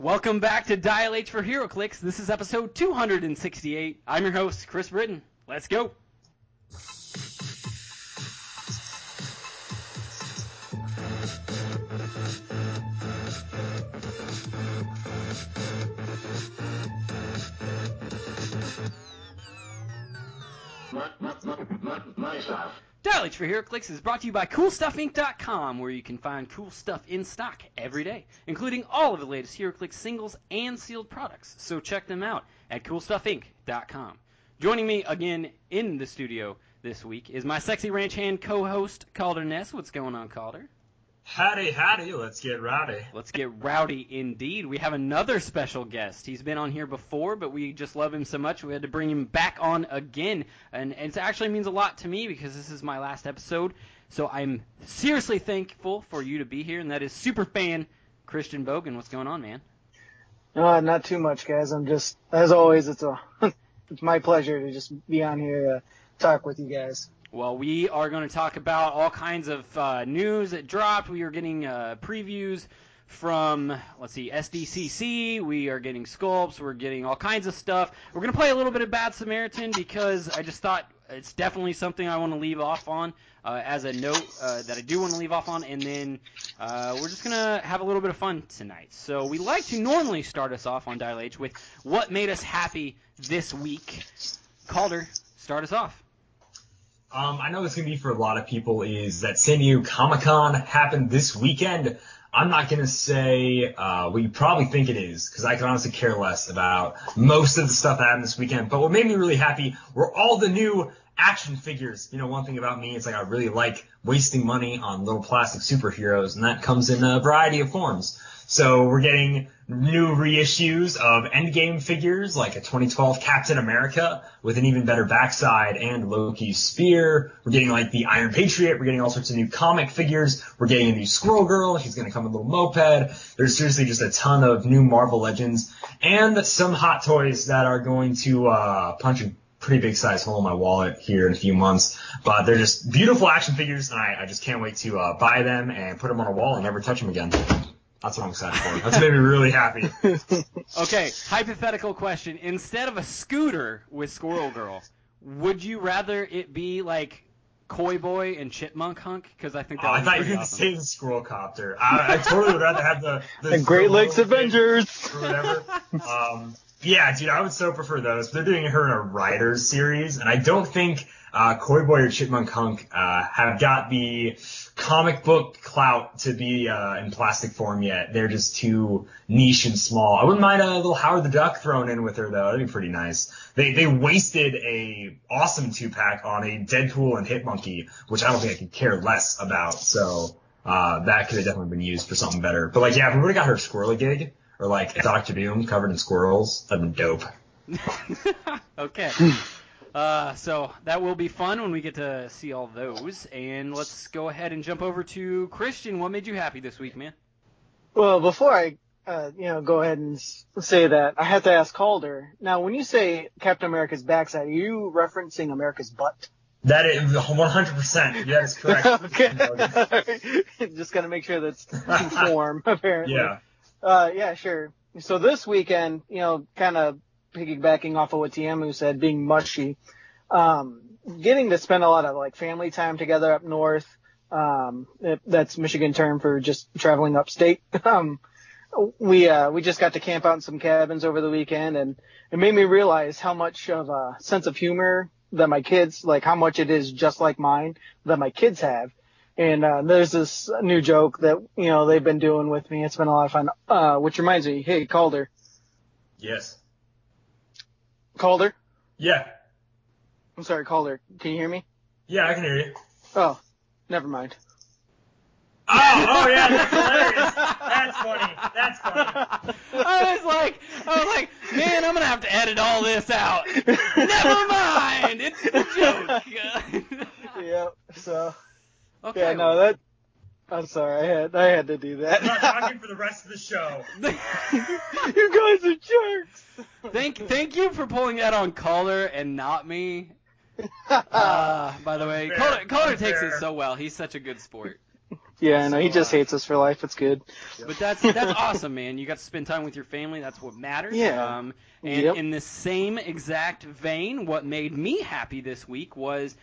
Welcome back to Dial H for HeroClix. This is episode 268. I'm your host, Chris Britton. Let's go. Dial H for HeroClix is brought to you by CoolStuffInc.com, where you can find cool stuff in stock every day, including all of the latest HeroClix singles and sealed products. So check them out at CoolStuffInc.com. Joining me again in the studio this week is my sexy ranch hand co-host Calder Ness. What's going on, Calder? Howdy, howdy, let's get rowdy. Let's get rowdy indeed. We have another special guest. He's been on here before, but we just love him so much we had to bring him back on again. And, and it actually means a lot to me because this is my last episode. So I'm seriously thankful for you to be here, and that is super fan Christian Bogan. What's going on, man? Uh, not too much, guys. I'm just, as always, it's a, it's my pleasure to just be on here, uh, talk with you guys. Well, we are going to talk about all kinds of uh, news that dropped. We are getting uh, previews from, let's see, SDCC. We are getting sculpts. We're getting all kinds of stuff. We're going to play a little bit of Bad Samaritan because I just thought it's definitely something I want to leave off on uh, as a note uh, that I do want to leave off on. And then uh, we're just going to have a little bit of fun tonight. So we like to normally start us off on Dial H with what made us happy this week. Calder, start us off. Um, I know it's gonna be for a lot of people is that San Diego Comic Con happened this weekend. I'm not gonna say uh, what you probably think it is because I can honestly care less about most of the stuff that happened this weekend. But what made me really happy were all the new action figures. You know, one thing about me is like I really like wasting money on little plastic superheroes, and that comes in a variety of forms. So we're getting new reissues of Endgame figures, like a 2012 Captain America with an even better backside and Loki's spear. We're getting like the Iron Patriot. We're getting all sorts of new comic figures. We're getting a new Squirrel Girl. She's going to come with a little moped. There's seriously just a ton of new Marvel Legends and some hot toys that are going to uh, punch a pretty big size hole in my wallet here in a few months. But they're just beautiful action figures, and I, I just can't wait to uh, buy them and put them on a wall and never touch them again. That's what I'm excited for. That's made me really happy. Okay, hypothetical question. Instead of a scooter with Squirrel Girl, would you rather it be like Koi Boy and Chipmunk Hunk? Because I think that Oh, I would thought be you were pretty going to awesome. say the Squirrel Copter. I, I totally would rather have the, the And Great Lakes Avengers. or whatever. Um, yeah, dude, I would so prefer those. They're doing her in a Riders series, and I don't think uh, Koi Boy or Chipmunk Hunk uh, have got the comic book clout to be uh, in plastic form yet. They're just too niche and small. I wouldn't mind a little Howard the Duck thrown in with her though. That'd be pretty nice. They they wasted a awesome two pack on a Deadpool and Hitmonkey, which I don't think I could care less about. So uh, that could have definitely been used for something better. But like, yeah, if we would have got her Squirrely gig or like Doctor Doom covered in squirrels, that'd been dope. okay. Uh, so that will be fun when we get to see all those. And let's go ahead and jump over to Christian. What made you happy this week, man? Well, before I, uh, you know, go ahead and say that, I have to ask Calder. Now, when you say Captain America's backside, are you referencing America's butt? That is 100%. That is correct. okay. Just gotta make sure that's in form, apparently. yeah. Uh, yeah, sure. So this weekend, you know, kind of piggybacking off of what Tiamu said, being mushy, um, getting to spend a lot of like family time together up north. Um, that's Michigan term for just traveling upstate. um, we, uh, we just got to camp out in some cabins over the weekend and it made me realize how much of a sense of humor that my kids, like how much it is just like mine that my kids have. And uh, there's this new joke that you know they've been doing with me. It's been a lot of fun. Uh, which reminds me, hey Calder, Yes. Calder. Yeah. I'm sorry, Calder. Can you hear me? Yeah, I can hear you. Oh, never mind. Oh, oh yeah, that's hilarious. That's funny. That's funny. I was like, I was like, man, I'm gonna have to edit all this out. Never mind, it's a joke. yeah. So okay. yeah, no, that. I'm sorry. I had I had to do that. I'm not talking for the rest of the show. you guys are jerks. thank, thank you for pulling that on Caller and not me. Uh, by the way, Unfair, Caller, Caller takes it so well. He's such a good sport. Yeah, no, he just uh, hates us for life. It's good. But that's that's awesome, man. You got to spend time with your family. That's what matters. Yeah. Um, and yep. in the same exact vein, what made me happy this week was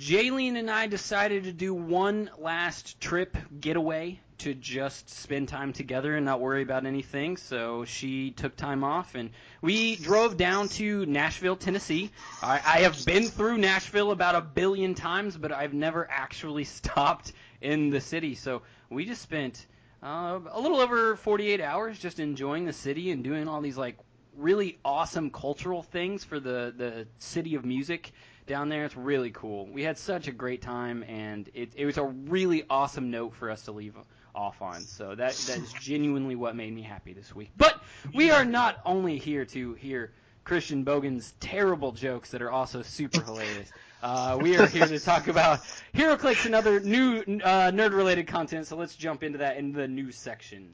Jaylene and I decided to do one last trip getaway to just spend time together and not worry about anything. So she took time off and we drove down to Nashville, Tennessee. I, I have been through Nashville about a billion times, but I've never actually stopped in the city. So we just spent uh, a little over 48 hours just enjoying the city and doing all these like really awesome cultural things for the the city of music down there. It's really cool. We had such a great time, and it it was a really awesome note for us to leave off on. So that that is genuinely what made me happy this week. But we are not only here to hear Christian Bogan's terrible jokes that are also super hilarious. Uh, we are here to talk about HeroClix and other new uh, nerd-related content. So let's jump into that in the news section.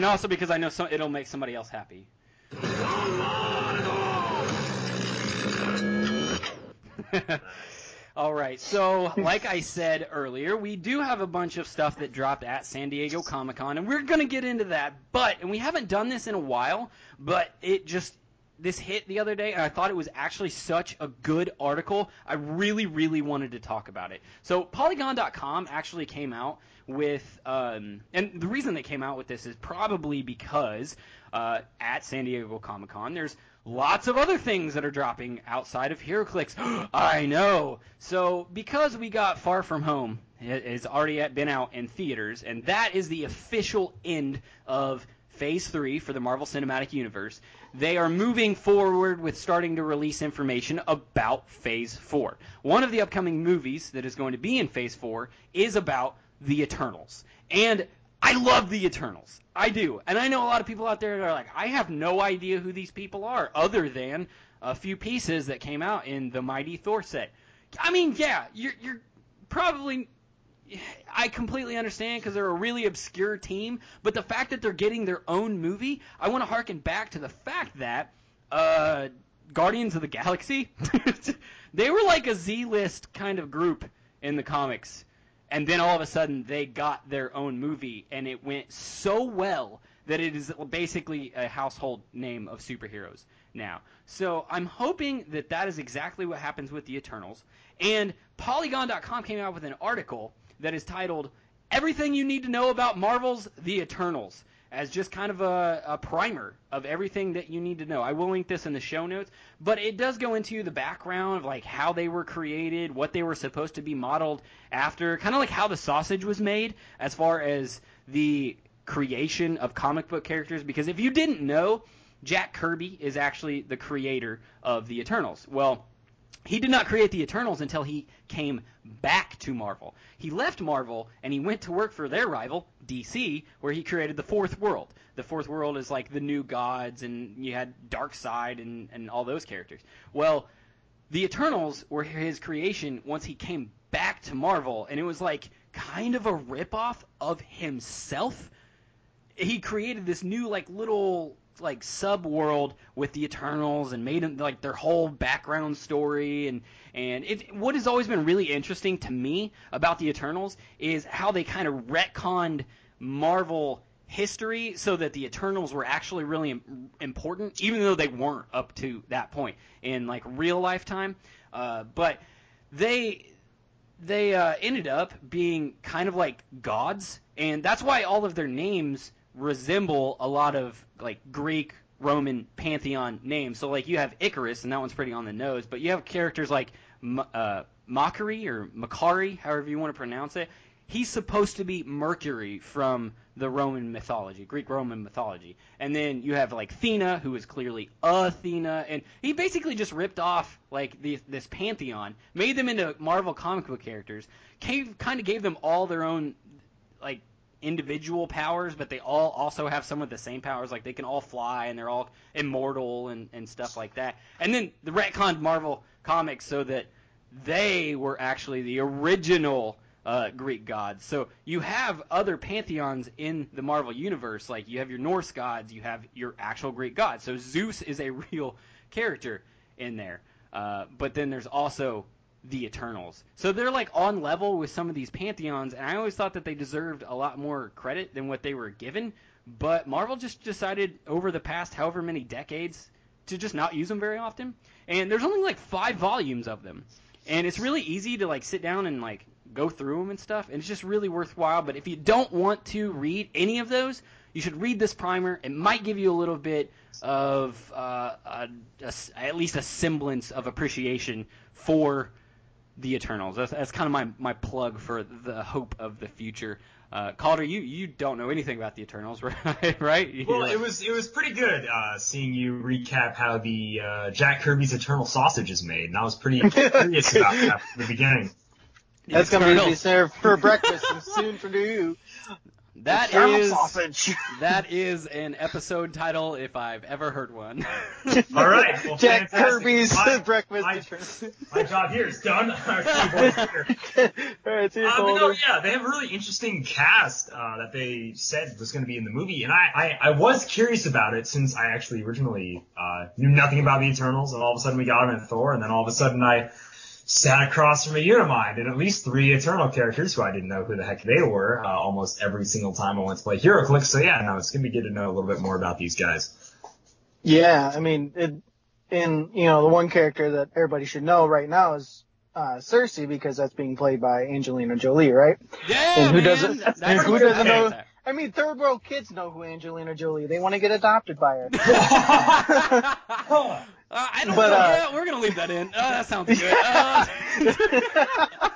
And also because I know so, it'll make somebody else happy. All right. So, like I said earlier, we do have a bunch of stuff that dropped at San Diego Comic Con, and we're going to get into that. But, and we haven't done this in a while, but it just, this hit the other day, and I thought it was actually such a good article. I really, really wanted to talk about it. So, Polygon.com actually came out with, um, and the reason they came out with this is probably because uh, at San Diego Comic Con, there's lots of other things that are dropping outside of HeroClix. I know. So because we got Far From Home, it's already been out in theaters, and that is the official end of Phase 3 for the Marvel Cinematic Universe. They are moving forward with starting to release information about Phase 4. One of the upcoming movies that is going to be in Phase 4 is about the Eternals. And I love the Eternals. I do. And I know a lot of people out there that are like, I have no idea who these people are, other than a few pieces that came out in the Mighty Thor set. I mean, yeah, you're, you're probably. I completely understand because they're a really obscure team, but the fact that they're getting their own movie, I want to harken back to the fact that uh, Guardians of the Galaxy, they were like a Z-list kind of group in the comics and then all of a sudden they got their own movie and it went so well that it is basically a household name of superheroes now. So I'm hoping that that is exactly what happens with the Eternals. And Polygon.com came out with an article that is titled "Everything You Need to Know About Marvel's The Eternals." as just kind of a, a, primer of everything that you need to know. I will link this in the show notes, but it does go into the background of like how they were created, what they were supposed to be modeled after, kind of like how the sausage was made as far as the creation of comic book characters. Because if you didn't know, Jack Kirby is actually the creator of the Eternals. Well, he did not create the Eternals until he came back to Marvel. He left Marvel and he went to work for their rival, DC, where he created the Fourth World. The Fourth World is like the new gods, and you had Darkseid and, and all those characters. Well, the Eternals were his creation once he came back to Marvel, and it was like kind of a ripoff of himself. He created this new like little like sub world with the Eternals and made them like their whole background story and and it what has always been really interesting to me about the Eternals is how they kind of retconned Marvel history so that the Eternals were actually really important, even though they weren't up to that point in like real lifetime. Uh, but they they uh, ended up being kind of like gods, and that's why all of their names resemble a lot of like Greek, Roman pantheon names. So like you have Icarus, and that one's pretty on the nose, but you have characters like uh, Makkari or Makkari, however you want to pronounce it. He's supposed to be Mercury from the Roman mythology, Greek Roman mythology. And then you have like Athena, who is clearly Athena, and he basically just ripped off like the, this pantheon, made them into Marvel comic book characters, came, kind of gave them all their own like individual powers, but they all also have some of the same powers. Like they can all fly and they're all immortal and, and stuff like that. And then the retconned Marvel comics so that they were actually the original uh, Greek gods. So you have other pantheons in the Marvel universe, like you have your Norse gods, you have your actual Greek gods. So Zeus is a real character in there. Uh, but then there's also the Eternals. So they're like on level with some of these pantheons, and I always thought that they deserved a lot more credit than what they were given. But Marvel just decided over the past however many decades to just not use them very often. And there's only like five volumes of them, and it's really easy to like sit down and like go through them and stuff, and it's just really worthwhile. But if you don't want to read any of those, you should read this primer. It might give you a little bit of uh, a, a, at least a semblance of appreciation for the Eternals. That's, that's kind of my, my plug for the hope of the future. Uh, Calder, you, you don't know anything about the Eternals, right? right? Well, it was it was pretty good uh, seeing you recap how the uh, Jack Kirby's Eternal sausage is made, and I was pretty curious about that from the beginning. That's going to be served for breakfast soon for you. That is sausage. that is an episode title if I've ever heard one. All right, well, Jack fantastic. Kirby's my, breakfast. My, my, job here is done. All right, see you, uh, but no, yeah, they have a really interesting cast uh, that they said was going to be in the movie, and I, I, I was curious about it since I actually originally uh, knew nothing about the Eternals, and all of a sudden we got them in Thor, and then all of a sudden I sat across from a Unimind and at least three Eternal characters who I didn't know who the heck they were uh, almost every single time I went to play HeroClix. So yeah, no, it's gonna be good to know a little bit more about these guys. Yeah, I mean, it, and you know, the one character that everybody should know right now is uh, Sersi because that's being played by Angelina Jolie, right? Yeah, and who man. doesn't? That's and who doesn't good. know? I mean, third world kids know who Angelina Jolie. They want to get adopted by her. Uh, I don't But, know. uh, yeah, we're gonna leave that in. Uh, that sounds good. Uh,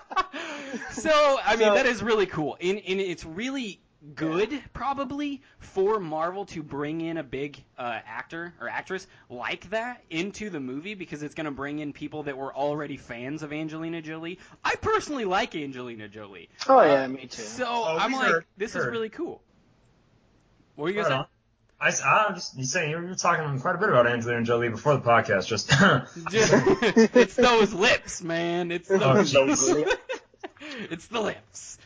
so, I mean, So- that is really cool, and, and it's really good, probably, for Marvel to bring in a big uh, actor or actress like that into the movie because it's going to bring in people that were already fans of Angelina Jolie. I personally like Angelina Jolie. oh yeah, me too. So Oh, I'm like, heard, this is really cool. What were you Right gonna on. I, s- I just you saying you were talking quite a bit about Angelina Jolie before the podcast. Just say? it's those lips, man. It's Oh, those lips. it's the lips.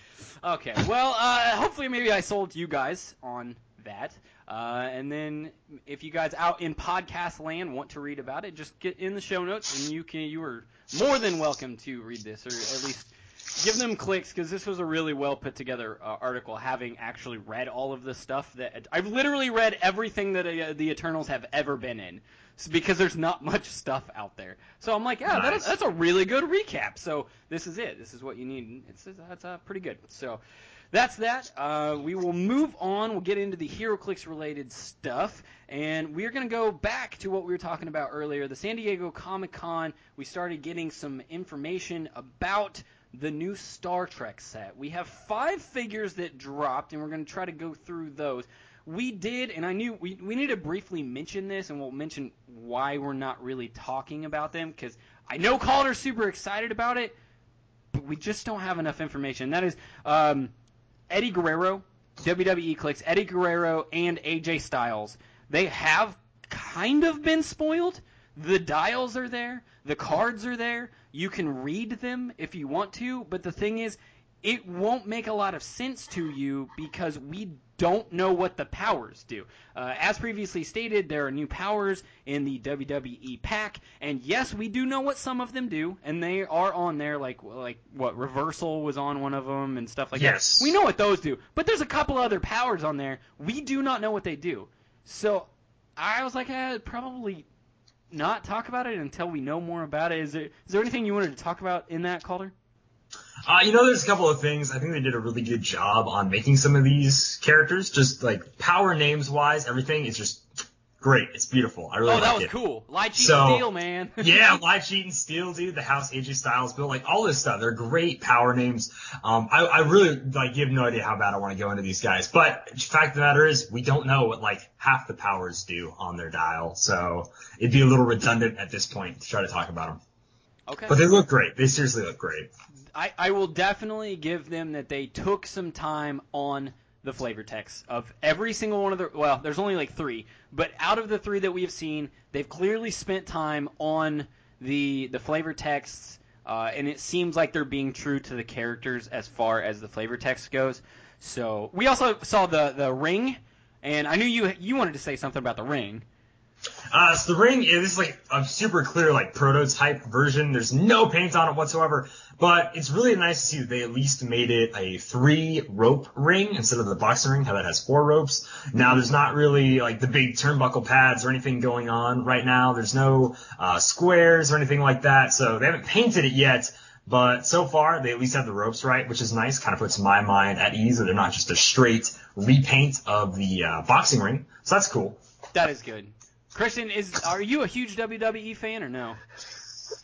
Okay, well, uh, hopefully maybe I sold you guys on that. Uh, and then if you guys out in podcast land want to read about it, just get in the show notes and you can you are more than welcome to read this or at least give them clicks because this was a really well put together uh, article having actually read all of the stuff that I've literally read everything that uh, the Eternals have ever been in because there's not much stuff out there. So I'm like, yeah, that is, Nice. that's a really good recap. So this is it. This is what you need. It's that's uh, pretty good. So that's that. Uh, we will move on. We'll get into the HeroClix related stuff, and we're going to go back to what we were talking about earlier. The San Diego Comic Con. We started getting some information about the new Star Trek set. We have five figures that dropped, and we're going to try to go through those. We did, and I knew we, we need to briefly mention this, and we'll mention why we're not really talking about them, because I know Calder's super excited about it, but we just don't have enough information. That is um, Eddie Guerrero, WWE clicks, Eddie Guerrero and AJ Styles. They have kind of been spoiled. The dials are there, the cards are there. You can read them if you want to, but the thing is, it won't make a lot of sense to you because we don't know what the powers do. Uh, as previously stated, there are new powers in the WWE pack, and yes, we do know what some of them do, and they are on there. Like like what reversal was on one of them and stuff like Yes. that. We know what those do, but there's a couple other powers on there we do not know what they do. So I was like, eh, probably not talk about it until we know more about it. Is there is there anything you wanted to talk about in that, Calder? Uh, you know, there's a couple of things. I think they did a really good job on making some of these characters, just like power names wise, everything is just great. It's beautiful. I really Oh, like that was it. cool. Light sheet So- steel, man. yeah, Light Sheet and Steel, dude. The House AJ Styles built, like all this stuff. They're great power names. Um, I, I really like. You have no idea how bad I want to go into these guys, but the fact of the matter is, we don't know what like half the powers do on their dial, so it'd be a little redundant at this point to try to talk about them. Okay. But they look great. They seriously look great. I, I will definitely give them that they took some time on the flavor text of every single one of the well, there's only like three, but out of the three that we have seen, they've clearly spent time on the the flavor texts uh, and it seems like they're being true to the characters as far as the flavor text goes. So we also saw the the ring, and I knew you you wanted to say something about the ring. Uh, so the ring is like a super clear like prototype version. There's no paint on it whatsoever, but it's really nice to see that they at least made it a three rope ring instead of the boxing ring, how that has four ropes. Now there's not really like the big turnbuckle pads or anything going on right now. There's no uh, squares or anything like that, so they haven't painted it yet. But so far, they at least have the ropes right, which is nice. Kind of puts my mind at ease that they're not just a straight repaint of the uh, boxing ring. So that's cool. That is good. Christian, is are you a huge WWE fan or no?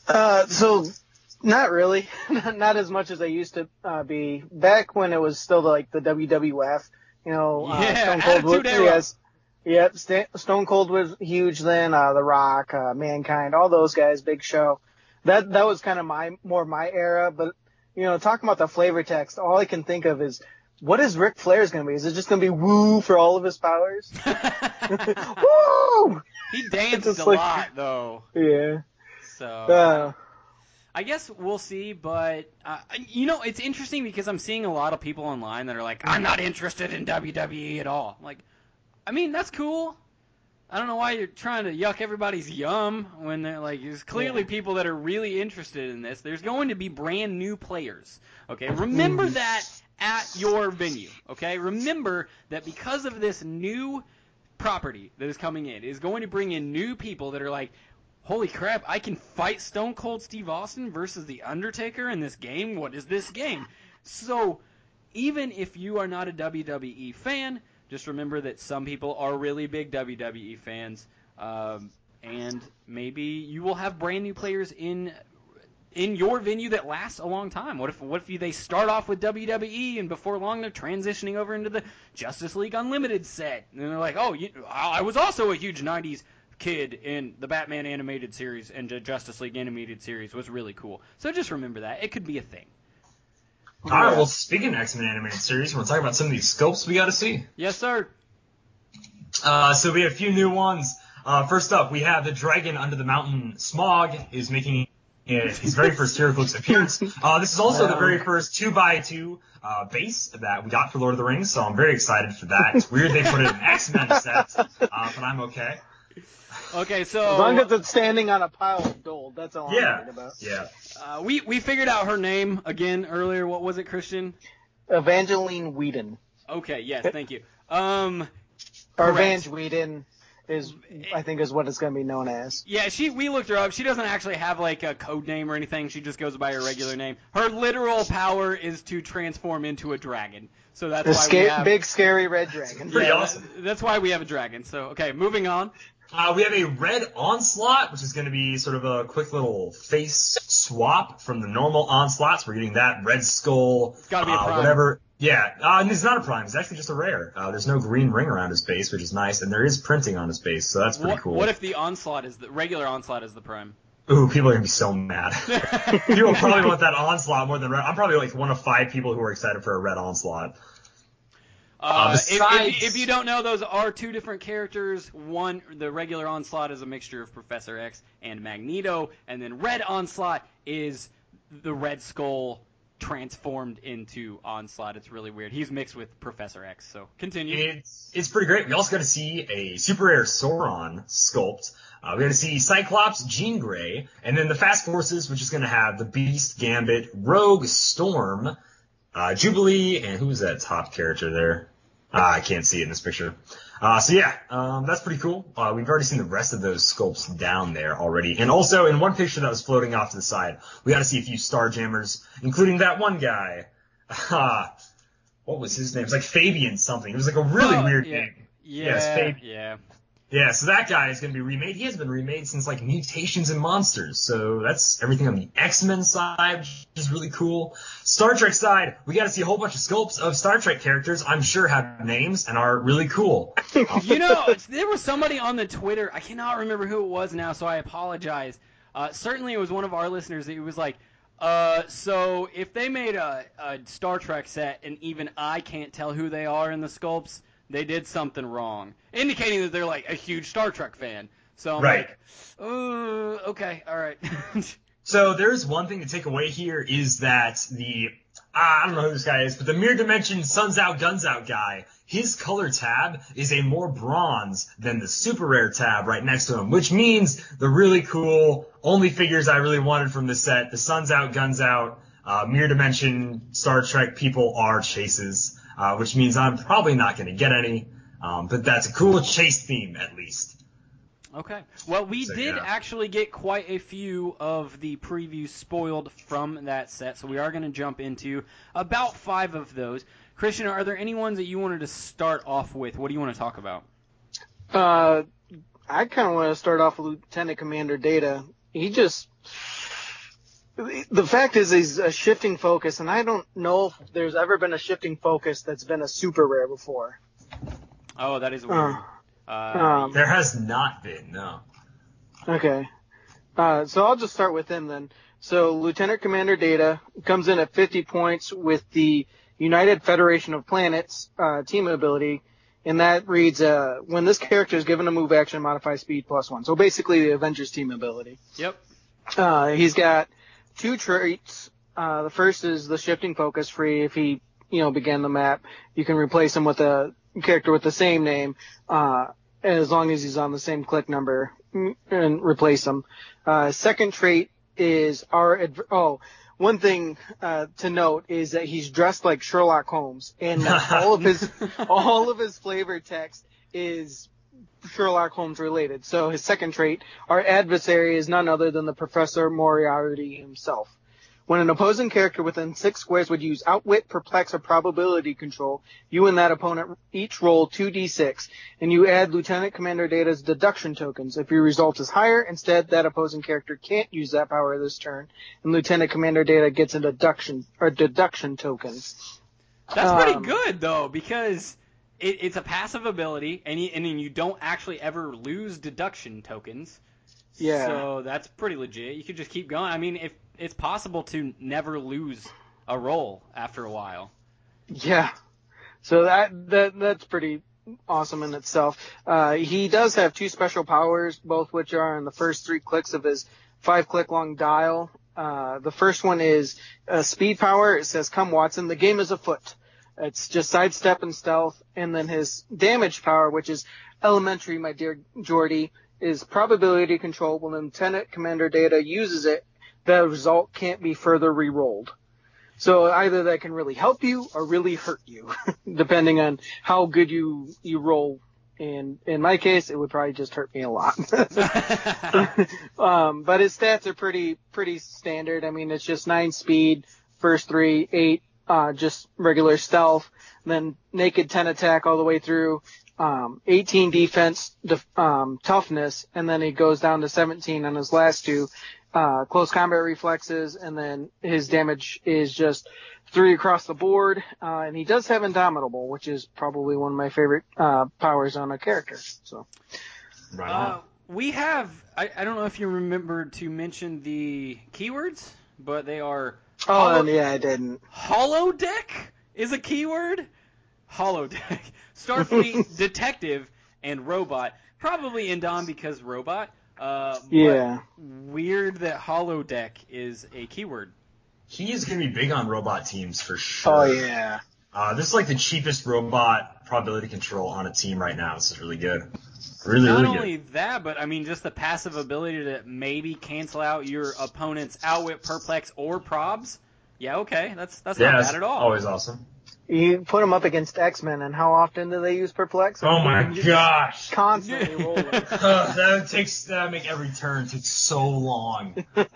Uh, so not really, not as much as I used to uh, be. Back when it was still like the WWF, you know, uh, Yeah, Stone Cold was, yes, yep, Sta- Stone Cold was huge then. Uh, The Rock, uh, Mankind, all those guys, Big Show. That that was kind of my more my era. But you know, talking about the flavor text, all I can think of is. What is Ric Flair's gonna be? Is it just gonna be woo for all of his powers? woo! He danced a like- lot though, Yeah. so Uh, I guess we'll see. But uh, you know, it's interesting because I'm seeing a lot of people online that are like, "I'm not interested in WWE at all." Like, I mean, that's cool. I don't know why you're trying to yuck everybody's yum when they're like, there's clearly Yeah. people that are really interested in this. There's going to be brand new players. Okay, remember that at your venue. Okay, remember that because of this new property that is coming in, is going to bring in new people that are like, holy crap, I can fight Stone Cold Steve Austin versus The Undertaker in this game? What is this game? So, even if you are not a WWE fan, just remember that some people are really big WWE fans, um, and maybe you will have brand new players in in your venue that lasts a long time. What if what if you, they start off with WWE and before long they're transitioning over into the Justice League Unlimited set, and they're like, oh, you, I was also a huge '90s kid in the Batman animated series and the Justice League animated series was really cool. So just remember that it could be a thing. All right. Well, speaking of X-Men animated series, we're talking about some of these scopes we got to see. Yes, sir. Uh, so we have a few new ones. Uh, first up, we have the Dragon Under the Mountain. Smaug is making uh, his very first HeroClix appearance. Uh, this is also the very first two by two uh, base that we got for Lord of the Rings, so I'm very excited for that. It's weird they put it in X-Men set, uh, but I'm okay. Okay, so As long as it's standing on a pile of gold, that's all I'm Yeah, worried about. yeah. uh, we we figured out her name again earlier. What was it, Christian? Evangeline Whedon. Okay, yes, thank you. Um, Or Correct. Vange Whedon is, I think, is what it's going to be known as. Yeah, she we looked her up. She doesn't actually have like a code name or anything. She just goes by her regular name. Her literal power is to transform into a dragon. So that's The why we sca- have big scary red dragon. Pretty yeah, awesome. That's why we have a dragon. So okay, moving on. Uh, we have a red onslaught, which is going to be sort of a quick little face swap from the normal onslaughts. We're getting that red skull, It's gotta be a uh, prime. whatever. Yeah, uh, and it's not a prime. It's actually just a rare. Uh, there's no green ring around his base, which is nice, and there is printing on his base, so that's pretty What, cool. what if the onslaught is the regular onslaught is the prime? Ooh, people are gonna be so mad. people probably want that onslaught more than red. I'm probably like one of five people who are excited for a red onslaught. Uh, if, besides- if, if you don't know, those are two different characters. One, the regular Onslaught is a mixture of Professor X and Magneto, and then Red Onslaught is the Red Skull transformed into Onslaught. It's really weird. He's mixed with Professor X. So continue. It's it's pretty great. We also got to see a super rare Sauron sculpt. Uh, we got to see Cyclops, Jean Grey, and then the Fast Forces, which is going to have the Beast, Gambit, Rogue, Storm, uh, Jubilee, and who's that top character there? Uh, I can't see it in this picture. Uh, so yeah, um, that's pretty cool. Uh, we've already seen the rest of those sculpts down there already. And also in one picture that was floating off to the side, we got to see a few Starjammers, including that one guy. Uh, what was his name? It's like Fabian something. It was like a really Oh, weird yeah. name. Yeah, Yes, Fabe. yeah. Yeah, so that guy is going to be remade. He has been remade since like Mutations and Monsters. So that's everything on the X-Men side, which is really cool. Star Trek side, we got to see a whole bunch of sculpts of Star Trek characters. I'm sure have names and are really cool. you know, there was somebody on the Twitter. I cannot remember who it was now, so I apologize. Uh, certainly, it was one of our listeners. It was like, uh, so if they made a, a Star Trek set and even I can't tell who they are in the sculpts, they did something wrong, indicating that they're like a huge Star Trek fan. So I'm Right. like, uh, okay, all right. So there's one thing to take away here is that the I don't know who this guy is, but the Mirror Dimension Suns Out Guns Out guy, his color tab is a more bronze than the super rare tab right next to him, which means the really cool only figures I really wanted from the set, the Suns Out Guns Out, uh, Mirror Dimension Star Trek people are chases, uh, which means I'm probably not going to get any, um, but that's a cool chase theme at least. Okay. Well, we So, did yeah. actually get quite a few of the previews spoiled from that set, so we are going to jump into about five of those. Christian, are there any ones that you wanted to start off with? What do you want to talk about? Uh, I kind of want to start off with Lieutenant Commander Data. He just, the fact is he's a shifting focus, and I don't know if there's ever been a shifting focus that's been a super rare before. Oh, that is weird. Uh, Uh, um, There has not been, no. Okay. Uh, so I'll just start with him then. So Lieutenant Commander Data comes in at 50 points with the United Federation of Planets uh, team ability, and that reads, uh, when this character is given a move action, modify speed plus one. So basically the Avengers team ability. Yep. Uh, he's got two traits. Uh, the first is the shifting focus free. If he, you know, began the map, you can replace him with a character with the same name, uh, as long as he's on the same click number mm, and replace him. Uh, second trait is our, adv- oh, one thing, uh, to note is that he's dressed like Sherlock Holmes and all of his, all of his flavor text is Sherlock Holmes related. So his second trait, our adversary is none other than the Professor Moriarty himself. When an opposing character within six squares would use Outwit, Perplex, or Probability Control, you and that opponent each roll 2d6, and you add Lieutenant Commander Data's deduction tokens. If your result is higher, instead that opposing character can't use that power this turn, and Lieutenant Commander Data gets a deduction or deduction token. That's pretty Um, good though, because it, it's a passive ability, and you, and then you don't actually ever lose deduction tokens. Yeah. So that's pretty legit. You could just keep going. I mean, if it's possible to never lose a roll after a while. Yeah. So that that that's pretty awesome in itself. Uh, he does have two special powers, both which are in the first three clicks of his five click long dial. Uh, the first one is uh, speed power. It says, "Come Watson, the game is afoot." It's just sidestep and stealth, and then his damage power, which is elementary, my dear Geordi, is probability control. When Lieutenant Commander Data uses it, the result can't be further re-rolled. So either that can really help you or really hurt you, depending on how good you you roll. And in my case, it would probably just hurt me a lot. um, but his stats are pretty pretty standard. I mean, it's just nine speed, first three, eight, uh, just regular stealth, then naked ten attack all the way through, um, 18 defense, def- um, toughness, and then he goes down to 17 on his last two, uh, close combat reflexes, and then his damage is just three across the board. Uh, and he does have Indomitable, which is probably one of my favorite uh, powers on a character. So Right on. Uh, we have. I, I don't know if you remember to mention the keywords, but they are. Oh Holo- yeah, I didn't. Holodeck is a keyword. Holodeck, Starfleet detective and robot. Probably Indom because robot. Uh, Yeah. Weird that holodeck is a keyword. He is going to be big on robot teams for sure. Oh yeah. Uh, this is like the cheapest robot probability control on a team right now. This is really good. Really, Not really only good. that, but I mean, just the passive ability to maybe cancel out your opponent's outwit, perplex, or probs. Yeah, okay, that's that's Yeah, not it's bad at all. always awesome. You put them up against X Men, and how often do they use Perplex? Oh my gosh. Constantly rolling. Uh, that takes that make every turn take so long.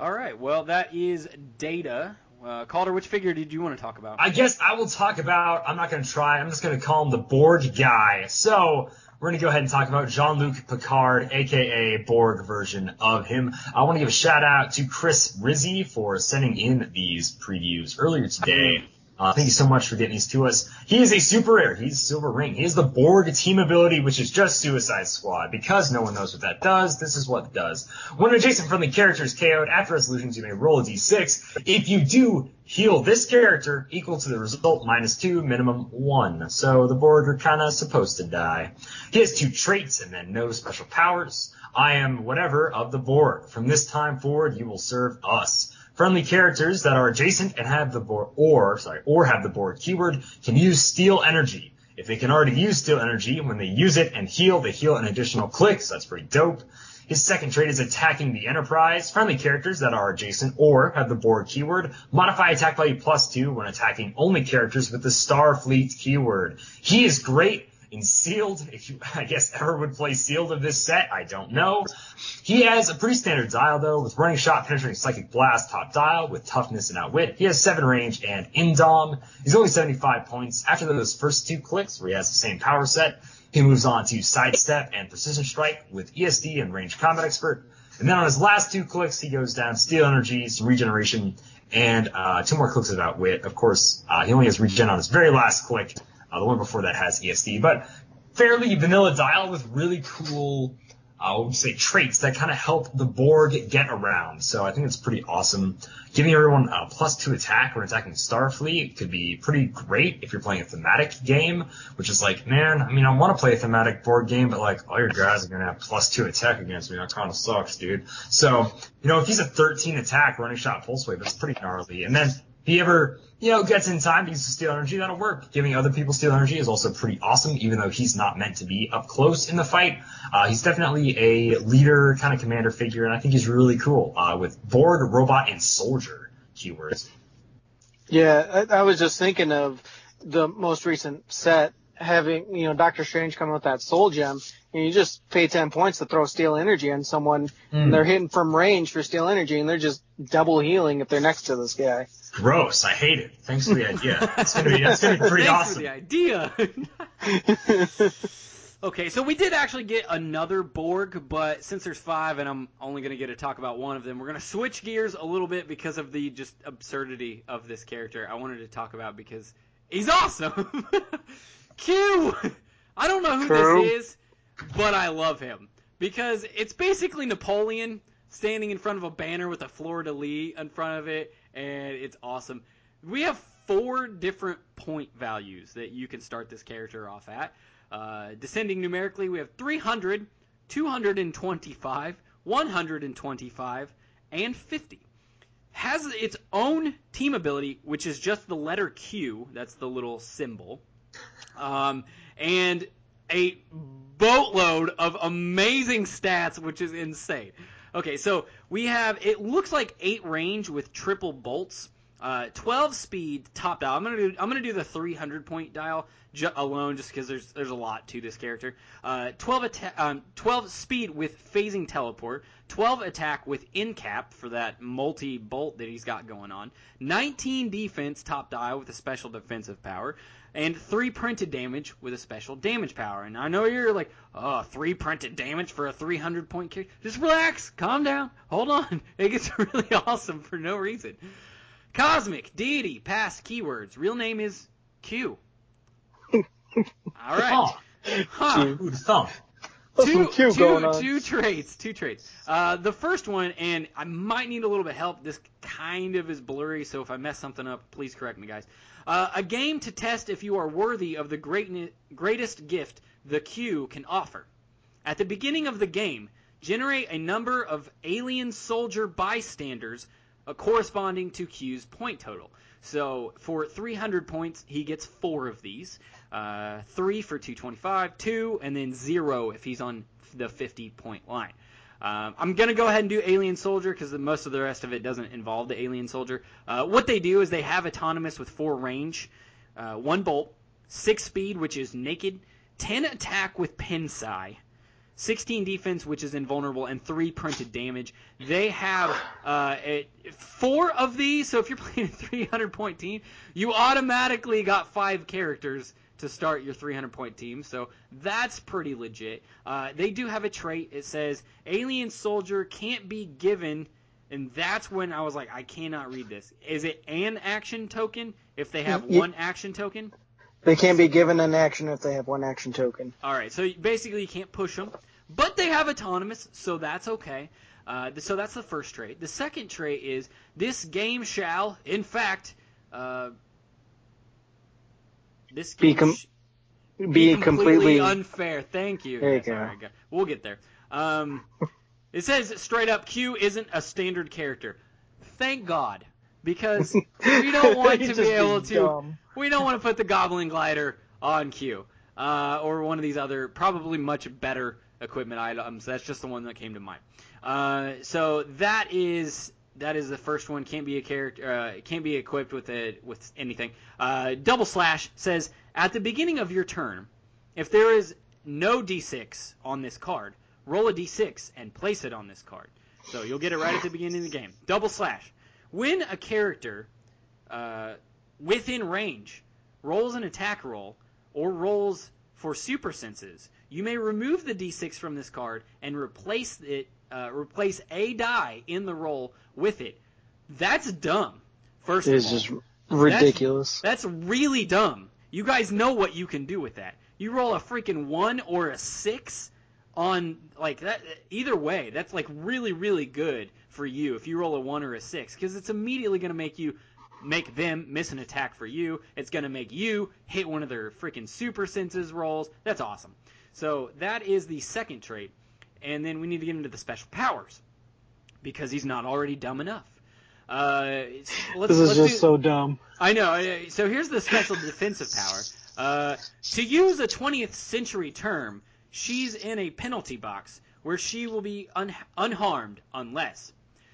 All right, well, that is data. Uh, Calder, which figure did you want to talk about? I guess I will talk about. I'm not going to try. I'm just going to call him the Borg guy. So we're going to go ahead and talk about Jean-Luc Picard, aka Borg version of him. I want to give a shout out to Chris Rizzi for sending in these previews earlier today. Uh, thank you so much for getting these to us. He is a super rare. He's Silver Ring. He is the Borg team ability, which is just Suicide Squad. Because no one knows what that does, this is what it does. When an adjacent friendly character is KO'd after resolutions, you may roll a d6. If you do, heal this character equal to the result minus two, minimum one. So the Borg are kind of supposed to die. He has two traits and then no special powers. I am whatever of the Borg. From this time forward, you will serve us. Friendly characters that are adjacent and have the Borg, or, sorry, or have the Borg keyword can use steal energy. If they can already use steal energy, when they use it and heal, they heal an additional click, so that's pretty dope. His second trait is attacking the Enterprise. Friendly characters that are adjacent or have the Borg keyword modify attack value plus two when attacking only characters with the Starfleet keyword. He is great in sealed. If you, I guess, ever would play sealed of this set, I don't know. He has a pretty standard dial though, with running shot, penetrating psychic blast, top dial, with toughness and outwit. He has seven range and indom. He's only 75 points. After those first two clicks, where he has the same power set, he moves on to sidestep and precision strike with ESD and range combat expert. And then on his last two clicks, he goes down steal energy, some regeneration, and uh, two more clicks of outwit. Of course, uh, he only has regen on his very last click. Uh, the one before that has ESD, but fairly vanilla dial with really cool, uh, I would say traits that kind of help the Borg get around. So I think it's pretty awesome. Giving everyone a plus two attack when attacking Starfleet could be pretty great if you're playing a thematic game, which is like, man, I mean, I want to play a thematic board game, but like all your guys are going to have plus two attack against me. That kind of sucks, dude. So, you know, if he's a 13 attack running shot pulse wave, that's pretty gnarly. And then if he ever you know, gets in time to use the steal energy, that'll work. Giving other people steal energy is also pretty awesome, even though he's not meant to be up close in the fight. Uh, he's definitely a leader kind of commander figure, and I think he's really cool uh, with Borg, robot, and soldier keywords. Yeah, I, I was just thinking of the most recent set having, you know, Doctor Strange coming with that soul gem, and you just pay 10 points to throw steal energy on someone, mm. and hmm. they're hitting from range for steal energy, and they're just double healing if they're next to this guy. Gross. I hate it. Thanks for the idea. It's gonna be, it's gonna be pretty Thanks awesome. for the idea. okay, so we did actually get another Borg, but since there's five and I'm only gonna get to talk about one of them, we're gonna switch gears a little bit because of the just absurdity of this character. I wanted to talk about because he's awesome. Q. I don't know who True. this is, but I love him because it's basically Napoleon standing in front of a banner with a de lis in front of it, and it's awesome. We have four different point values that you can start this character off at. Uh, descending numerically, we have 300, 225, 125, and 50. Has its own team ability, which is just the letter Q. That's the little symbol. Um, and a boatload of amazing stats, which is insane. Okay, so we have it looks like eight range with triple bolts, uh, 12 speed top dial. I'm gonna do I'm gonna do the 300 point dial ju- alone just because there's there's a lot to this character. Uh, 12 attack, um, 12 speed with phasing teleport, 12 attack with incap for that multi bolt that he's got going on, 19 defense top dial with a special defensive power, and three printed damage with a special damage power. And I know you're like, oh, three printed damage for a 300 point character. Just relax, calm down, hold on. It gets really awesome for no reason. Cosmic, deity, Pass keywords. Real name is Q. All right. Huh. Huh. Two, two, two traits, two traits. Uh, the first one, and I might need a little bit of help. This kind of is blurry, so if I mess something up, please correct me, guys. Uh, a game to test if you are worthy of the great, greatest gift the Q can offer. At the beginning of the game, generate a number of alien soldier bystanders uh, corresponding to Q's point total. So for 300 points, he gets four of these. Uh, three for 225, two, and then zero if he's on the 50 point line. Um, I'm gonna go ahead and do Alien Soldier because most of the rest of it doesn't involve the Alien Soldier. Uh, what they do is they have autonomous with four range, uh, one bolt, six speed, which is naked, ten attack with Pensai, 16 defense, which is invulnerable, and three printed damage. They have uh, a, four of these, so if you're playing a 300 point team, you automatically got five characters to start your 300 point team. So that's pretty legit. Uh, they do have a trait. It says alien soldier can't be given, and that's when I was like, I cannot read this. Is it an action token if they have one action token? They can't be given an action if they have one action token. All right, so basically you can't push them, but they have autonomous, so that's okay. Uh, so that's the first trait. The second trait is this game shall, in fact, uh, this game be, com- be, be completely, unfair. Thank you. There you go. We'll get there. Um, it says straight up, Q isn't a standard character. Thank God, because we don't want to be able to. dumb. We don't want to put the Goblin Glider on Q, uh, or one of these other probably much better equipment items. That's just the one that came to mind. Uh, so that is that is the first one. Can't be a character. Uh, can't be equipped with it with anything. Uh, Double slash says at the beginning of your turn, if there is no d6 on this card, roll a d6 and place it on this card. So you'll get it right at the beginning of the game. Double slash. When a character uh, within range rolls an attack roll or rolls for super senses, you may remove the d6 from this card and replace it. Uh, replace a die in the roll with it. That's dumb. First of It's all, just ridiculous. that's really dumb. You guys know what you can do with that. You roll a freaking one or a six on like that. Either way, that's like really, really good for you if you roll a one or a six because it's immediately going to make you make them miss an attack for you. It's going to make you hit one of their freaking super senses rolls. That's awesome. So that is the second trait, and then we need to get into the special powers because he's not already dumb enough. Uh, let's, this is let's just do- so dumb. I know. So here's the special defensive power. Uh, to use a 20th century term, she's in a penalty box where she will be un- unharmed unless.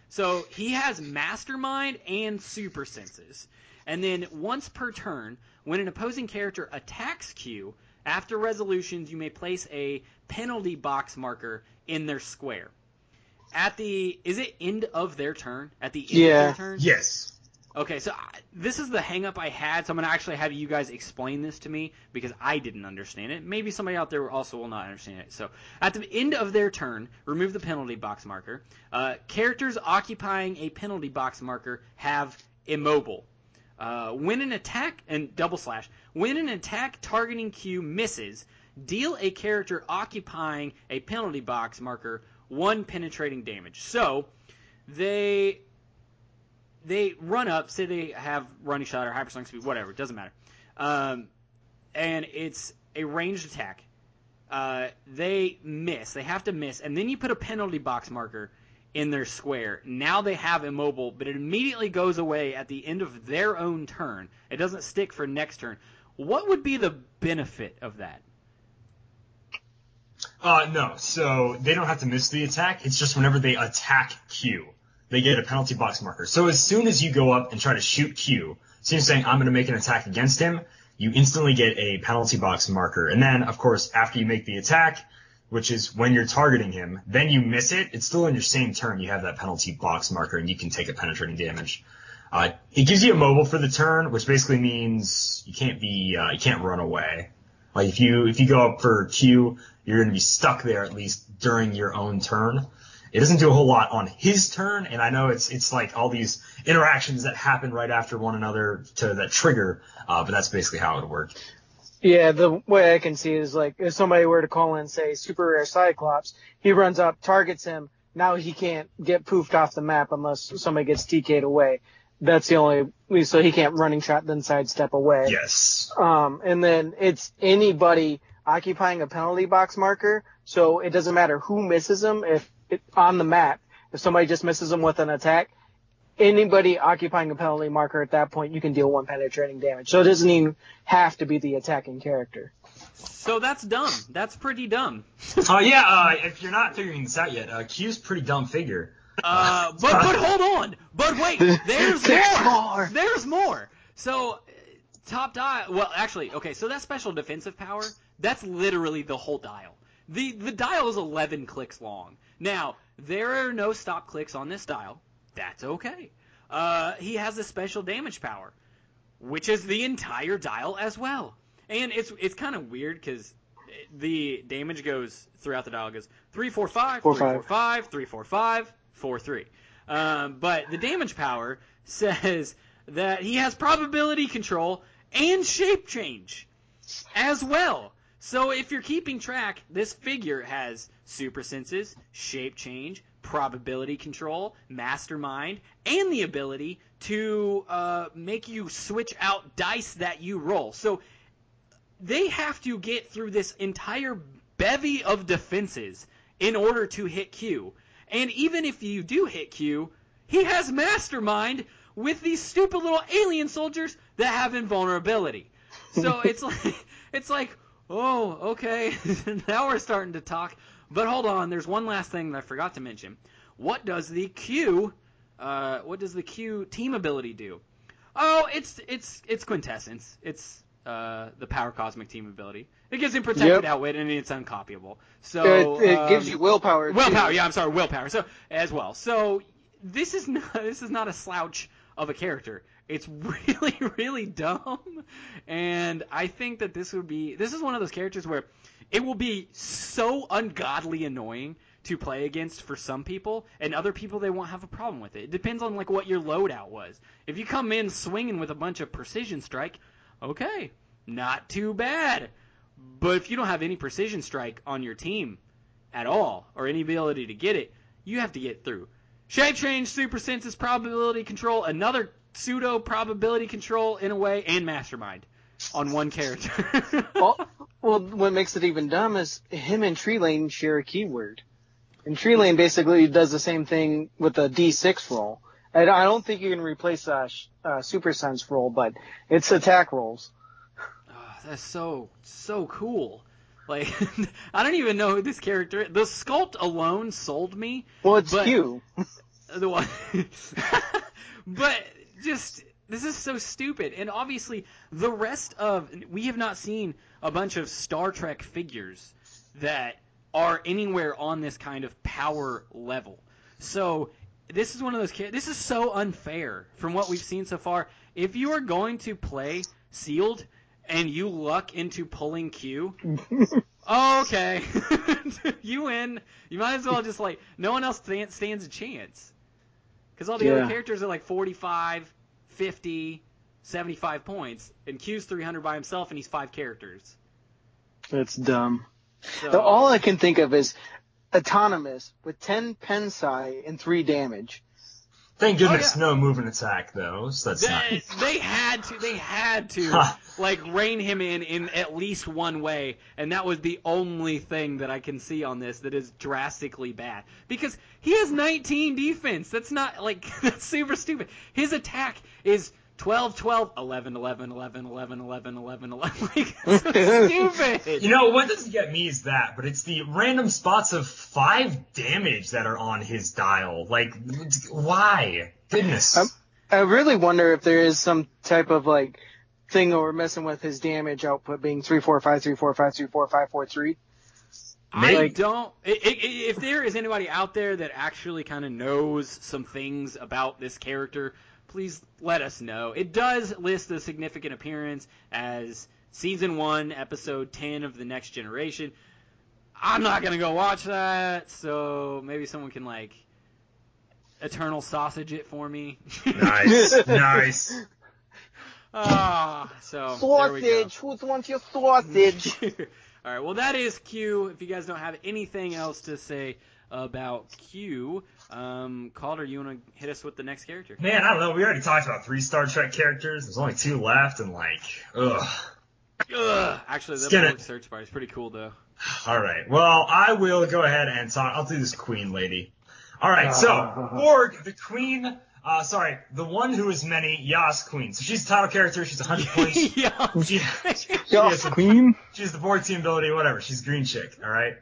So he has mastermind and super senses. And then once per turn, when an opposing character attacks Q, after resolutions, you may place a penalty box marker in their square. At the is it end of their turn? At the end of their turn? Yes. Okay, so I, this is the hangup I had. So I'm gonna actually have you guys explain this to me because I didn't understand it. Maybe somebody out there also will not understand it. So at the end of their turn, remove the penalty box marker. Uh, characters occupying a penalty box marker have immobile. Uh, when an attack and double slash when an attack targeting Q misses, deal a character occupying a penalty box marker one penetrating damage. So they they run up, say they have running shot or hypersonic speed, whatever, it doesn't matter. Um, and it's a ranged attack. Uh, they miss. They have to miss, and then you put a penalty box marker in their square. Now they have immobile, but it immediately goes away at the end of their own turn. It doesn't stick for next turn. What would be the benefit of that? Uh, no. So they don't have to miss the attack. It's just whenever they attack Q, they get a penalty box marker. So as soon as you go up and try to shoot Q, so you're saying I'm going to make an attack against him, you instantly get a penalty box marker. And then, of course, after you make the attack, which is when you're targeting him, then you miss it. It's still in your same turn. You have that penalty box marker, and you can take a penetrating damage. Uh, it gives you a mobile for the turn, which basically means you can't be uh, you can't run away. Like if you if you go up for Q, you're going to be stuck there at least during your own turn. It doesn't do a whole lot on his turn, and I know it's it's like all these interactions that happen right after one another to that trigger, uh, but that's basically how it would work. Yeah, the way I can see it is like if somebody were to call in say super rare Cyclops, he runs up, targets him. Now he can't get poofed off the map unless somebody gets TK'd away. That's the only so he can't running shot then sidestep away. Yes. Um, and then it's anybody occupying a penalty box marker, so it doesn't matter who misses him if it, on the map. If somebody just misses him with an attack, anybody occupying a penalty marker at that point, you can deal one penetrating damage. So it doesn't even have to be the attacking character. So that's dumb. That's pretty dumb. Oh yeah. Uh, if you're not figuring this out yet, uh, Q's pretty dumb figure. Uh, but but hold on. But wait, there's There's more. more. There's more. So uh, top dial. Well, actually, okay. So that special defensive power, that's literally the whole dial. The the dial is 11 clicks long. Now there are no stop clicks on this dial. That's okay. Uh, he has a special damage power, which is the entire dial as well. And it's it's kind of weird because the damage goes throughout the dial. Goes three four five, Four, three five. four five, three four five, four three. Um, but the damage power says that he has probability control and shape change as well. So if you're keeping track, this figure has super senses, shape change, probability control, mastermind, and the ability to uh, make you switch out dice that you roll. So they have to get through this entire bevy of defenses in order to hit Q. And even if you do hit Q, he has Mastermind with these stupid little alien soldiers that have invulnerability. So it's like it's like, oh, okay, now we're starting to talk. But hold on, there's one last thing that I forgot to mention. What does the Q uh, what does the Q team ability do? Oh, it's it's it's quintessence. It's uh, the power cosmic team ability. It gives him protected Yep. outwit and it's uncopyable. So it, it um, gives you willpower. too. willpower. Yeah, I'm sorry, willpower. So as well. So this is not this is not a slouch of a character. It's really really dumb, and I think that this would be this is one of those characters where it will be so ungodly annoying to play against for some people, and other people they won't have a problem with it. It depends on like what your loadout was. If you come in swinging with a bunch of precision strike, okay, not too bad. But if you don't have any precision strike on your team at all, or any ability to get it, you have to get through. Shape change, super senses, probability control, another pseudo probability control in a way, and mastermind on one character. well, well, what makes it even dumb is him and Trelane share a keyword. And Trelane basically does the same thing with a D6 roll. I I don't think you can replace uh, uh, Super Sense roll, but it's attack rolls. Oh, that's so so cool. Like I don't even know who this character. The sculpt alone sold me. Well, it's But- Q. The one, but just this is so stupid. And obviously, the rest of we have not seen a bunch of Star Trek figures that are anywhere on this kind of power level. So this is one of those. This is so unfair from what we've seen so far. If you are going to play sealed and you luck into pulling Q, okay, you win. You might as well just like no one else stands a chance. Because all the other characters are like 45, 50, 75 points, and Q's 300 by himself, and he's five characters. That's dumb. So, all I can think of is autonomous with 10 pensai and 3 damage. Thank oh, goodness Oh, yeah. no movement attack though. So that's they, nice. they had to, they had to, like rein him in in at least one way, and that was the only thing that I can see on this that is drastically bad. Because he has 19 defense. That's not like that's super stupid. His attack is 12, 12, 11, 11, 11, 11, 11, 11, 11. Like, so stupid. You know what doesn't get me is that, but it's the random spots of five damage that are on his dial. Like, why? Goodness. Um, I really wonder if there is some type of like thing where we're messing with his damage output being 3, 4, 5, 3, 4, 5, 3, 4, 5, 4, 3. I Like- don't. i- i- i- If there is anybody out there that actually kind of knows some things about this character, please let us know. It does list a significant appearance as season one, episode ten of the Next Generation. I'm not gonna go watch that, so maybe someone can like eternal sausage it for me. nice, nice. Ah, so there we go. Who wants your sausage? All right. Well, that is Q. If you guys don't have anything else to say about Q, um, Calder, you want to hit us with the next character? Man, I don't know. We already talked about three Star Trek characters. There's only two left, and like, ugh. Ugh. Actually, the Let's get it. search bar is pretty cool, though. All right. Well, I will go ahead and talk. I'll do this Queen lady. All right. So Borg, the Queen. Uh, sorry, the one who is many, Yas Queen. So she's a title character. She's 100 points. yeah. She, Yo, is a- Queen? She's the Borg team ability, whatever. She's green chick, alright?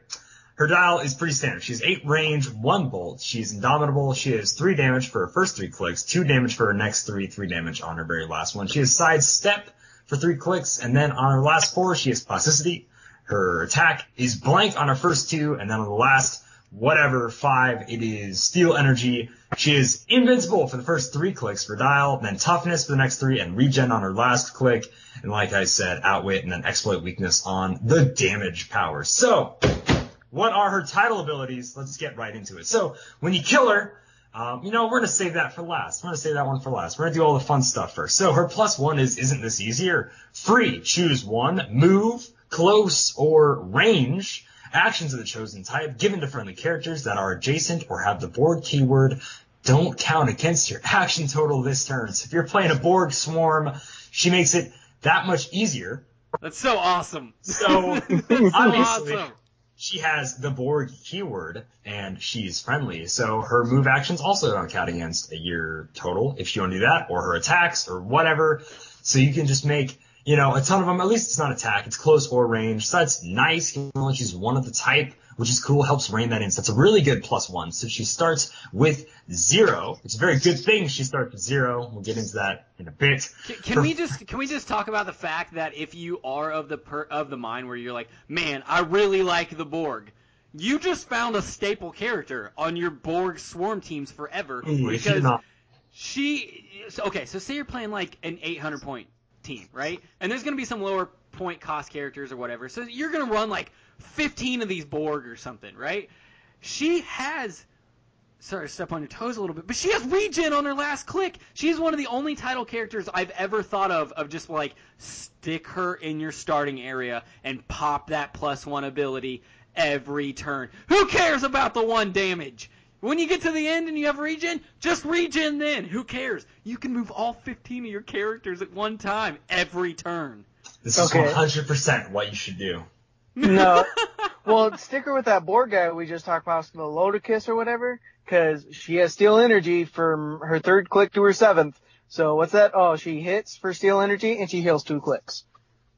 Her dial is pretty standard. She's 8 range, 1 bolt. She's indomitable. She has 3 damage for her first 3 clicks, 2 damage for her next 3, 3 damage on her very last one. She has sidestep for 3 clicks, and then on her last 4, she has plasticity. Her attack is blank on her first 2, and then on the last, whatever, 5, it is steal energy. She is invincible for the first 3 clicks for dial, then toughness for the next 3, and regen on her last click. And like I said, outwit and then exploit weakness on the damage power. So, what are her title abilities? Let's get right into it. So, when you kill her, um, you know, we're gonna save that for last. We're gonna save that one for last. We're gonna do all the fun stuff first. So, her plus one is, isn't this easier? Free. Choose one. Move, close, or range. Actions of the chosen type given to friendly characters that are adjacent or have the Borg keyword don't count against your action total this turn. So if you're playing a Borg swarm, she makes it that much easier. That's so awesome. So, That's so obviously- awesome. She has the Borg keyword and she's friendly. So her move actions also don't count against a year total if want to do that or her attacks or whatever. So you can just make, you know, a ton of them. At least it's not attack. It's close or range. So that's nice. You know, she's one of the type, which is cool. Helps rein that in. So that's a really good plus one. So she starts with zero. It's a very good thing she starts with zero. We'll get into that in a bit. Can, can we just can we just talk about the fact that if you are of the per, of the mind where you're like, man, I really like the Borg. You just found a staple character on your Borg swarm teams forever Ooh, because not- she so- okay so say you're playing like an 800 point team right and there's going to be some lower point cost characters or whatever so you're going to run like 15 of these borg or something right she has sorry to step on your toes a little bit but she has regen on her last click she's one of the only title characters i've ever thought of of just like stick her in your starting area and pop that plus one ability every turn who cares about the one damage when you get to the end and you have regen, just regen then. Who cares? You can move all 15 of your characters at one time every turn. This is Okay. 100% what you should do. No. well, stick her with that Borg guy we just talked about, the Locutus or whatever, because she has steal energy from her third click to her seventh. So what's that? Oh, she hits for steal energy and she heals two clicks.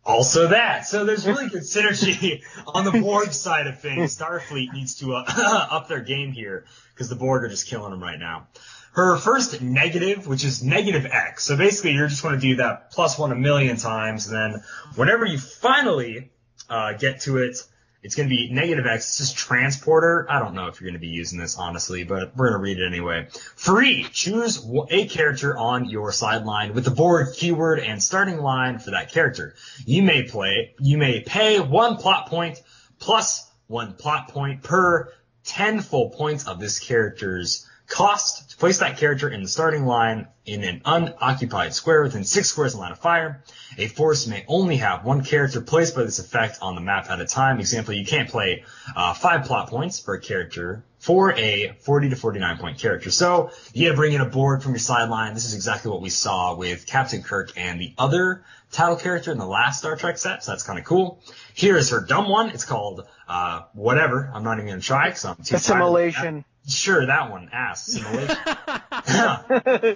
Also that. So there's really good synergy on the Borg side of things. Starfleet needs to uh, up their game here because the Borg are just killing them right now. Her first negative, which is negative X. So basically you're just going to do that plus one a million times and then whenever you finally uh, get to it, it's going to be negative X. It's just transporter. I don't know if you're going to be using this honestly, but we're going to read it anyway. Free. Choose a character on your sideline with the Borg, keyword and starting line for that character. You may play, you may pay one plot point plus one plot point per 10 full points of this character's cost to place that character in the starting line in an unoccupied square within six squares in line of fire. A force may only have one character placed by this effect on the map at a time. Example, you can't play uh, five plot points per character for a 40 to 49 point character. So you got to bring in a Borg from your sideline. This is exactly what we saw with Captain Kirk and the other title character in the last Star Trek set. So that's kind of cool. Here is her dumb one. It's called uh, whatever. I'm not even gonna try because I'm too of. Assimilation. Sure, that one. Ass.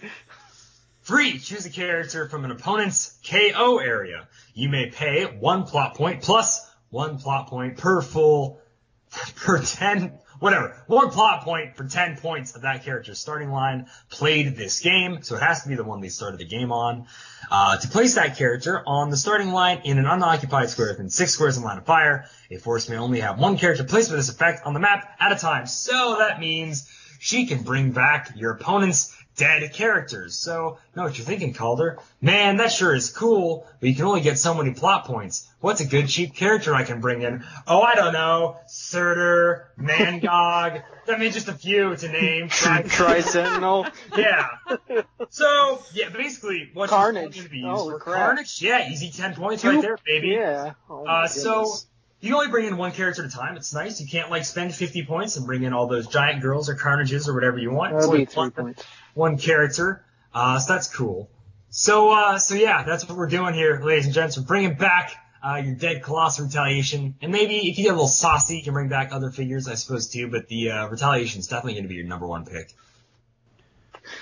Free. Choose a character from an opponent's KO area. You may pay one plot point plus one plot point per full, per 10, whatever. One plot point for 10 points of that character's starting line played this game. So it has to be the one they started the game on. Uh, to place that character on the starting line in an unoccupied square within six squares in line of fire, a force may only have one character placed with this effect on the map at a time. So that means she can bring back your opponent's dead characters. So, know what you're thinking, Calder? Man, that sure is cool, but you can only get so many plot points. What's a good cheap character I can bring in? Oh, I don't know. Surtur, Mangog. I mean, just a few to name. Tri Sentinel. Yeah. So, yeah, basically, what Carnage. going to be used Holy for crap. Carnage? Yeah, easy 10 points right there, baby. Yeah. Oh, Uh, so you can only bring in one character at a time. It's nice. You can't like spend 50 points and bring in all those giant girls or carnages or whatever you want. That'll be three points. One character. Uh, so that's cool. So, uh, so yeah, that's what we're doing here, ladies and gents. We're bringing back, uh, your dead Colossal Retaliation. And maybe if you get a little saucy, you can bring back other figures, I suppose, too. But the, uh, Retaliation is definitely going to be your number one pick.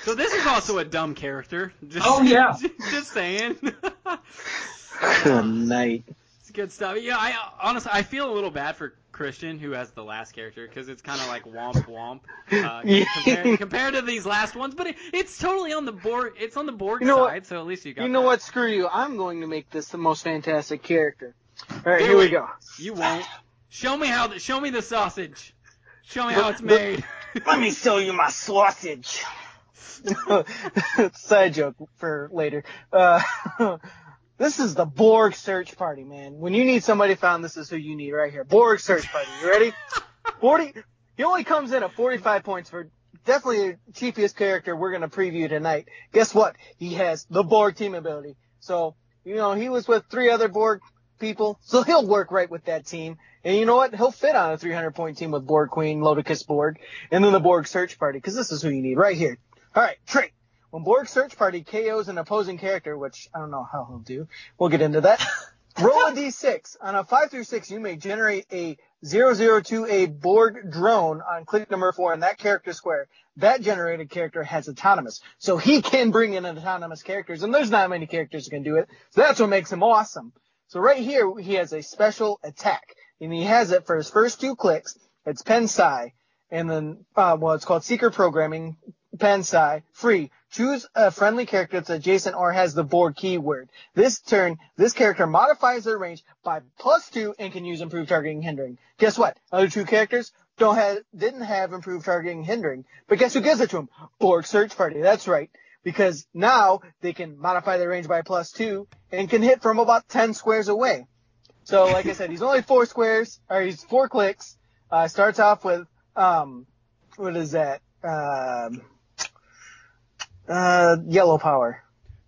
So this is also a dumb character. Just, Oh, yeah. just saying. Good night. It's good stuff. Yeah, I honestly I feel a little bad for Christian who has the last character because it's kind of like womp womp uh, compared, compared to these last ones. But it, it's totally on the board. It's on the board You know what? side, so at least you got. You know that. what? Screw you. I'm going to make this the most fantastic character. All right, here we go. You won't. Show me how. The, show me the sausage. Show me how it's made. Let me show you my sausage. Side joke for later. Uh, this is the Borg search party, man. When you need somebody found, this is who you need right here. Borg search party. You ready? 40, he only comes in at 45 points for definitely the cheapest character we're going to preview tonight. Guess what? He has the Borg team ability. So, you know, he was with three other Borg people, so he'll work right with that team. And you know what? He'll fit on a 300 point team with Borg Queen, Locutus Borg, and then the Borg search party, because this is who you need right here. Alright, trait. When Borg search party KOs an opposing character, which I don't know how he'll do, we'll get into that. Roll a d6. On a 5 through 6, you may generate a 002A Borg drone on click number 4 in that character square. That generated character has autonomous. So he can bring in autonomous characters, and there's not many characters who can do it. So that's what makes him awesome. So right here, he has a special attack, and he has it for his first two clicks. It's Pensai, and then, uh, well, it's called Secret Programming, Pensai, free. Choose a friendly character that's adjacent or has the Borg keyword. This turn, this character modifies their range by plus two and can use improved targeting hindering. Guess what? Other two characters don't have, didn't have improved targeting hindering. But guess who gives it to them? Borg Search Party. That's right. Because now they can modify their range by plus two and can hit from about 10 squares away. So like I said, he's only four squares, or he's four clicks. Uh, starts off with, um, what is that? Um, uh, yellow power.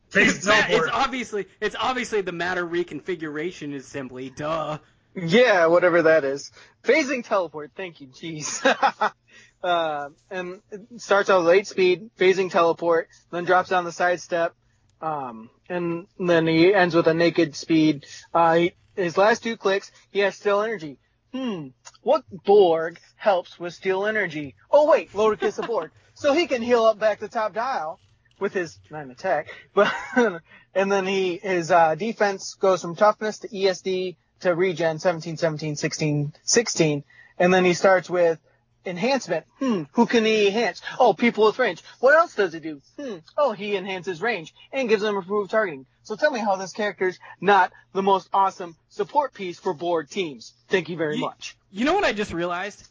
Phase Yeah, it's obviously it's obviously the matter reconfiguration is simply duh. Yeah, whatever that is. Phasing teleport. Thank you. Jeez. uh, and it starts out with eight speed, phasing teleport, then drops down the side step, um, and then he ends with a naked speed. Uh, he, his last two clicks, he has steal energy. Hmm. What Borg helps with steal energy? Oh wait, Locutus a Borg. So he can heal up back to top dial with his nine attack, but and then he his uh, defense goes from toughness to ESD to regen 17, 17, 16, 16, and then he starts with enhancement. Hmm, who can he enhance? Oh, people with range. What else does he do? Hmm, oh, he enhances range and gives them improved targeting. So tell me how this character's not the most awesome support piece for Borg teams. Thank you very Ye- much. You know what I just realized?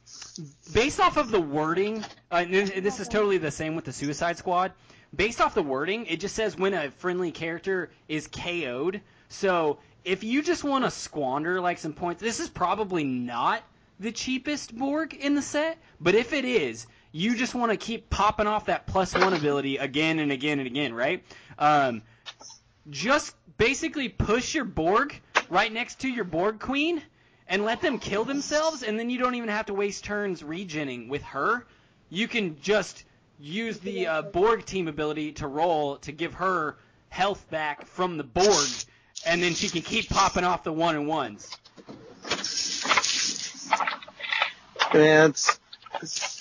Based off of the wording, uh, and this is totally the same with the Suicide Squad. Based off the wording, it just says when a friendly character is KO'd. So if you just want to squander like some points, this is probably not the cheapest Borg in the set. But if it is, you just want to keep popping off that plus one ability again and again and again, right? Um, just basically push your Borg right next to your Borg Queen and let them kill themselves, and then you don't even have to waste turns regenning with her. You can just use the uh, Borg team ability to roll to give her health back from the Borg, and then she can keep popping off the one and ones. It's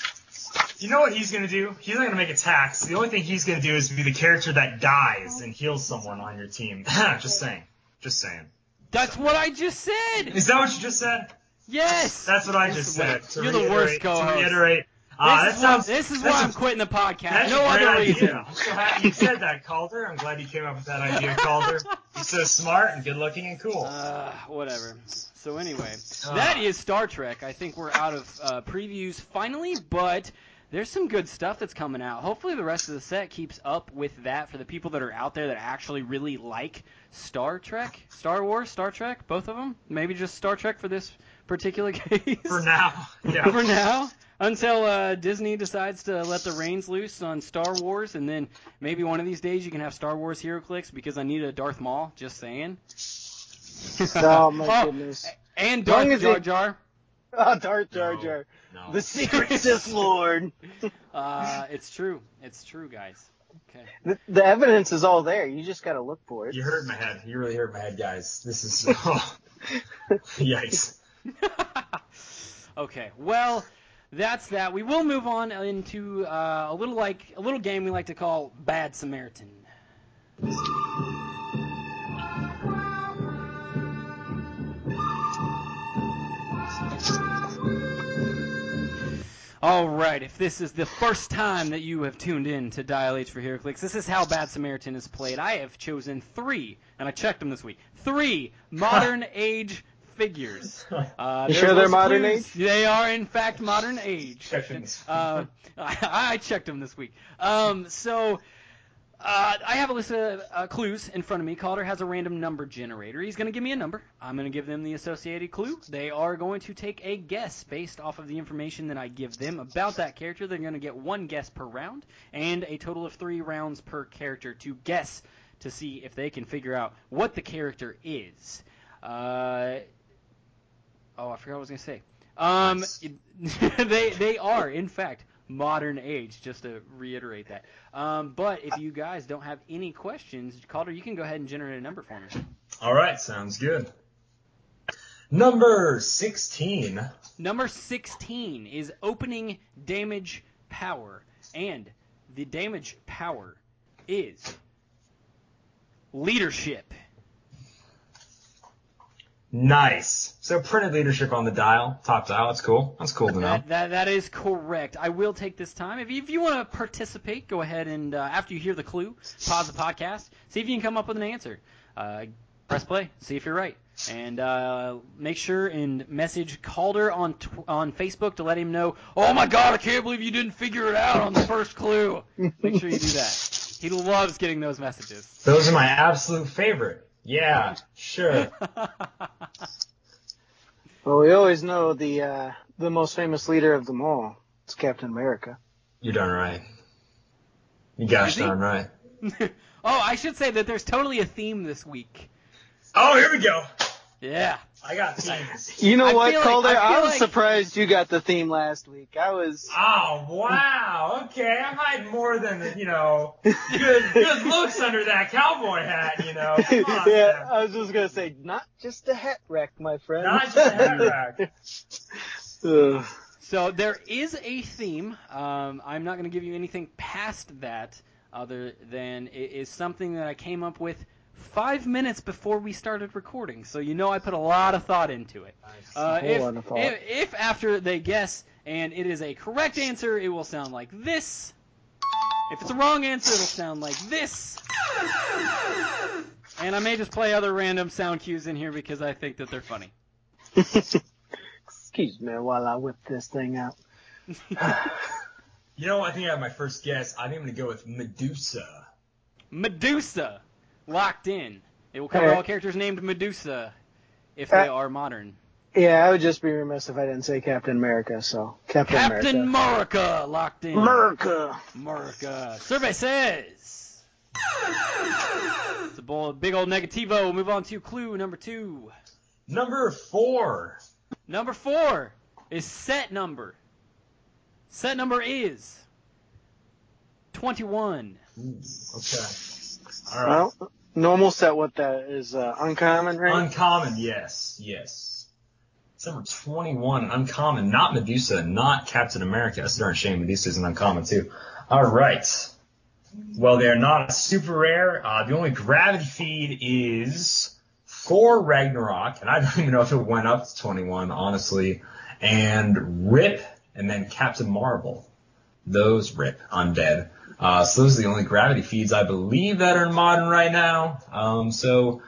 You know what he's gonna do? He's not gonna make attacks. The only thing he's gonna do is be the character that dies and heals someone on your team. just saying. Just saying. That's what I just said. Is that what you just said? Yes. That's what I This just is said. To you're the reiterate- worst co-host. To reiterate, uh, this, is sounds. why, this is why I'm quitting the podcast. No other idea. reason. I'm so happy you said that, Calder. I'm glad you came up with that idea, Calder. You're so smart and good looking and cool. Uh, whatever. So anyway, Ah. that is Star Trek. I think we're out of uh, previews finally, but there's some good stuff that's coming out. Hopefully, the rest of the set keeps up with that for the people that are out there that actually really like Star Trek, Star Wars, Star Trek, both of them. Maybe just Star Trek for this particular case. For now. Yeah. For now, until uh, Disney decides to let the reins loose on Star Wars, and then maybe one of these days you can have Star Wars HeroClix because I need a Darth Maul. Just saying. oh my goodness. And As long Darth Jar it- Jar. Oh, Darth Jar No. Jar, No. the secret Sith Lord. Uh, it's true. It's true, guys. Okay. The, the evidence is all there. You just gotta look for it. You hurt my head. You really hurt my head, guys. This is. Oh. Yikes. okay. Well, that's that. We will move on into uh, a little like a little game we like to call Bad Samaritan. All right, if this is the first time that you have tuned in to Dial H for HeroClix, this is how Bad Samaritan is played. I have chosen three, and I checked them this week. Three modern age figures. Uh, You sure they're modern clues. age? They are, in fact, modern age. Checked them this week. Uh, I, I checked them this week. Um, so uh, I have a list of uh, clues in front of me. Calder has a random number generator. He's going to give me a number. I'm going to give them the associated clue. They are going to take a guess based off of the information that I give them about that character. They're going to get one guess per round and a total of three rounds per character to guess to see if they can figure out what the character is. Uh, oh, I forgot what I was going to say. Um, Nice. they they are in fact modern age. Just to reiterate that. Um, but if you guys don't have any questions, Calder, you can go ahead and generate a number for me. All right, sounds good. Number 16. Number 16 is opening damage power. And the damage power is leadership. Nice. So printed leadership on the dial, top dial. That's cool. That's cool to know. That, that, that is correct. I will take this time. If you, if you want to participate, go ahead and uh, after you hear the clue, pause the podcast, see if you can come up with an answer. Uh, press play, see if you're right, and uh, make sure and message Calder on tw- on Facebook to let him know. Oh my God, I can't believe you didn't figure it out on the first clue. Make sure you do that. He loves getting those messages. Those are my absolute favorite. Yeah, sure. Well, we always know the uh, the most famous leader of them all. It's Captain America. You're darn right. You gosh Is he? darn right. oh, I should say that there's totally a theme this week. Oh, here we go. Yeah. I got themes. You know I what, feel like- Calder? I I, was like- surprised you got the theme last week. I was. Oh wow, okay. I'm hiding more than you know. Good, good looks under that cowboy hat, you know. Come on, yeah, man. I was just gonna say, not just a hat rack, my friend. Not just a hat rack. So there is a theme. Um, I'm not going to give you anything past that, other than it is something that I came up with five minutes before we started recording. So you know I put a lot of thought into it. Uh, if, thought. if if after they guess and it is a correct answer, it will sound like this. If it's a wrong answer, it'll sound like this. And I may just play other random sound cues in here because I think that they're funny. Excuse me while I whip this thing out. You know, I think I have my first guess. I think I'm gonna go with Medusa. Medusa, locked in. It will cover Alright. all characters named Medusa if they Uh, are modern. Yeah, I would just be remiss if I didn't say Captain America. So Captain, Captain America. America, locked in. America. America. Survey says. It's a bold, big old negativo. We'll move on to clue number two. Number four. Number four is set number. Set number is 21. Ooh, okay. All right. Well, normal set. What that is uh, uncommon, right? Uncommon, yes, yes. It's number 21, uncommon, not Medusa, not Captain America. That's darn shame. Medusa is an uncommon too. All right. Well, they're not super rare. Uh, the only gravity feed is Thor Ragnarok, and I don't even know if it went up to 21, honestly. And Rip, and then Captain Marvel. Those Rip, undead. Uh, so those are the only gravity feeds I believe that are in modern right now. Um, so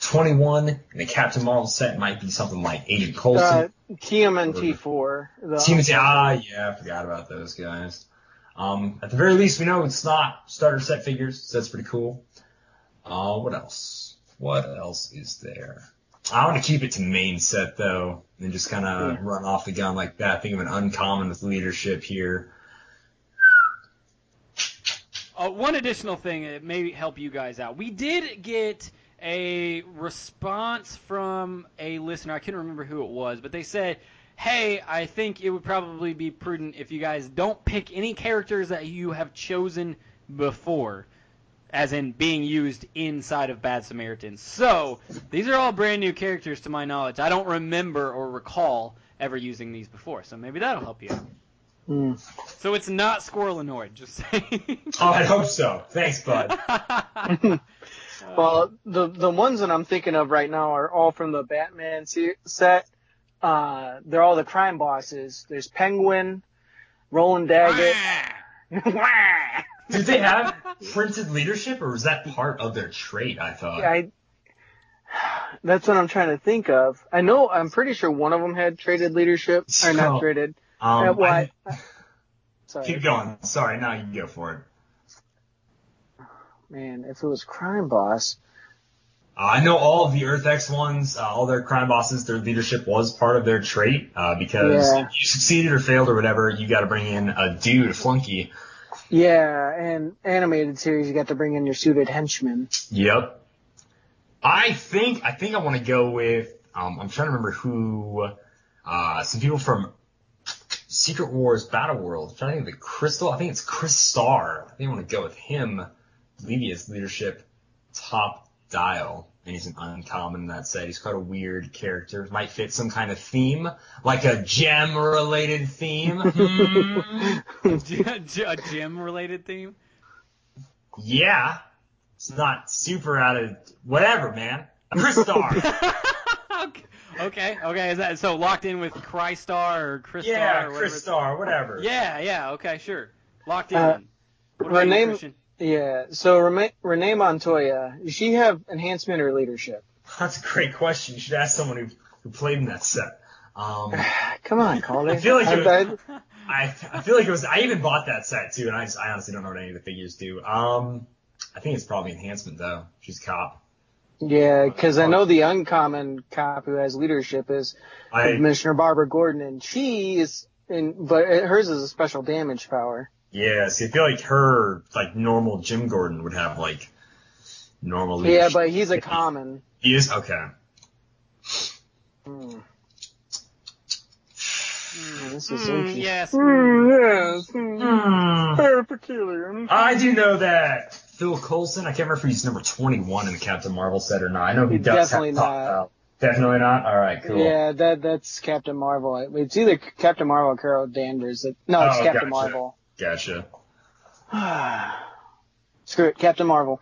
21 in the Captain Marvel set might be something like Agent uh, Coulson. TMNT4. The, Team Ah, yeah, I forgot about those guys. Um, at the very least, we know it's not starter set figures, so that's pretty cool. Uh, what else? What else is there? I want to keep it to main set though, and just kind of Yeah. run off the gun like that. Think of an uncommon with leadership here. Uh, one additional thing that may help you guys out. We did get a response from a listener. I couldn't remember who it was, but they said, "Hey, I think it would probably be prudent if you guys don't pick any characters that you have chosen before." As in being used inside of Bad Samaritans. So, these are all brand new characters to my knowledge. I don't remember or recall ever using these before, so maybe that'll help you out. Hmm. So it's not Squirrelanoid, just saying. Oh, I hope so. Thanks, bud. Well, the the ones that I'm thinking of right now are all from the Batman se- set. Uh, they're all the crime bosses. There's Penguin, Roland Daggett. Did they have printed leadership, or was that part of their trait? I thought. I. That's what I'm trying to think of. I know. I'm pretty sure one of them had traded leadership, or not traded. Um, I- I- sorry, keep going. Sorry, now you can go for it. man. If it was crime boss, Uh, I know all of the Earth X ones, uh, all their crime bosses, their leadership was part of their trait, uh, because Yeah. if you succeeded or failed or whatever, you gotta bring in a dude, a flunky. yeah, and animated series, you got to bring in your suited henchman. Yep. I think, I think I want to go with, um, I'm trying to remember who, uh, some people from Secret Wars Battle World. I'm trying to think of the Crystal, I think it's Crystar. I think I want to go with him. Believe leadership top dial. and he's an uncommon in that set. He's quite a weird character. Might fit some kind of theme, like a gem-related theme. Hmm. a gem-related theme. Yeah, it's not super out of whatever, man. A Crystar. okay, okay. Is that so locked in with Crystar or Crystar? Yeah, or whatever? Crystar, whatever. Yeah, yeah. Okay, sure. Locked in. Uh, what about you, Yeah. So Renee, Renee Montoya, does she have enhancement or leadership? That's a great question. You should ask someone who who played in that set. Um, Come on, Calder. I feel like it I- was- I I feel like it was. I even bought that set too, and I just I honestly don't know what any of the figures do. Um, I think it's probably enhancement though. She's a cop. Yeah, because I know the uncommon cop who has leadership is I Commissioner Barbara Gordon, and she is, in, but hers is a special damage power. yeah. See, I feel like her like normal Jim Gordon would have like normal. Yeah, but he's a common. he is okay. Hmm. This is Mm, interesting. yes. yes. Hmm. Very peculiar. I do know that Phil Coulson. I can't remember if he's number 21 in the Captain Marvel set or not. I know he does. Definitely have not. belt. Definitely not. All right, cool. Yeah, that that's Captain Marvel. It's either Captain Marvel or Carol Danvers. No, it's Oh, Captain gotcha. Marvel. Gotcha. Screw it, Captain Marvel.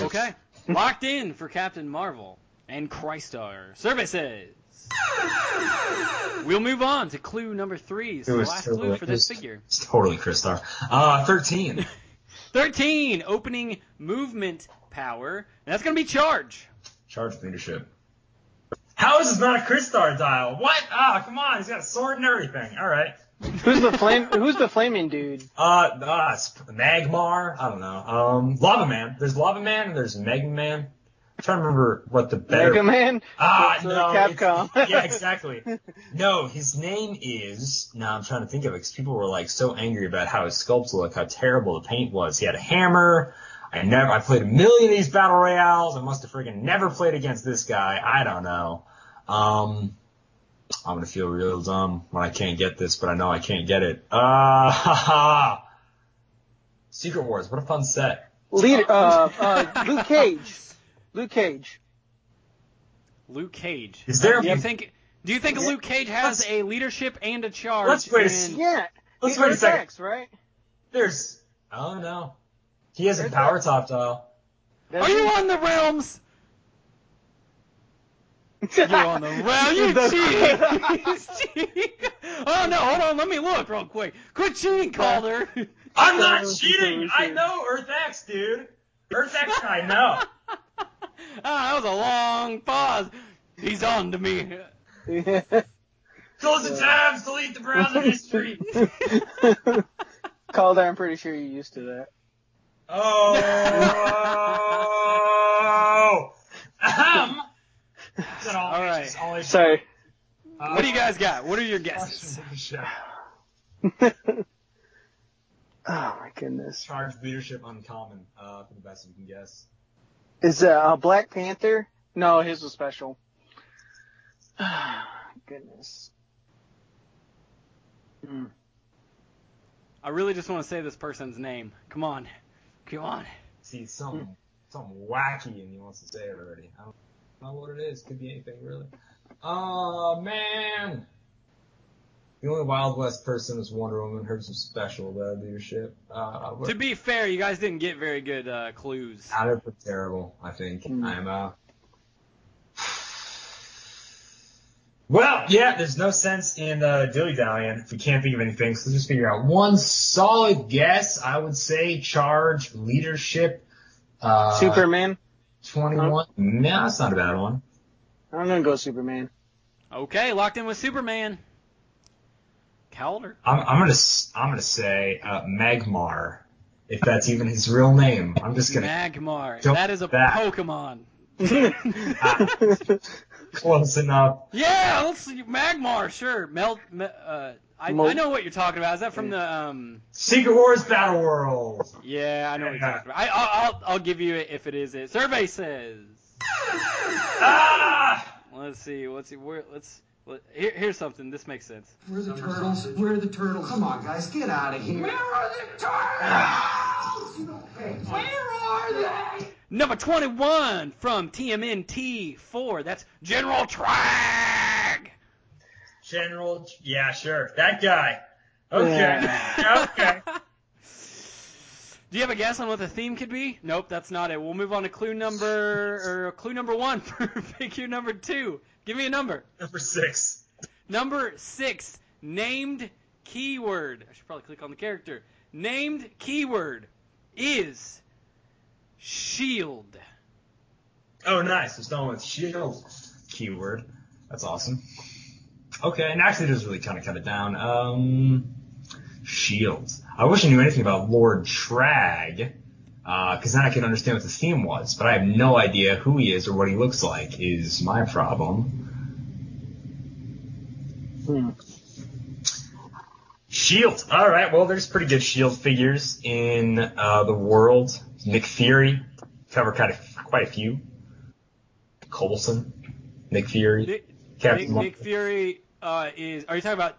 Okay. Locked in for Captain Marvel and Crystar services. We'll move on to clue number three. It's the was last totally- clue for it this was- figure. It's totally Crystar. Uh, 13. 13, opening movement power. And that's going to be charge. Charge leadership. How is this not a Crystar dial? What? Ah, come on. He's got a sword and everything. All right. Who's the flame? Who's the flaming dude? Uh, uh, it's Magmar. I don't know. Um, Lava Man. There's Lava Man and there's Mega Man. I'm trying to remember what the better. Mega Man. Ah, no. Capcom. yeah, exactly. No, his name is. Now I'm trying to think of it because people were like so angry about how his sculpts look, how terrible the paint was. He had a hammer. I never. I played a million of these battle royales. I must have freaking never played against this guy. I don't know. Um, I'm gonna feel real dumb when I can't get this, but I know I can't get it. Uh, haha. Secret Wars. What a fun set. Leader. Uh, uh, Luke Cage. Luke Cage. Luke Cage. Is there- Do you think? Do you think Yeah. Luke Cage has Let's- a leadership and a charge? Let's wait a and- s- Yeah. Let's wait a second. attacks, right? There's. Oh no. He has a power that- top dial. Are you on the realms? You're on the realm. You cheating. He's cheating. Oh no! Hold on. Let me look real quick. Quit cheating, Calder. I'm not cheating. I know Earth X, dude. Earth X, I know. Ah, that was a long pause. He's on to me. Close the tabs. Delete the browser history. Calder, I'm pretty sure you're used to that. Oh. Ahem. All? All right. All Sorry. Uh, What do you guys got? What are your guesses? oh my goodness. Charge leadership uncommon. Uh, for the best you can guess. Is uh, Black Panther? No, his was special. goodness. Hmm. I really just want to say this person's name. Come on. Come on. See, it's something, something wacky, and he wants to say it already. I don't know what it is. Could be anything, really. Oh man. The only Wild West person is Wonder Woman. Hers was special though, leadership. Uh, To be fair, you guys didn't get very good uh, clues. Out of the terrible, I think. Hmm. I'm uh Well, yeah, there's no sense in uh, dilly dallying if we can't think of anything. So let's just figure out one solid guess. I would say charge leadership. Uh, Superman? 21. No, that's not a bad one. I'm gonna go Superman. Okay, locked in with Superman. Calder. I'm, I'm gonna s- I'm gonna say uh, Magmar, if that's even his real name. I'm just gonna Magmar. That is a back. Pokemon. close enough. Yeah, let's see. Magmar, sure. Mel, uh, I, Mo- I know what you're talking about. Is that from the um? Secret Wars Battle World. Yeah, I know what you're talking about. I, I'll, I'll I'll give you it if it is it. Survey says. Ah! Let's see. Let's see. Where? Let's. Let, here, here's something. This makes sense. Where are the turtles? Where are the turtles? Come on, guys, get out of here. Where are the turtles? Where are they? Number 21 from TMNT4. That's General Trag. General, yeah, sure, that guy. Okay, okay. Do you have a guess on what the theme could be? Nope, that's not it. We'll move on to clue number or clue number one for figure number two. Give me a number. Number six. Number six. Named keyword. I should probably click on the character. Named keyword is shield. Oh, nice. We're starting with shield keyword. That's awesome. Okay, and actually, it does really kind of cut it down. Um, shields. I wish I knew anything about Lord Trag, because then I could understand what the theme was. But I have no idea who he is or what he looks like. Is my problem. Hmm. Shield. All right. Well, there's pretty good Shield figures in uh, the world. Nick Fury cover kind of quite a few. Coulson, Nick Fury, Nick, Captain Nick, Mar- Nick Fury uh, is. Are you talking about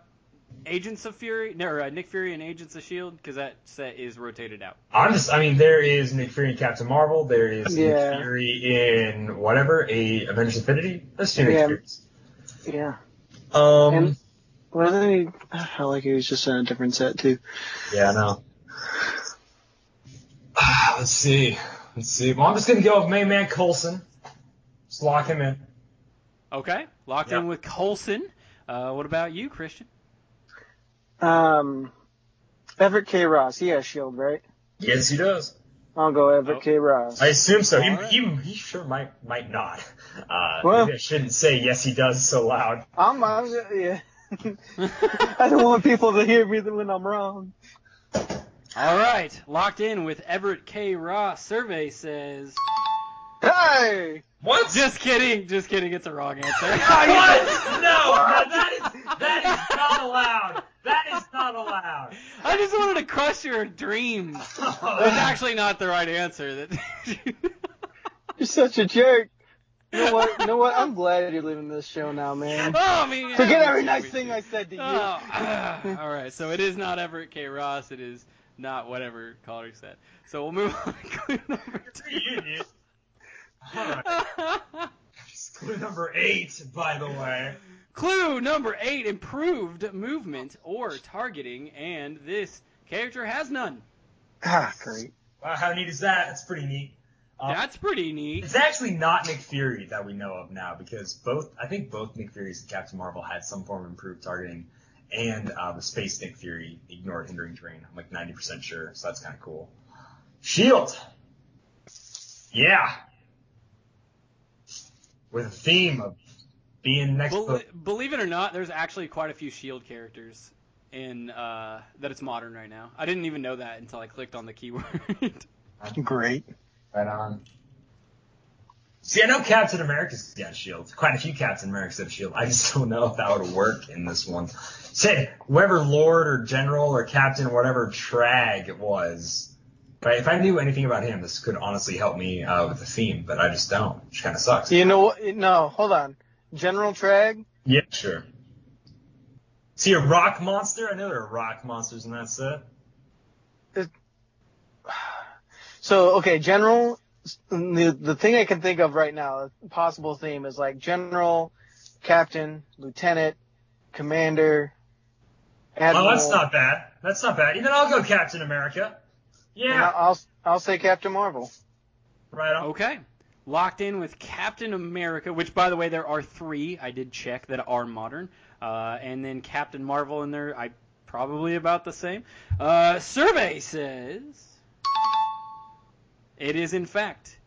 Agents of Fury? No, uh, Nick Fury and Agents of Shield, because that set is rotated out. I'm just. I mean, there is Nick Fury and Captain Marvel. There is Yeah. Nick Fury in whatever a Avengers Infinity. That's two Nick Yeah. Furies. Yeah. Um. And- Wasn't he? I felt like he was just in a different set too. yeah. I know. Ah, Let's see. Let's see. Well, I'm just gonna go with Main Man Coulson. Just lock him in. Okay, locked Yeah. in with Coulson. Uh, what about you, Christian? Um, Everett K. Ross. He has Shield, right? Yes, he does. I'll go Everett Oh. K. Ross. I assume so. He, All right. he, he sure might might not. Uh, Well- maybe I shouldn't say yes he does so loud. I'm, I'm yeah. I don't want people to hear me when I'm wrong. All right, locked in with Everett K. Ross. Survey says. Hey! What? Just kidding, just kidding. It's a wrong answer. what? No, no, that is that is not allowed. That is not allowed. I just wanted to crush your dreams. That's actually not the right answer. That. You're such a jerk. You know what? You know what? I'm glad you're leaving this show now, man. oh man. Forget every nice thing I said to you. Oh, ah, all right, so it is not Everett K. Ross. It is not whatever caller said. So we'll move on to clue number Reunion. All right. two. Clue number eight, by the way. Clue number eight: improved movement or targeting, and this character has none. Ah, great. Wow, how neat is that? That's pretty neat. Um, That's pretty neat. It's actually not Nick Fury that we know of now because both, I think both Nick Furies and Captain Marvel had some form of improved targeting, and uh, the Space Nick Fury ignored hindering terrain. I'm like 90% sure, so that's kind of cool. Shield. Yeah. With a theme of being next Bel- to believe it or not, there's actually quite a few Shield characters in uh, that it's modern right now. I didn't even know that until I clicked on the keyword. Great. Right on. See, I know Captain America's got a shield. Quite a few Captain Americas have a shield. I just don't know if that would work in this one. Say, whoever Lord or General or Captain, or whatever Trag it was, right? If I knew anything about him, this could honestly help me uh, with the theme, but I just don't, which kind of sucks. You know what? No, hold on. General Trag? Yeah, sure. See, a rock monster? I know there are rock monsters in that set. So, okay, General, the, the thing I can think of right now, a possible theme is like General, Captain, Lieutenant, Commander, Admiral. Oh, that's not bad. That's not bad. Even I'll go Captain America. Yeah, I'll, I'll say Captain Marvel. right on. Okay. Locked in with Captain America, which, by the way, there are three I did check that are modern. Uh, and then Captain Marvel in there, I probably about the same. Uh, survey says it is, in fact,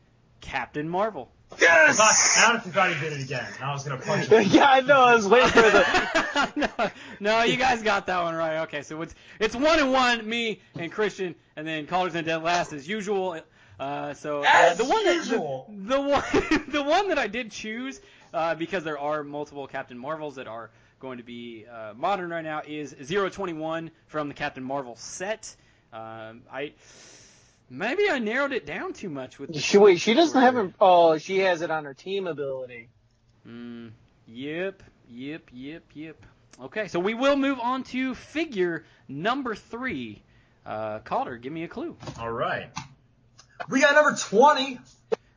Captain Marvel. I thought- I honestly thought he did it again. I was gonna punch him. yeah, I know. I was waiting for the. no, no, you guys got that one right. Okay, so it's it's one and one, me and Christian, and then callers and dead last as usual. Uh, so uh, the one that the, the one the one that I did choose uh, because there are multiple Captain Marvels that are going to be uh, modern right now is 021 from the Captain Marvel set. Um, I maybe I narrowed it down too much with. She, wait, she doesn't have keyword. it. Oh, she has it on her team ability. Mm, yep, yep, yep, yep. Okay, so we will move on to figure number three. Uh, Calder, give me a clue. All right. We got number 20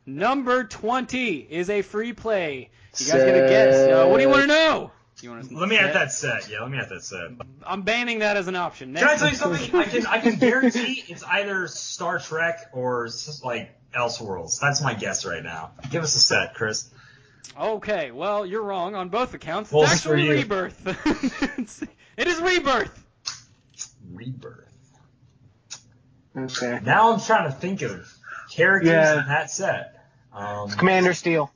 Number 20 is a free play. You guys gonna guess? Uh, what do you want to know? You want to Let me add that set. Yeah, let me add that set. I'm banning that as an option. Can I tell you something? I can I can guarantee it's either Star Trek or s- like Elseworlds. That's my guess right now. Give us a set, Chris. Okay, well, you're wrong on both accounts. It's Well, this for actually. Rebirth. It is Rebirth. Rebirth. Okay. Now I'm trying to think of characters Yeah. in that set. Um, Commander Steel.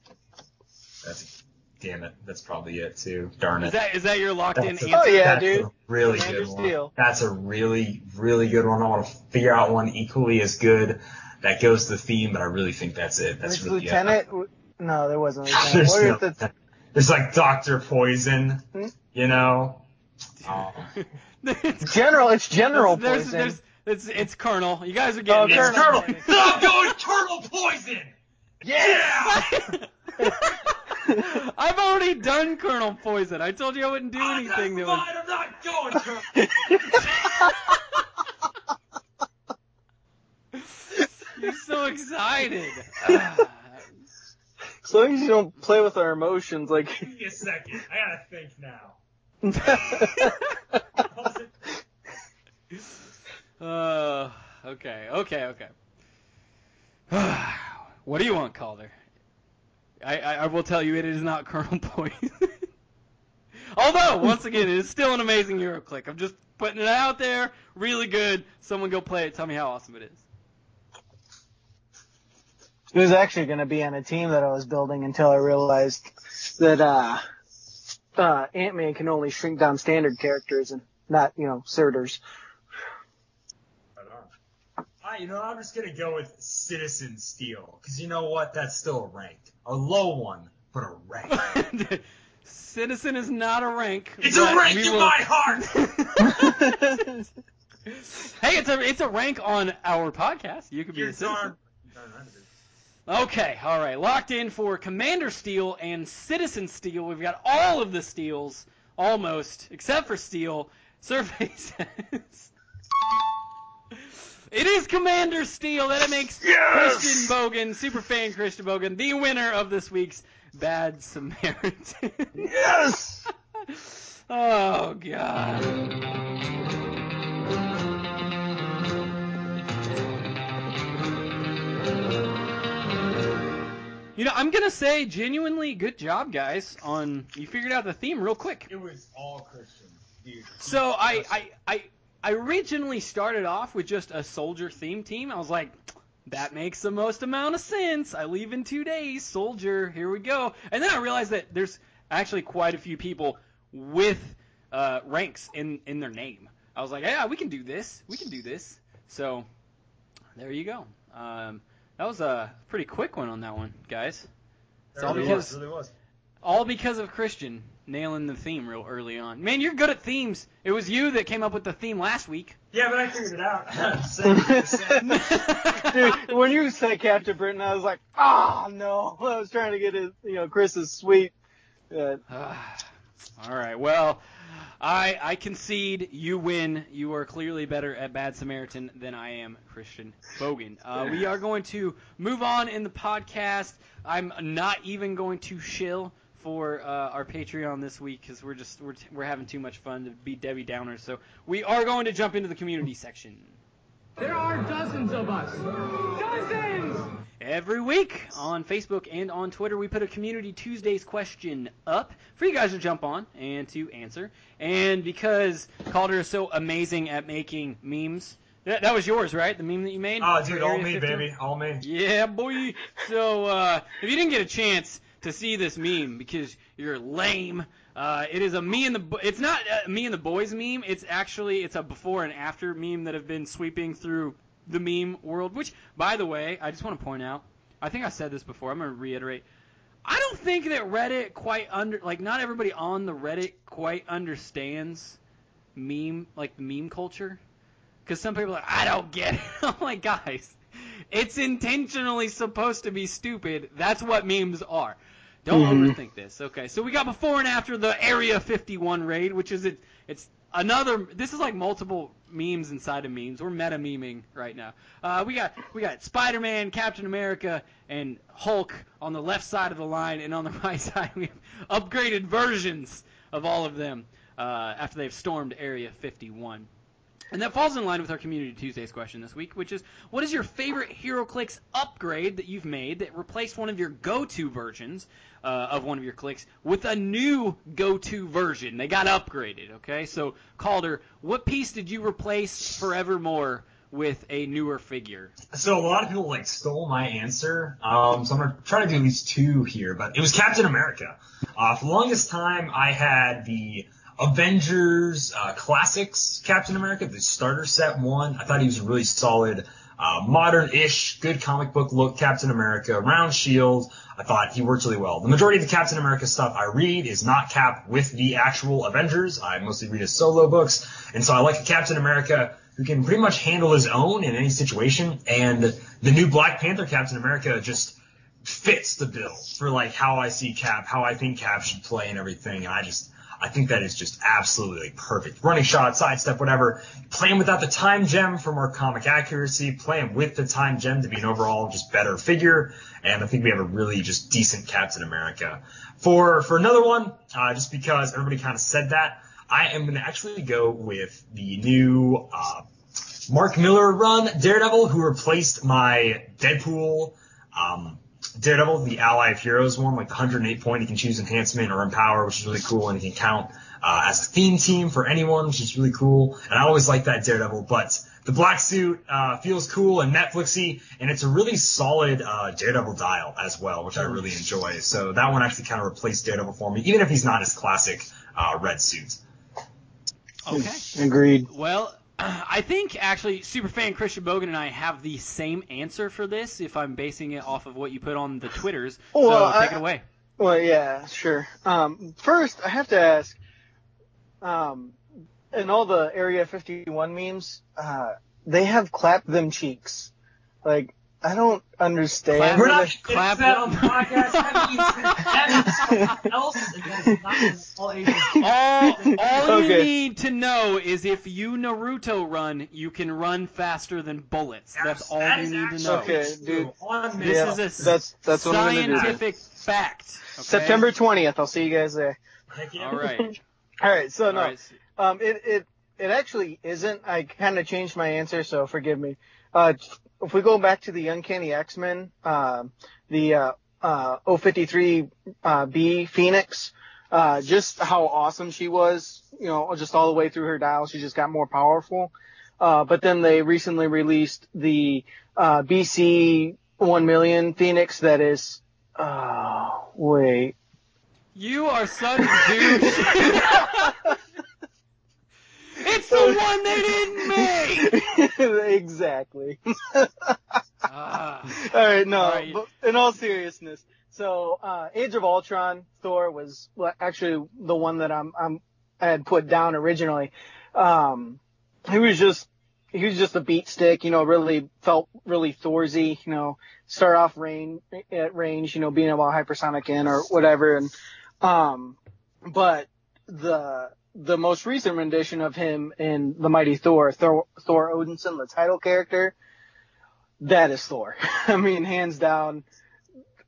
that's damn it. That's probably it too. Darn it. Is that is that your locked in a- answer? Oh, yeah, that's dude. a really Commander good one. Steel. That's a really, really good one. I want to figure out one equally as good that goes to the theme, but I really think that's it. That's Which really it. Lieutenant? w- No, there wasn't Lieutenant. There's, What no, the, there's like Doctor Poison, Hmm? you know. Um, It's- General, it's General there's, Poison. there's, it's, it's Colonel. You guys are Oh, getting it's Colonel Colonel. Poison. I'm going Colonel Poison. Yeah. I've already done Colonel Poison. I told you I wouldn't do I'm not, anything that was. fine, I'm not going Colonel. You're so excited. As long as you don't play with our emotions, like. Give me a second. I gotta think now. Uh, okay, okay, okay. what do you want, Calder? I, I, I will tell you it is not Colonel Poison. Although, once again, it is still an amazing HeroClix. I'm just putting it out there. Really good. Someone go play it. Tell me how awesome it is. It was actually going to be on a team that I was building until I realized that uh, uh, Ant-Man can only shrink down standard characters and not, you know, Surters. You know, I'm just gonna go with Citizen Steel, because you know what? That's still a rank. A low one, but a rank. Citizen is not a rank. It's a rank in will- my heart! hey, it's a it's a rank on our podcast. You could be You're a citizen. darn. darn right it is. Okay, all right. Locked in for Commander Steel and Citizen Steel. We've got all of the steels, almost, except for Steel. Survey says. It is Commander Steel. That makes Yes! Christian Bogan, super fan Christian Bogan, the winner of this week's Bad Samaritan. Yes! oh, God. You know, I'm gonna say genuinely good job, guys. On you figured out the theme real quick. It was all Christian, dude. So I, I, I, I originally started off with just a soldier theme team. I was like, that makes the most amount of sense. I leave in two days, soldier. Here we go. And then I realized that there's actually quite a few people with uh, ranks in in their name. I was like, yeah, we can do this. We can do this. So there you go. Um, that was a pretty quick one on that one, guys. It's all really because was, really was. all because of Christian nailing the theme real early on. Man, you're good at themes. It was you that came up with the theme last week. Yeah, but I figured it out. Dude, when you said Captain Britain, I was like, ah, no. I was trying to get his, you know, Chris's sweet. Uh, all right. Well, I I concede. You win. You are clearly better at Bad Samaritan than I am, Christian Bogan. Uh, we are going to move on in the podcast. I'm not even going to shill for uh, our Patreon this week because we're just we're, we're having too much fun to be Debbie Downers. So we are going to jump into the community section. There are dozens of us. Dozens! Every week on Facebook and on Twitter, we put a Community Tuesdays question up for you guys to jump on and to answer. And because Calder is so amazing at making memes, that, that was yours, right? The meme that you made? oh, dude, all me, 51? baby. All me. Yeah, boy. So uh, if you didn't get a chance to see this meme because you're lame, uh, it is a me and the it's not me and the boys meme. It's actually it's a before and after meme that have been sweeping through the meme world. Which, by the way, I just want to point out. I think I said this before. I'm gonna reiterate. I don't think that Reddit quite under like not everybody on the Reddit quite understands meme like meme culture. Because some people are like, I don't get it. I'm like, guys, it's intentionally supposed to be stupid. That's what memes are. Don't Mhm. overthink this. Okay, so we got before and after the Area 51 raid, which is it. It's another. This is like multiple memes inside of memes. We're meta meming right now. Uh, we got we got Spider-Man, Captain America, and Hulk on the left side of the line, and on the right side we have upgraded versions of all of them uh, after they've stormed Area 51. And that falls in line with our Community Tuesdays question this week, which is what is your favorite HeroClix upgrade that you've made that replaced one of your go-to versions uh, of one of your clicks with a new go-to version? They got upgraded, okay? So, Calder, what piece did you replace forevermore with a newer figure? So a lot of people like stole my answer. Um, so I'm gonna try to do at least two here, but it was Captain America. Uh, for the longest time, I had the Avengers uh, Classics Captain America, the starter set one. I thought he was a really solid, uh, modern-ish, good comic book look Captain America, round shield. I thought he worked really well. The majority of the Captain America stuff I read is not Cap with the actual Avengers. I mostly read his solo books, and so I like a Captain America who can pretty much handle his own in any situation. And the new Black Panther Captain America just fits the bill for like how I see Cap, how I think Cap should play and everything. And I just I think that is just absolutely perfect. Running shot, sidestep, whatever. Playing without the time gem for more comic accuracy. Playing with the time gem to be an overall just better figure. And I think we have a really just decent Captain America. For for another one, uh, just because everybody kind of said that, I am going to actually go with the new uh, Mark Miller run Daredevil, who replaced my Deadpool. Um, Daredevil, the Ally of Heroes one, like the 108 point, you can choose enhancement or empower, which is really cool, and you can count uh, as a theme team for anyone, which is really cool. And I always like that Daredevil, but the black suit uh, feels cool and Netflixy, and it's a really solid uh, Daredevil dial as well, which I really enjoy. So that one actually kind of replaced Daredevil for me, even if he's not his classic uh, red suit. Okay. Agreed. Well, I think actually Superfan Christian Bogan and I have the same answer for this if I'm basing it off of what you put on the Twitters. Well, so take it away. Well, yeah, sure. Um, first, I have to ask, um, in all the Area 51 memes, uh, they have clap them cheeks. Like, I don't understand. Clap- We're not they- Clap that on the podcast. That means, that means else. That is not all. All, all you Okay. need to know is if you Naruto run, you can run faster than bullets. That's all That you need to know. Okay, dude. This Yeah, is a s- that's that's what I'm scientific fact. okay? September 20th. I'll see you guys there. All right. All right. So All no, right. um, it it it actually isn't. I kind of changed my answer, so forgive me. Uh, if we go back to the Uncanny X-Men, um, the uh, uh, 053 uh, B Phoenix, uh, just how awesome she was, you know, just all the way through her dial, she just got more powerful. Uh, but then they recently released the uh, BC 1 million Phoenix that is, uh, wait, You are such a douche. the one they didn't make. exactly. Ah. All right, no. All right. But in all seriousness, so uh, Age of Ultron, Thor was well, actually the one that I'm I'm I had put down originally. Um, he was just he was just a beat stick, you know. Really felt really Thorsy, you know. Start off range at range, you know, being able to hypersonic in or whatever, and um, but the the most recent rendition of him in the Mighty Thor, Thor, Thor Odinson, the title character, that is Thor. I mean, hands down,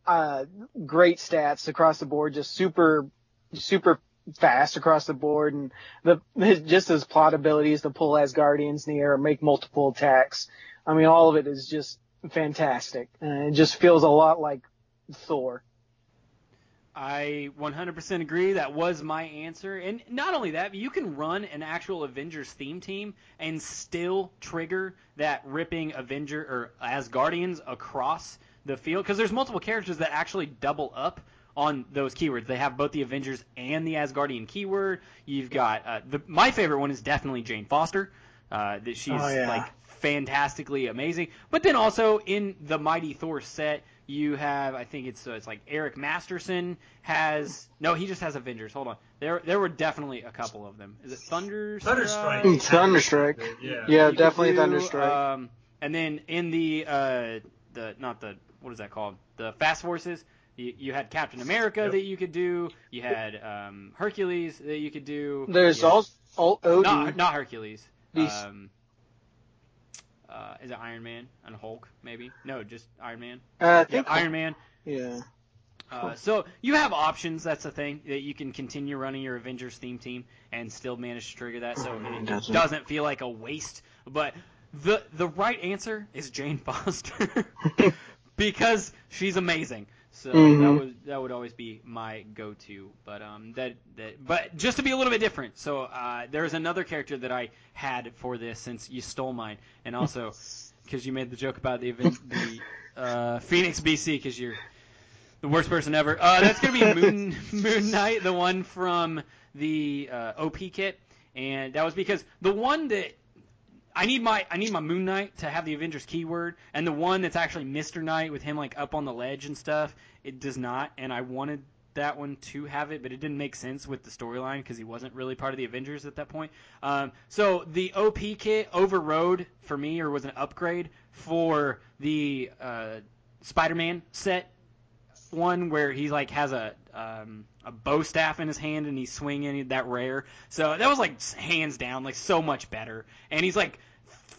uh, great stats across the board, just super, super fast across the board, and the his, just his plot abilities to pull Asgardians in the air make multiple attacks. I mean, all of it is just fantastic, and it just feels a lot like Thor. I 100% agree. That was my answer. And not only that, but you can run an actual Avengers theme team and still trigger that ripping Avenger or Asgardians across the field because there's multiple characters that actually double up on those keywords. They have both the Avengers and the Asgardian keyword. You've got uh, the my favorite one is definitely Jane Foster. Uh, that she's Oh, yeah. like fantastically amazing. But then also in the Mighty Thor set, you have I think it's uh, it's like Eric Masterson has no, he just has Avengers. Hold on, there there were definitely a couple of them. Is it Thunderstrike? Thunderstrike. Mm, Thunderstrike. Yeah. Yeah, You definitely do, Thunderstrike. Um, and then in the uh, the not the what is that called? The Fast Forces. You, you had Captain America Yep. that you could do. You had um, Hercules that you could do. There's you had- also oh, Odin. not not Hercules. Beast. Um, uh, is it Iron Man and Hulk? Maybe no, just Iron Man. Uh, I Yeah, think Iron Man. Yeah. Uh, so you have options. That's the thing that you can continue running your Avengers theme team and still manage to trigger that. So it, it doesn't. doesn't feel like a waste. But the the right answer is Jane Foster because she's amazing. So that Mhm. would that would always be my go-to. But um that that but just to be a little bit different. So uh, there's another character that I had for this since you stole mine, and also because you made the joke about the event, the uh, Phoenix BC because you're the worst person ever. Uh, that's gonna be Moon Moon Knight, the one from the uh, OP kit, and that was because the one that I need my I need my Moon Knight to have the Avengers keyword, and the one that's actually Mister Knight with him like up on the ledge and stuff, it does not, and I wanted that one to have it, but it didn't make sense with the storyline because he wasn't really part of the Avengers at that point. Um, so the OP kit overrode for me, or was an upgrade for the uh, Spider-Man set one where he like has a um, a bow staff in his hand and he's swinging that rare. So that was like hands down like so much better. And he's like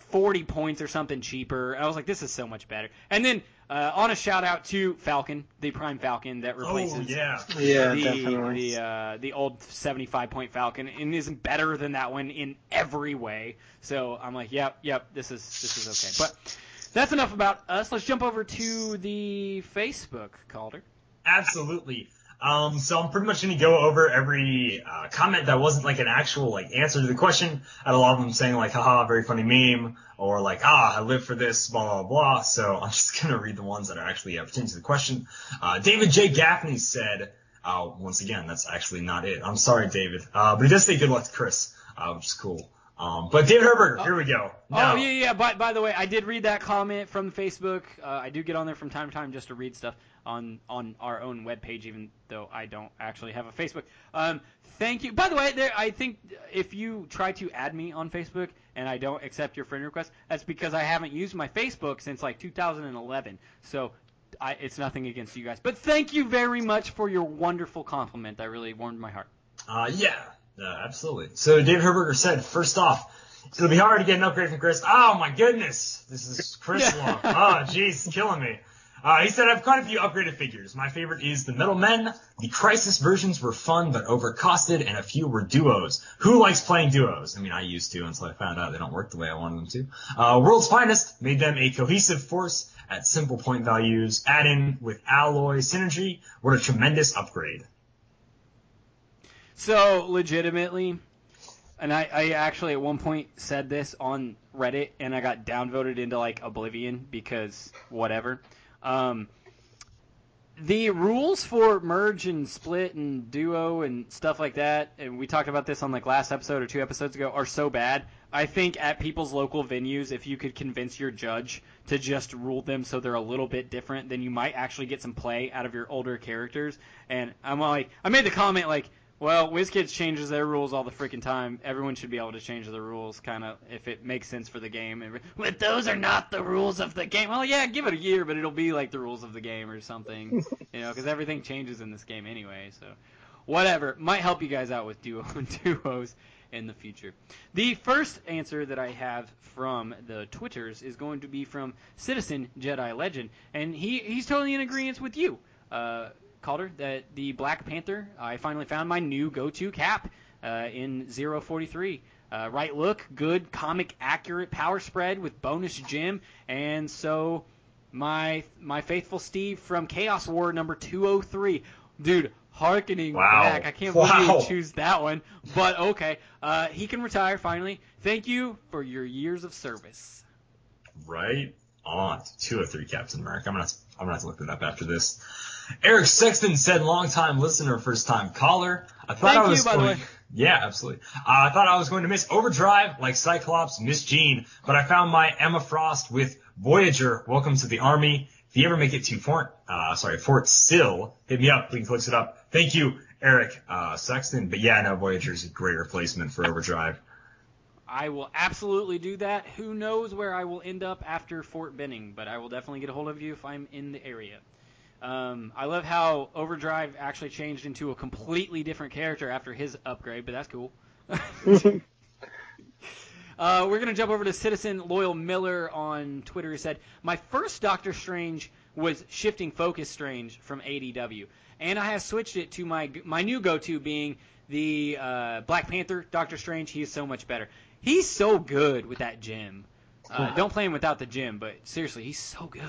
40 points or something cheaper. I was like, this is so much better. And then uh, on a shout out to Falcon, the Prime Falcon that Oh replaces yeah. Yeah, the definitely. the uh, the old 75 point Falcon and is better than that one in every way. So I'm like, yep, yep, this is this is okay. But that's enough about us. Let's jump over to the Facebook Calder. Absolutely. Um, so I'm pretty much going to go over every uh, comment that wasn't like an actual like answer to the question. I had a lot of them saying like, haha, very funny meme, or like, ah, I live for this, blah, blah, blah. So I'm just going to read the ones that are actually uh, pertaining to the question. Uh, David J. Gaffney said, uh, once again, that's actually not it. I'm sorry, David. Uh, but he does say good luck to Chris, uh, which is cool. Um, but David Herberger, here we go. Now- Oh yeah, yeah. By, by the way, I did read that comment from Facebook. Uh, I do get on there from time to time just to read stuff on on our own webpage, even though I don't actually have a Facebook. Um, thank you. By the way, there, I think if you try to add me on Facebook and I don't accept your friend request, that's because I haven't used my Facebook since like 2011. So. I, it's nothing against you guys, but thank you very much for your wonderful compliment. That really warmed my heart. Uh, yeah, uh, absolutely. So David Herberger said, first off, it'll be hard to get an upgrade from Chris. Oh my goodness, this is Chris Long. Oh jeez, killing me. Uh, he said, I have quite a few upgraded figures. My favorite is the Metal Men. The Crisis versions were fun but overcosted, and a few were duos. Who likes playing duos? I mean, I used to until I found out they don't work the way I wanted them to. Uh, World's Finest made them a cohesive force at simple point values. Add in with alloy synergy. What a tremendous upgrade. So legitimately, and I, I actually at one point said this on Reddit, and I got downvoted into like oblivion because whatever. Um, the rules for merge and split and duo and stuff like that, and we talked about this on like last episode or two episodes ago, are so bad. I think at people's local venues, if you could convince your judge to just rule them so they're a little bit different, then you might actually get some play out of your older characters. And I'm like, I made the comment like, well, WizKids changes their rules all the freaking time. Everyone should be able to change the rules, kind of, if it makes sense for the game. But those are not the rules of the game. Well, yeah, give it a year, but it'll be like the rules of the game or something, you know, because everything changes in this game anyway. So, whatever might help you guys out with duo duos in the future. The first answer that I have from the Twitters is going to be from Citizen Jedi Legend, and he he's totally in agreement with you. Uh, Calder, that the Black Panther, I finally found my new go-to cap uh, in 043. Uh, right look, good comic accurate power spread with bonus gem, and so my my faithful Steve from Chaos War number 203, dude, harkening Wow. back. I can't Wow. believe you choose that one, but okay, uh, he can retire finally. Thank you for your years of service. Right on. 203 Captain America. I'm gonna I'm gonna have to look that up after this. Eric Sexton said, long time listener, first time caller. I thought Thank I you, was the going. Yeah, absolutely. Uh, I thought I was going to miss Overdrive like Cyclops, Miss Jean, but I found my Emma Frost with Voyager. Welcome to the army. If you ever make it to Fort, uh, sorry, Fort Sill, hit me up. We can close it up. Thank you, Eric, uh, Sexton. But yeah, no, Voyager is a great replacement for Overdrive. I will absolutely do that. Who knows where I will end up after Fort Benning, but I will definitely get a hold of you if I'm in the area. Um, I love how Overdrive actually changed into a completely different character after his upgrade, but that's cool. Uh, we're going to jump over to Citizen Loyal Miller on Twitter who said, My first Doctor Strange was Shifting Focus Strange from ADW, and I have switched it to my my new go-to being the uh, Black Panther Doctor Strange. He is so much better. He's so good with that gem. Uh, don't play him without the gem, but seriously, he's so good.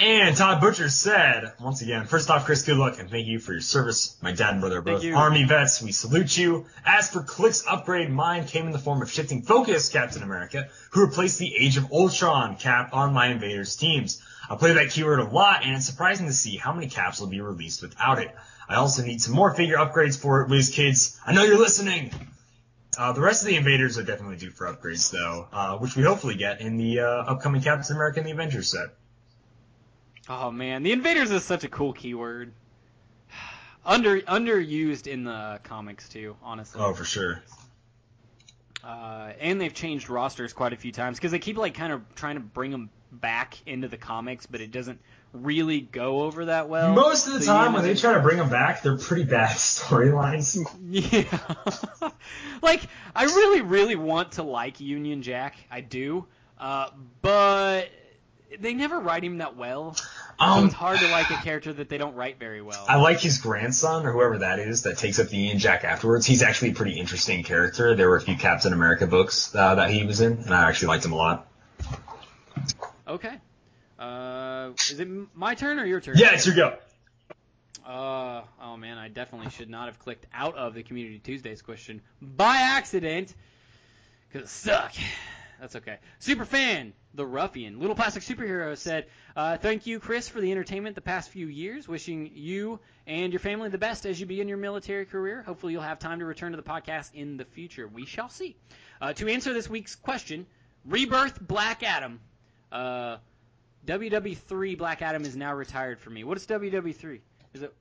And Todd Butcher said, once again, first off, Chris, good luck and thank you for your service. My dad and brother are both. Army vets. We salute you. As for Click's upgrade, mine came in the form of shifting focus Captain America, who replaced the Age of Ultron cap on my Invaders teams. I play that keyword a lot, and it's surprising to see how many caps will be released without it. I also need some more figure upgrades for it, WizKids. I know you're listening. Uh, the rest of the Invaders are definitely due for upgrades, though, uh, which we hopefully get in the uh, upcoming Captain America and the Avengers set. Oh man, the Invaders is such a cool keyword. Under underused in the comics too, honestly. Oh, for sure. Uh, and they've changed rosters quite a few times because they keep like kind of trying to bring them back into the comics, but it doesn't really go over that well. Most of the So time, when they try to bring them back, they're pretty bad storylines. Yeah. like, I really, really want to like Union Jack. I do. Uh, but they never write him that well. So Um, it's hard to like a character that they don't write very well. I like his grandson or whoever that is that takes up the Union Jack afterwards. He's actually a pretty interesting character. There were a few Captain America books uh, that he was in, and I actually liked him a lot. Okay. Uh, is it my turn or your turn? Yeah, it's your go. Uh, oh man, I definitely should not have clicked out of the Community Tuesdays question by accident. Cause it suck. That's okay. Superfan, the ruffian, little plastic superhero said, uh, "Thank you, Chris, for the entertainment the past few years. Wishing you and your family the best as you begin your military career. Hopefully, you'll have time to return to the podcast in the future. We shall see." Uh, to answer this week's question, Rebirth Black Adam. Uh, WW3 Black Adam is now retired for me. What is WW3? Is it?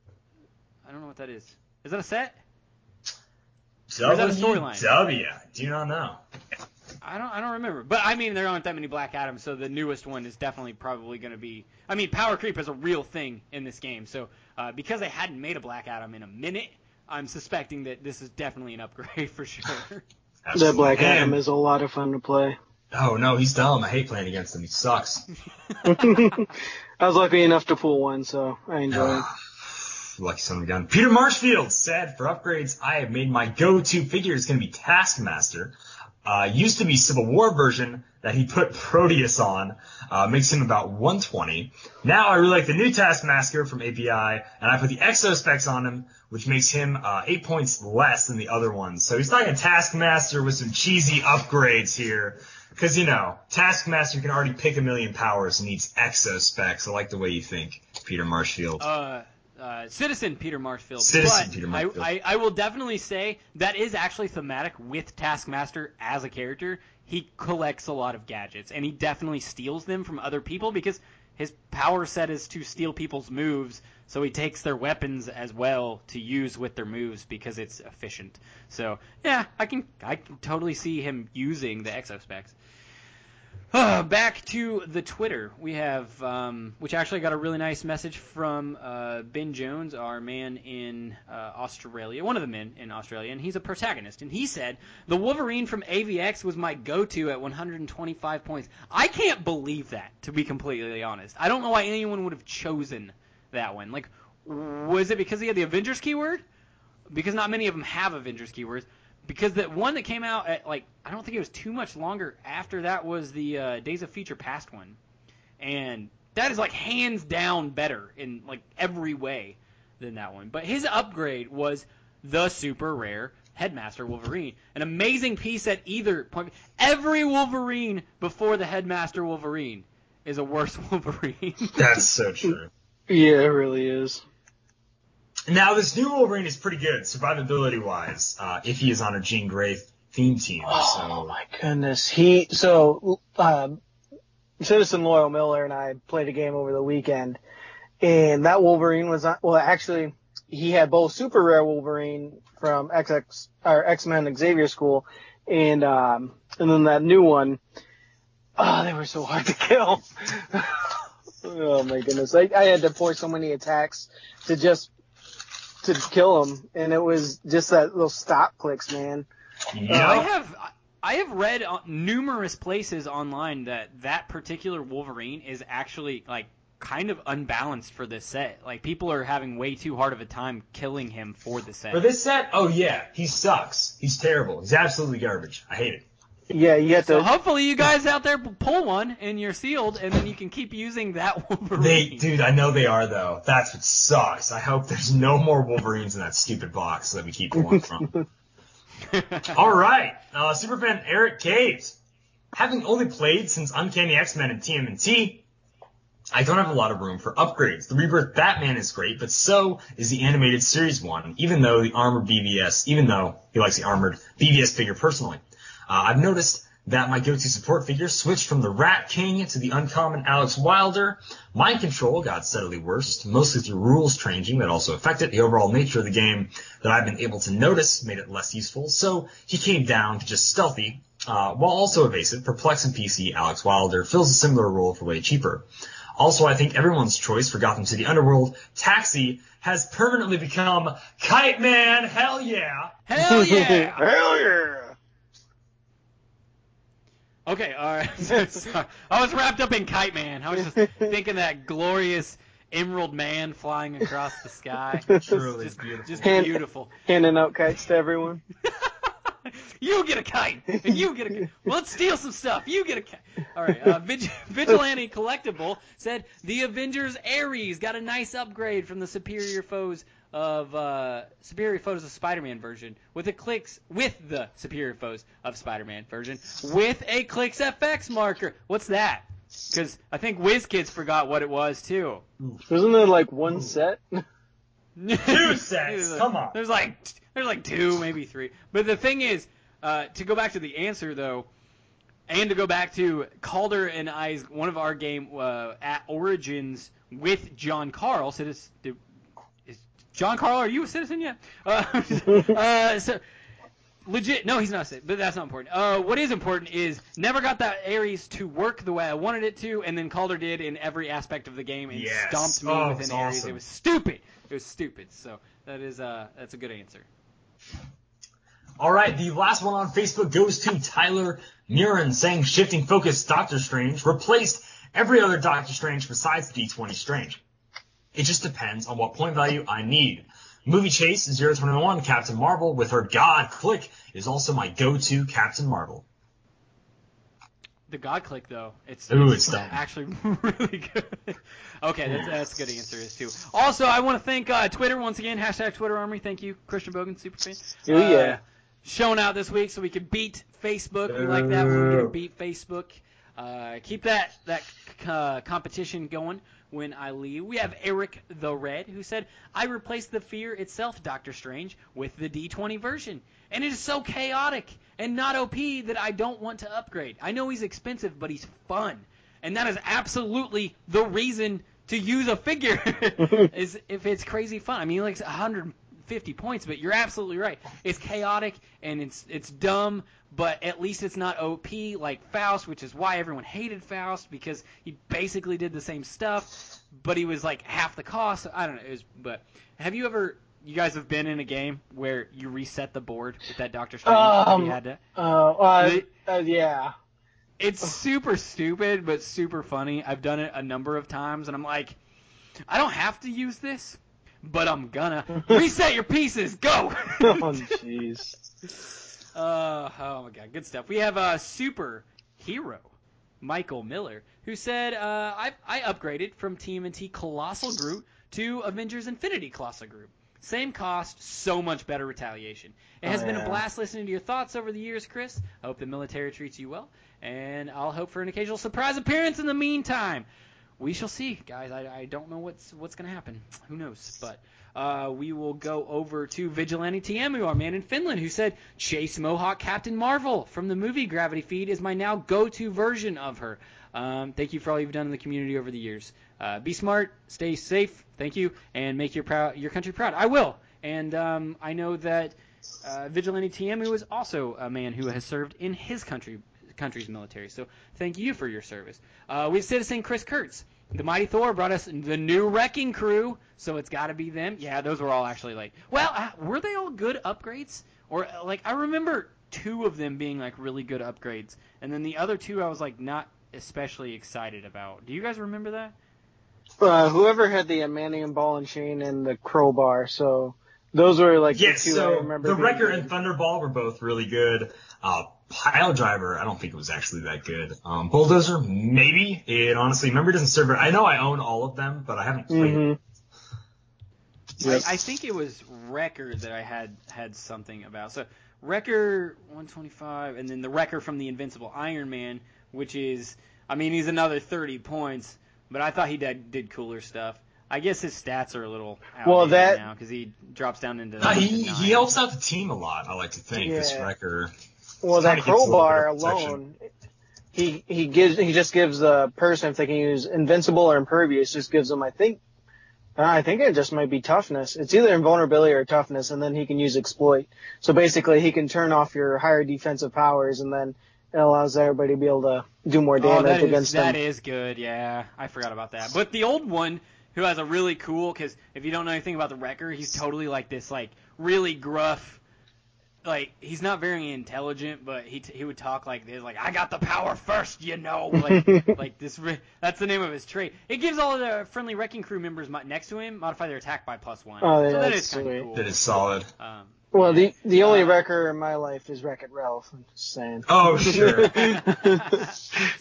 I don't know what that is. Is that a set? Or is that a storyline? W. Do you not know? I don't. I don't remember. But I mean, there aren't that many Black Adams, so the newest one is definitely probably going to be. I mean, power creep is a real thing in this game. So uh, because they hadn't made a Black Adam in a minute, I'm suspecting that this is definitely an upgrade for sure. That Black And- Adam is a lot of fun to play. Oh no, he's dumb. I hate playing against him. He sucks. I was lucky enough to pull one, so I enjoy it. Lucky son of a gun. Peter Marshfield said, for upgrades, I have made my go-to figure is going to be Taskmaster. Uh, used to be Civil War version that he put Proteus on, uh, makes him about 120. Now I really like the new Taskmaster from API, and I put the Exo specs on him, which makes him uh, eight points less than the other ones. So he's like a Taskmaster with some cheesy upgrades here. Because, you know, Taskmaster can already pick a million powers and needs Exo specs. I like the way you think, Peter Marshfield. uh, uh, Citizen Peter Marshfield. Citizen but Peter I, Marshfield. I, I will definitely say that is actually thematic with Taskmaster as a character. He collects a lot of gadgets, and he definitely steals them from other people because his power set is to steal people's moves. So he takes their weapons as well to use with their moves because it's efficient. So yeah, I can I can totally see him using the exo specs. Uh, back to the Twitter. We have, um, which actually got a really nice message from uh, Ben Jones, our man in uh, Australia, one of the men in Australia, and he's a protagonist. And he said, The Wolverine from AVX was my go to at 125 points. I can't believe that, to be completely honest. I don't know why anyone would have chosen that one. Like, was it because he had the Avengers keyword? Because not many of them have Avengers keywords because the one that came out at like I don't think it was too much longer after that was the uh, Days of Future Past one, and that is like hands down better in like every way than that one. But his upgrade was the super rare Headmaster Wolverine, an amazing piece at either point. Every Wolverine before the Headmaster Wolverine is a worse Wolverine. That's so true. Yeah, it really is. Now this new Wolverine is pretty good, survivability wise, uh, if he is on a Jean Grey theme team. Oh So my goodness. He so um, Citizen Loyal Miller and I played a game over the weekend, and that Wolverine was on. Well, actually, he had both Super Rare Wolverine from XX or X Men Xavier School, and um, and then that new one. Oh, they were so hard to kill. Oh my goodness! I, I had to pour so many attacks to just to kill him, and it was just that little stop clicks, man. Yeah. I have I have read numerous places online that that particular Wolverine is actually like kind of unbalanced for this set. Like people are having way too hard of a time killing him for the set. For this set, oh yeah, he sucks. He's terrible. He's absolutely garbage. I hate it. Yeah, you have so to. hopefully you guys out there pull one and you're sealed, and then you can keep using that Wolverine. They, dude, I know they are though. That's what sucks. I hope there's no more Wolverines in that stupid box that we keep pulling from. All right, uh, superfan Eric Caves. Having only played since Uncanny X-Men and TMNT, I don't have a lot of room for upgrades. The Rebirth Batman is great, but so is the animated series one, even though the armored BVS, even though he likes the armored BVS figure personally. Uh, I've noticed that my go-to support figure switched from the Rat King to the uncommon Alex Wilder. Mind control got steadily worse, mostly through rules changing that also affected the overall nature of the game that I've been able to notice made it less useful. So he came down to just stealthy, uh, while also evasive, perplex and PC Alex Wilder fills a similar role for way cheaper. Also, I think everyone's choice for Gotham City Underworld, Taxi, has permanently become Kite Man. Hell yeah! Hell yeah! Hell yeah! Okay, all right. I was wrapped up in Kite Man. I was just thinking that glorious emerald man flying across the sky. Truly just, beautiful. just Hand- beautiful. Handing out kites to everyone. you get a kite, and you get a kite. Well, let's steal some stuff. You get a kite. All right. Uh, Vig- Vigilante Collectible said the Avengers Ares got a nice upgrade from the Superior Foes of uh, Superior Foes of Spider-Man version with a clicks with the Superior Foes of Spider-Man version with a clicks FX marker. What's that? Because I think WizKids forgot what it was too. Wasn't there like one set? Two sets, come on. There's like there's like two, maybe three. But the thing is, uh, to go back to the answer though, and to go back to Calder and I's one of our game uh, at Origins with John Carl. So this, is John Carl? Are you a citizen yet? Uh, uh, so legit, no, he's not a citizen, but that's not important. Uh, what is important is never got that Ares to work the way I wanted it to, and then Calder did in every aspect of the game and Yes. stomped me Oh, with an Ares. awesome. It was stupid. It was stupid. So that is uh that's a good answer. All right, the last one on Facebook goes to Tyler Murin saying shifting focus Doctor Strange replaced every other Doctor Strange besides D20 Strange. It just depends on what point value I need. Movie Chase 021 Captain Marvel with her God Click is also my go-to Captain Marvel. The God click though, it's, Ooh, it's dumb. actually really good. okay, that's that's a good answer is too. Also, I want to thank uh, Twitter once again. Hashtag Twitter Army. Thank you, Christian Bogan, super fan. Oh, yeah. Uh, showing out this week so we could beat Facebook. We like that when we get to beat Facebook. Uh, keep that that uh, competition going when I leave. We have Eric the Red who said, "I replaced the fear itself, Doctor Strange, with the D20 version, and it is so chaotic and not OP that I don't want to upgrade. I know he's expensive, but he's fun, and that is absolutely the reason to use a figure. is if it's crazy fun. I mean, like 150 points, but you're absolutely right. It's chaotic and it's it's dumb, but at least it's not OP like Faust, which is why everyone hated Faust because he basically did the same stuff, but he was like half the cost. I don't know. It was, but have you ever? You guys have been in a game where you reset the board with that Doctor Strange. Um, you had to? Uh, uh, uh, yeah. It's super stupid, but super funny. I've done it a number of times, and I'm like, I don't have to use this, but I'm gonna reset your pieces. Go. Oh, jeez. Uh, oh my god, good stuff. We have a super hero, Michael Miller, who said, uh, I, I upgraded from TMNT Colossal Groot to Avengers Infinity Colossal Groot. Same cost, so much better retaliation. It has Oh, been a blast listening to your thoughts over the years, Chris. I hope the military treats you well, and I'll hope for an occasional surprise appearance in the meantime. We shall see, guys. I, I don't know what's what's gonna happen. Who knows? But uh, we will go over to Vigilante TM, our man in Finland, who said Chase Mohawk Captain Marvel from the movie Gravity Feed is my now go-to version of her. Um, thank you for all you've done in the community over the years. Uh, be smart, stay safe. Thank you, and make your proud your country proud. I will. And um, I know that uh, Vigilante TMU is also a man who has served in his country country's military. So thank you for your service. Uh, we have Citizen Chris Kurtz. the Mighty Thor brought us the new Wrecking Crew, so it's got to be them. Yeah, those were all actually like, well, uh, were they all good upgrades? Or uh, like I remember two of them being like really good upgrades, and then the other two I was like not especially excited about. Do you guys remember that? Uh, whoever had the Adamantium ball and chain and the crowbar, so those were like Yes, the two I so remember. the being Wrecker good. and Thunderball were both really good. Uh, Pile Driver, I don't think it was actually that good. Um, Bulldozer, maybe. It honestly, memory doesn't serve it. I know I own all of them, but I haven't played. Mhm. Yep. I, I think it was Wrecker that I had had something about. So Wrecker 125, and then the Wrecker from the Invincible Iron Man, which is, I mean, he's another 30 points, but I thought he did, did cooler stuff. I guess his stats are a little Well, outdated that- now because he drops down into. Uh, he, he helps out the team a lot, I like to think, this Wrecker. Well, that gets a little crowbar bit of protection. alone, he he gives he just gives the person if they can use invincible or impervious, just gives them I think. uh, I think it just might be toughness. It's either invulnerability or toughness, and then he can use exploit. So basically, he can turn off your higher defensive powers, and then it allows everybody to be able to do more Oh, damage that is, against that them. is good. Yeah, I forgot about that. But the old one, who has a really cool, because if you don't know anything about the Wrecker, he's totally like this, like really gruff. Like he's not very intelligent, but he t- he would talk like this, like I got the power first, you know, like like this. Re- that's the name of his trait. It gives all of the friendly wrecking crew members mo- next to him modify their attack by plus one. Oh, yeah, so that that's is kind sweet. of cool. That is solid. Um, Well, yeah. the the only Uh, wrecker in my life is Wreck It Ralph. I'm just saying. Oh, sure.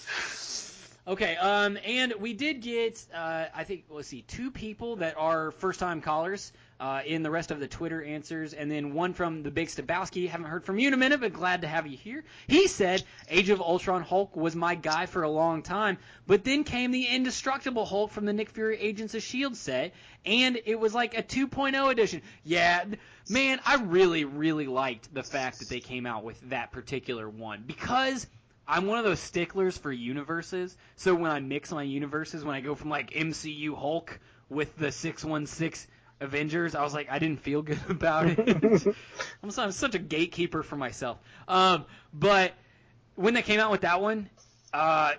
Okay, um, and we did get, uh, I think, let's see, two people that are first-time callers uh, in the rest of the Twitter answers, and then one from the Big Stabowski. Haven't heard from you in a minute, but glad to have you here. He said, Age of Ultron Hulk was my guy for a long time, but then came the Indestructible Hulk from the Nick Fury Agents of S.H.I.E.L.D. set, and it was like a 2.0 edition. Yeah, man, I really, really liked the fact that they came out with that particular one, because I'm one of those sticklers for universes. So when I mix my universes, when I go from like MCU Hulk with the 616 Avengers, I was like, I didn't feel good about it. I'm, I'm such a gatekeeper for myself. Um, but when they came out with that one, uh,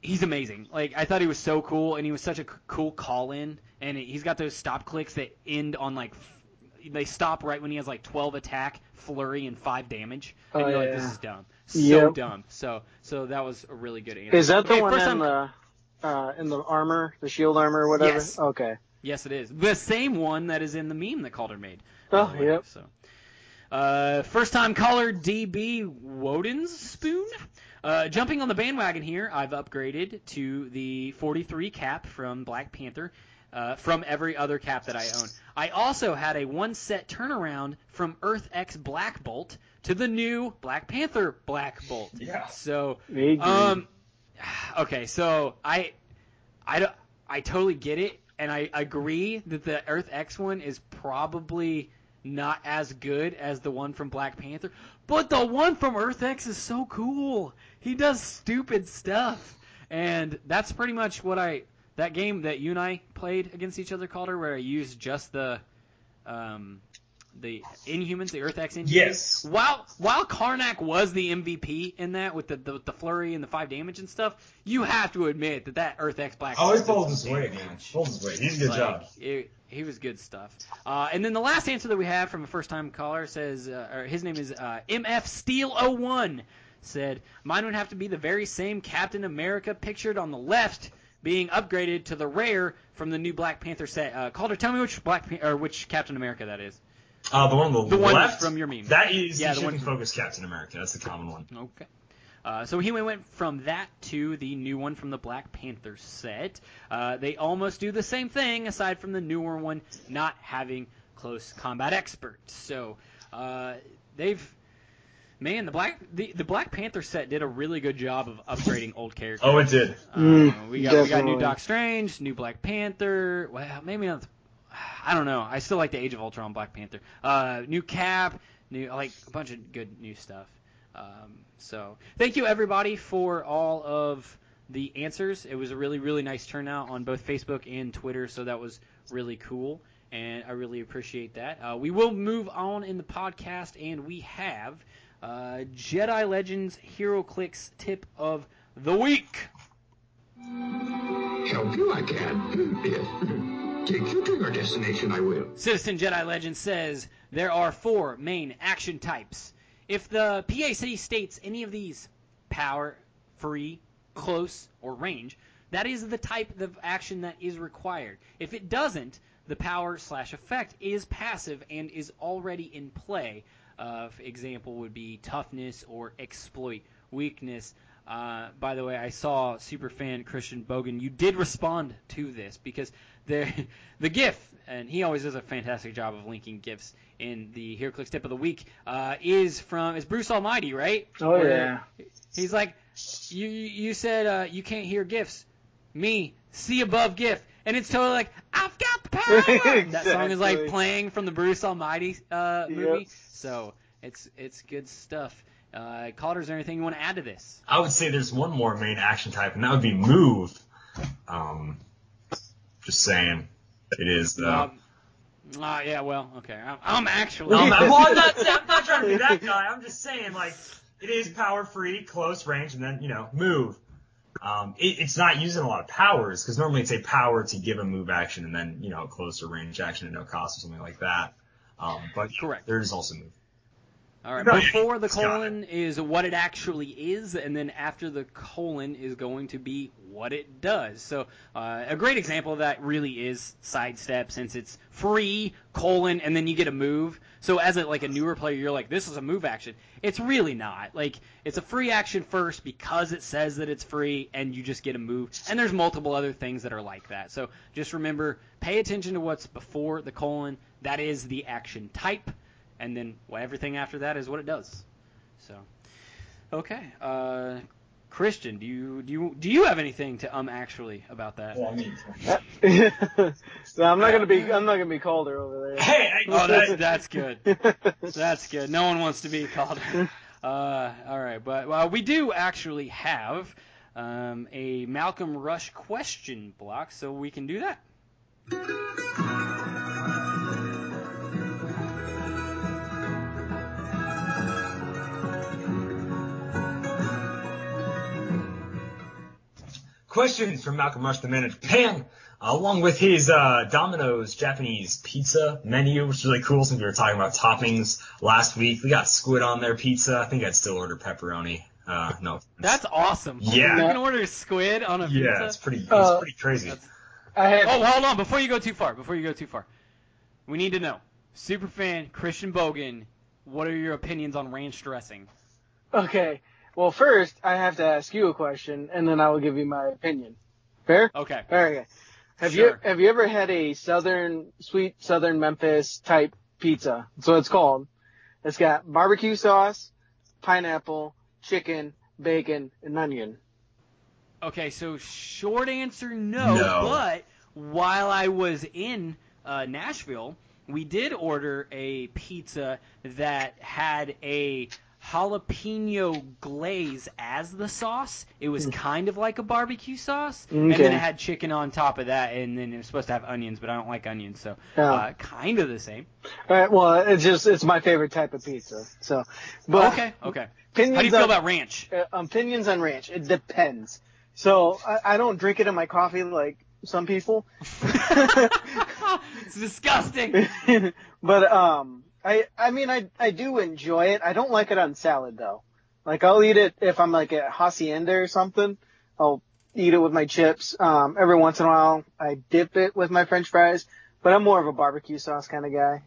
he's amazing. Like I thought he was so cool, and he was such a c- cool call in, and he's got those stop clicks that end on like. f- They stop right when he has like 12 attack, flurry, and five damage, and Oh, you're like, "This is dumb, so Yep. dumb." So, so that was a really good answer. Is that the Okay, one in time- the uh, in the armor, the shield armor, or whatever? Yes. Okay. Yes, it is the same one that is in the meme that Calder made. Oh, way. yep. So, uh, first time caller DB Woden's spoon. Uh, jumping on the bandwagon here, I've upgraded to the 43 cap from Black Panther. Uh, from every other cap that I own. I also had a one set turnaround from Earth X Black Bolt to the new Black Panther Black Bolt. Yeah. So Agreed. um, okay, so I, I, don't- I totally get it, and I agree that the Earth X one is probably not as good as the one from Black Panther, but the one from Earth X is so cool. He does stupid stuff, and that's pretty much what I that game that you and I played against each other, Calder, where I used just the, um, the Inhumans, the Earth X Inhumans. Yes. While while Karnak was the MVP in that with the, the with the flurry and the five damage and stuff, you have to admit that that Earth X Black. Always did pulled his weight, man. Pulled his weight. He's a good Like, job. It, he was good stuff. Uh, and then the last answer that we have from a first time caller says, uh, or his name is uh, MF Steel 01 said, mine would have to be the very same Captain America pictured on the left being upgraded to the rare from the new Black Panther set. Uh, Calder, tell me which Black or which Captain America that is. Uh, the one on the, The one left from your meme. That is Yeah, the the one Chicken Focus Captain America. That's the common one. Okay. Uh, so he went from that to the new one from the Black Panther set. Uh, they almost do the same thing, aside from the newer one not having close combat experts. So uh, they've, man, the Black the, the Black Panther set did a really good job of upgrading old characters. Oh, it did. Uh, Mm, we got we got new. Doc Strange, new Black Panther. Well, maybe not. I don't know. I still like the Age of Ultron Black Panther. Uh, new Cap, new like a bunch of good new stuff. Um, so thank you everybody for all of the answers. It was a really really nice turnout on both Facebook and Twitter. So that was really cool. And I really appreciate that. Uh, we will move on in the podcast, and we have uh, Jedi Legends HeroClix tip of the week. Help you, I can. If take you to your destination, I will. Citizen Jedi Legend says there are four main action types. If the PAC states any of these power, free, close, or range, that is the type of action that is required. If it doesn't, the power slash effect is passive and is already in play. Uh, example would be toughness or exploit weakness. Uh, by the way, I saw superfan Christian Bogan. You did respond to this because the the GIF, and he always does a fantastic job of linking GIFs in the HeroClix tip of the week. Uh, is from is Bruce Almighty, right? Oh Where yeah. He's like, you you said uh, you can't hear GIFs. Me, see above GIF, and it's totally like I've got the power. That song is like playing from the Bruce Almighty uh, movie. Yep. So it's it's good stuff. Uh, Calder, is there anything you want to add to this? I would say there's one more main action type, and that would be move. Um, just saying, it is though. Um, uh, yeah, well, okay. I'm, I'm actually. Um, well, I'm not, I'm not trying to be that guy. I'm just saying, like, it is power free, close range, and then, you know, move. Um, it, it's not using a lot of powers, because normally it's a power to give a move action and then, you know, a closer range action at no cost or something like that. Um, but Correct. there is also move. All right. No, Before the it's got it. colon is what it actually is, and then after the colon is going to be what it does. So uh, a great example of that really is sidestep, since it's free colon, and then you get a move. So as a like a newer player, you're like, this is a move action. It's really not. Like it's a free action first because it says that it's free, and you just get a move. And there's multiple other things that are like that. So just remember, pay attention to what's before the colon. That is the action type and then well, everything after that is what it does. So, okay, uh, Christian, do you do you do you have anything to um actually about that? Well, I mean, so I'm not gonna be I'm not gonna be Calder over there. hey, I, Oh, that's that's good. That's good. No one wants to be called. Uh, all right, but well, we do actually have um, a Malcolm Rush question block, so we can do that. Questions from Malcolm Rush, the man in Japan, along with his uh, Domino's Japanese pizza menu, which is really cool since we were talking about toppings last week. We got squid on their pizza. I think I'd still order pepperoni. Uh, no. That's awesome. Yeah. you can order squid on a pizza. yeah, it's pretty, it's Uh, pretty crazy. That's- I had Oh, hold on! Before you go too far, before you go too far, we need to know, superfan Christian Bogan, what are your opinions on ranch dressing? okay. Well, first I have to ask you a question, and then I will give you my opinion. Fair? Okay. Okay. Have Sure. you have you ever had a southern sweet southern Memphis type pizza? That's what it's called. It's got barbecue sauce, pineapple, chicken, bacon, and onion. Okay, so short answer no, No. but while I was in uh, Nashville, we did order a pizza that had a jalapeno glaze as the sauce. It was kind of like a barbecue sauce, and then it had chicken on top of that, and then it was supposed to have onions, but I don't like onions, so Yeah. uh, kind of the same. All right. Well, it's just it's my favorite type of pizza. So, but okay, okay. How do you feel on, about ranch? uh, opinions on ranch? It depends. So I, I don't drink it in my coffee like some people. it's disgusting. but um, I I mean I I do enjoy it. I don't like it on salad though. Like I'll eat it if I'm like at hacienda or something. I'll eat it with my chips. Um, every once in a while I dip it with my French fries. But I'm more of a barbecue sauce kind of guy.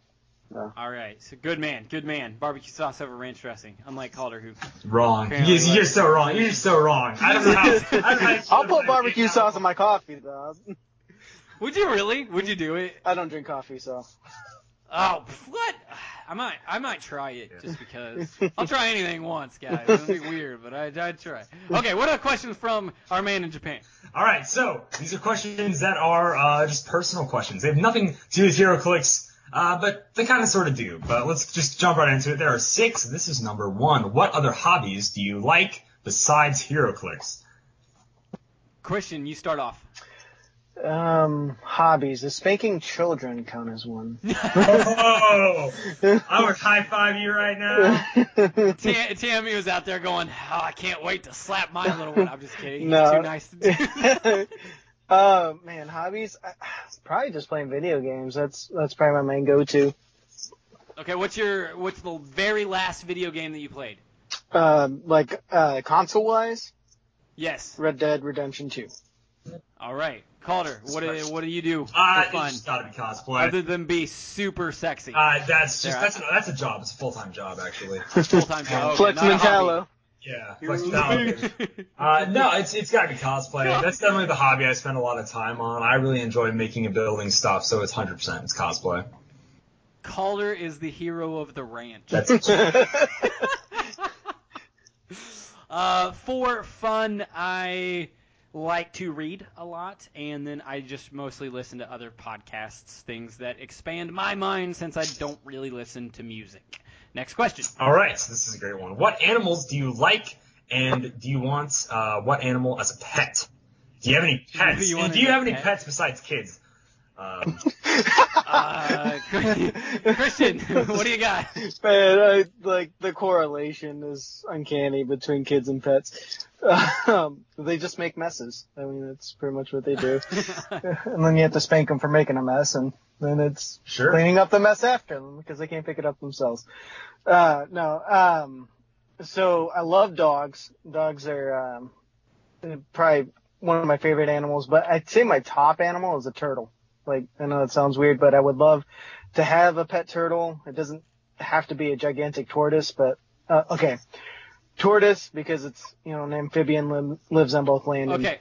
All right, so good man, good man. Barbecue sauce over ranch dressing, unlike Calder, who wrong. You're, you're so wrong. You're just so wrong. I don't know. How, I don't know I'll put barbecue it. sauce in my coffee though. Would you really? Would you do it? I don't drink coffee, so. Oh, what? I might, I might try it just because. I'll try anything once, guys. It'll be weird, but I, I'd try. Okay, what are the questions from our man in Japan? All right, so these are questions that are uh, just personal questions. They have nothing to do with HeroClix, uh, but they kind of sort of do. But let's just jump right into it. There are six. This is number one. What other hobbies do you like besides HeroClix? Christian, you start off. Um, hobbies. Does spanking children count as one? Oh, I would high five you right now. Ta- Tammy was out there going, "Oh, I can't wait to slap my little one." I'm just kidding. No. too nice to do. Uh, man, hobbies. I, probably just playing video games. That's that's probably my main go-to. Okay, what's your what's the very last video game that you played? Um, like uh, console-wise, Yes. Red Dead Redemption 2. All right, Calder. What do what do you do Uh, for fun it's gotta be cosplay. other than be super sexy? Uh, that's just that's a, that's a job. It's a full time job actually. Full time job. Flex not Mentallo. Yeah. Flex- no, uh, no, it's it's gotta be cosplay. That's definitely the hobby I spend a lot of time on. I really enjoy making and building stuff, so it's hundred percent it's cosplay. Calder is the hero of the ranch. That's Uh, for fun, I like to read a lot, and then I just mostly listen to other podcasts, things that expand my mind since I don't really listen to music. Next question. all right. So this is a great one. What animals do you like, and do you want uh, what animal as a pet? Do you have any pets? Do you do you have any pets besides kids? Um, Uh, Christian, what do you got? Man, I, like the correlation is uncanny between kids and pets. Um, they just make messes. I mean, that's pretty much what they do. and then you have to spank them for making a mess, and then it's sure. cleaning up the mess after them because they can't pick it up themselves. Uh, no, um, so I love dogs. Dogs are um, probably one of my favorite animals, but I'd say my top animal is a turtle. Like I know it sounds weird, but I would love to have a pet turtle. It doesn't have to be a gigantic tortoise, but uh, okay, tortoise because it's you know an amphibian li- lives on both land. and- Okay,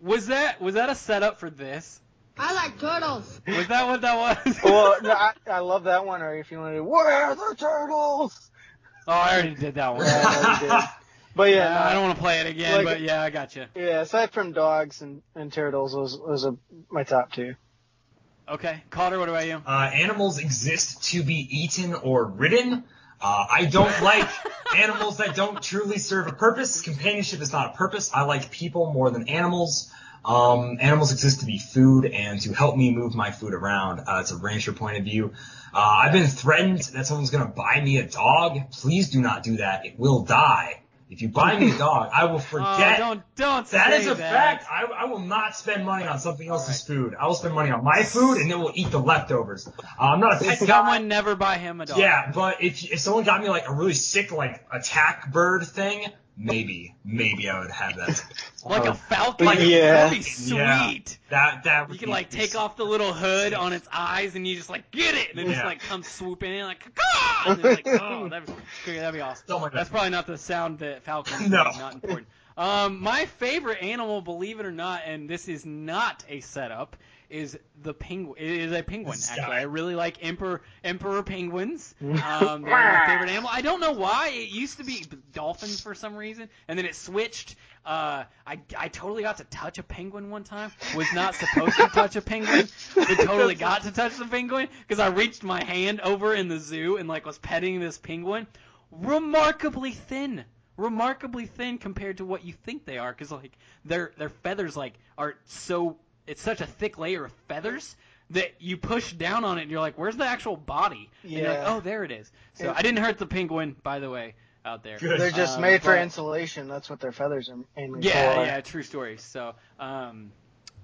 was that was that a setup for this? I like turtles. Was that what that was? well, no, I, I love that one. Or if you want to do, where are the turtles? oh, I already did that one. Yeah, I know did. But yeah, Uh, no, I don't want to play it again, Like- but yeah, I got you. Yeah, aside from dogs and, and turtles, those those are my top two. Okay, Calder, what about you? Uh, animals exist to be eaten or ridden. Uh, I don't like animals that don't truly serve a purpose. Companionship is not a purpose. I like people more than animals. Um, animals exist to be food and to help me move my food around. Uh, it's a rancher point of view. Uh, I've been threatened that someone's gonna buy me a dog. Please do not do that. It will die. If you buy me a dog, I will Oh, forget. don't don't That is a that. fact. I, I will not spend money on something else's All food. I will spend money on my food, and then we'll eat the leftovers. Uh, I'm not a pet guy. Someone never buy him a dog. Yeah, but if if someone got me like a really sick like attack bird thing, maybe maybe I would have that. like Oh. a falcon. Like, yeah. That'd be sweet. Yeah. That that would You can be- like take off the little hood on its eyes and you just like get it and it just like comes swooping in like caw and it's like oh that'd, be- that'd be awesome. Something. That's probably not the sound that falcons No. make, not important. Um, my favorite animal, believe it or not, and this is not a setup, is the penguin. It is a penguin. This Actually. I really like emperor emperor penguins. Um, they're my favorite animal. I don't know why. It used to be dolphins for some reason, and then it switched. Uh, I I totally got to touch a penguin one time. Was not supposed to touch a penguin, but totally got to touch the penguin because I reached my hand over in the zoo and like was petting this penguin. Remarkably thin remarkably thin compared to what you think they are because like their their feathers like are so it's such a thick layer of feathers that you push down on it and you're like where's the actual body and you're like Yeah. oh there it is so Yeah. i didn't hurt the penguin by the way out there Good. They're just Um, made for insulation. That's what their feathers are aiming yeah for. yeah true story so um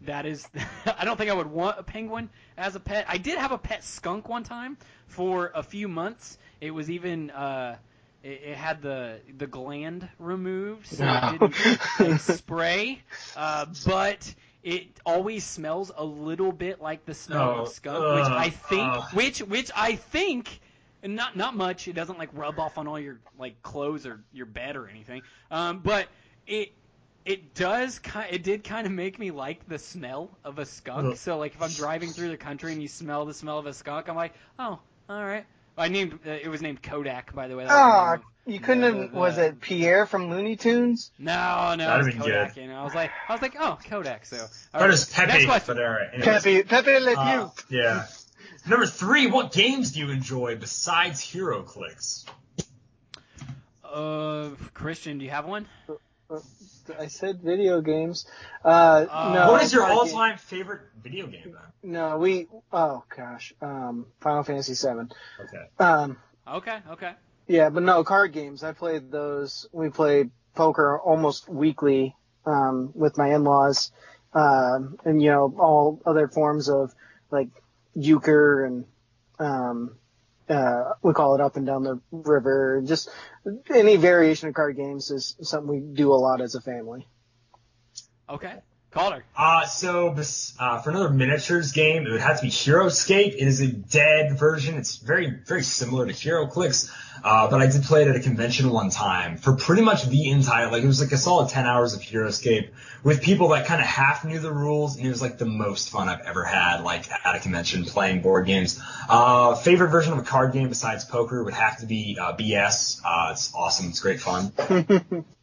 that is i don't think i would want a penguin as a pet i did have a pet skunk one time for a few months it was even uh it, it had the the gland removed, so it didn't like, spray. Uh, but it always smells a little bit like the smell Oh, of skunk, which I think, ugh. which which I think, not not much. It doesn't like rub off on all your like clothes or your bed or anything. Um, but it it does kind it did kind of make me like the smell of a skunk. Ugh. So like if I'm driving through the country and you smell the smell of a skunk, I'm like, oh, all right. I named uh, it was named Kodak by the way. That Ah, name you couldn't have. the- Was it Pierre from Looney Tunes? No, no, That'd it was Kodak. good. You know, I was like, I was like, oh, Kodak. So all That right, is Pepe, Next question. but alright. anyways. Pepe, Pepe Le Pew. Uh, yeah. Number three, what games do you enjoy besides HeroClix? Uh, Christian, do you have one? I said video games. Uh, Uh, no. what is your all-time favorite video game then? No, we. Oh gosh. Um, Final Fantasy VII. Okay. Um, Okay, okay. yeah, but no card games. I played those. We played poker almost weekly um, with my in-laws. um, and you know all other forms of like euchre and um, uh, we call it up and down the river. Just any variation of card games is something we do a lot as a family. Okay. Calder. Uh, so uh, for another miniatures game, it would have to be HeroScape. It is a dead version. It's very, very similar to HeroClix. Uh, but I did play it at a convention one time for pretty much the entire, like it was like a solid 10 hours of HeroScape with people that kind of half knew the rules and it was like the most fun I've ever had, like at a convention playing board games. Uh, favorite version of a card game besides poker would have to be, uh, BS. Uh, it's awesome. It's great fun.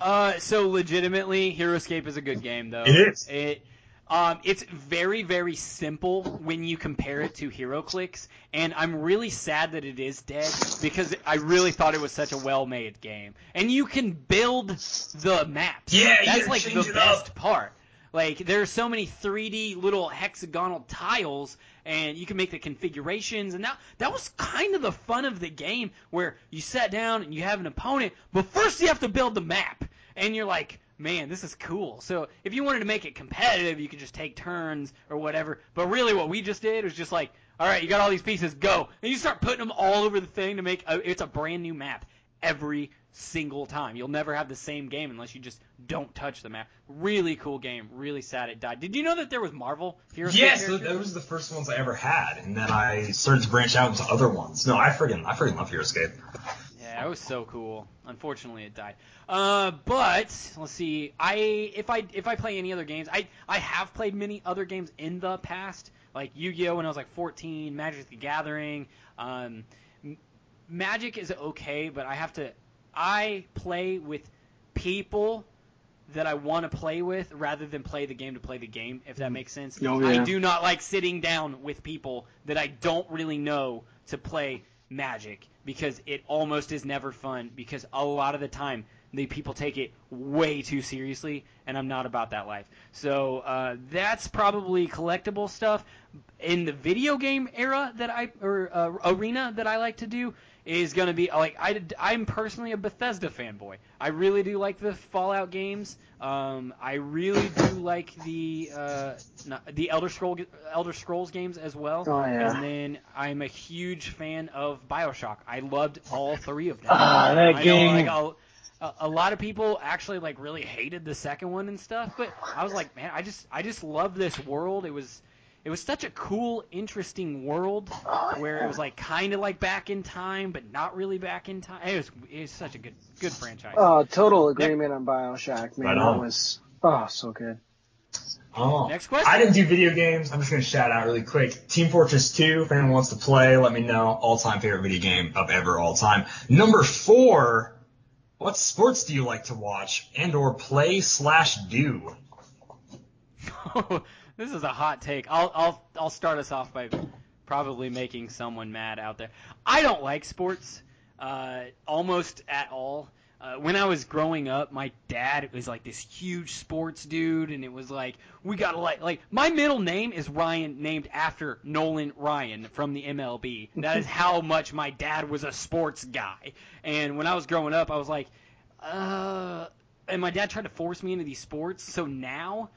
Uh, so legitimately, HeroScape is a good game, though. It is. It, um, it's very, very simple when you compare it to HeroClix, and I'm really sad that it is dead because I really thought it was such a well-made game. And you can build the maps. Yeah, you that's like the best up. part. Like there are so many 3D little hexagonal tiles, and you can make the configurations, and that that was kind of the fun of the game, where you sat down and you have an opponent, but first you have to build the map, and you're like, man, this is cool. So if you wanted to make it competitive, you could just take turns or whatever. But really, what we just did was just like, all right, you got all these pieces, go, and you start putting them all over the thing to make a, it's a brand new map every single time. You'll never have the same game unless you just don't touch the map. Really cool game. Really sad it died. Did you know that there was Marvel Heroes? Yes, so those were the first ones I ever had, and then I started to branch out into other ones. No, I friggin' I friggin' love HeroScape. Yeah, it was so cool. Unfortunately, it died. Uh, but let's see. I if I if I play any other games, I I have played many other games in the past, like Yu-Gi-Oh when I was like 14, Magic the Gathering. Um, Magic is okay, but I have to. I play with people that I want to play with rather than play the game to play the game, if that makes sense. Oh, I do not like sitting down with people that I don't really know to play Magic because it almost is never fun because a lot of the time the people take it way too seriously and I'm not about that life. So uh, that's probably collectible stuff. In the video game era that I or uh, arena that I like to do is going to be like I I'm personally a Bethesda fanboy. I really do like the Fallout games. Um, I really do like the uh, not, the Elder Scroll Elder Scrolls games as well. Oh, yeah. And then I'm a huge fan of BioShock. I loved all three of them. Ah, that I game. Know, like, a, a, a lot of people actually like really hated the second one and stuff, but I was like, man, I just I just love this world. It was it was such a cool, interesting world where it was like kind of like back in time, but not really back in time. It was it was such a good good franchise. Oh, total agreement on Bioshock, man. Right that was oh so good. Oh. Next question. I didn't do video games. I'm just gonna shout out really quick. Team Fortress 2. If anyone wants to play, let me know. All time favorite video game of ever, all time. Number four. What sports do you like to watch and or play slash do? this is a hot take. I'll I'll I'll start us off by probably making someone mad out there. I don't like sports uh, almost at all. Uh, when I was growing up, my dad was like this huge sports dude, and it was like we gotta like like my middle name is Ryan, named after Nolan Ryan from the MLB. That is how much my dad was a sports guy. And when I was growing up, I was like, uh, and my dad tried to force me into these sports. So now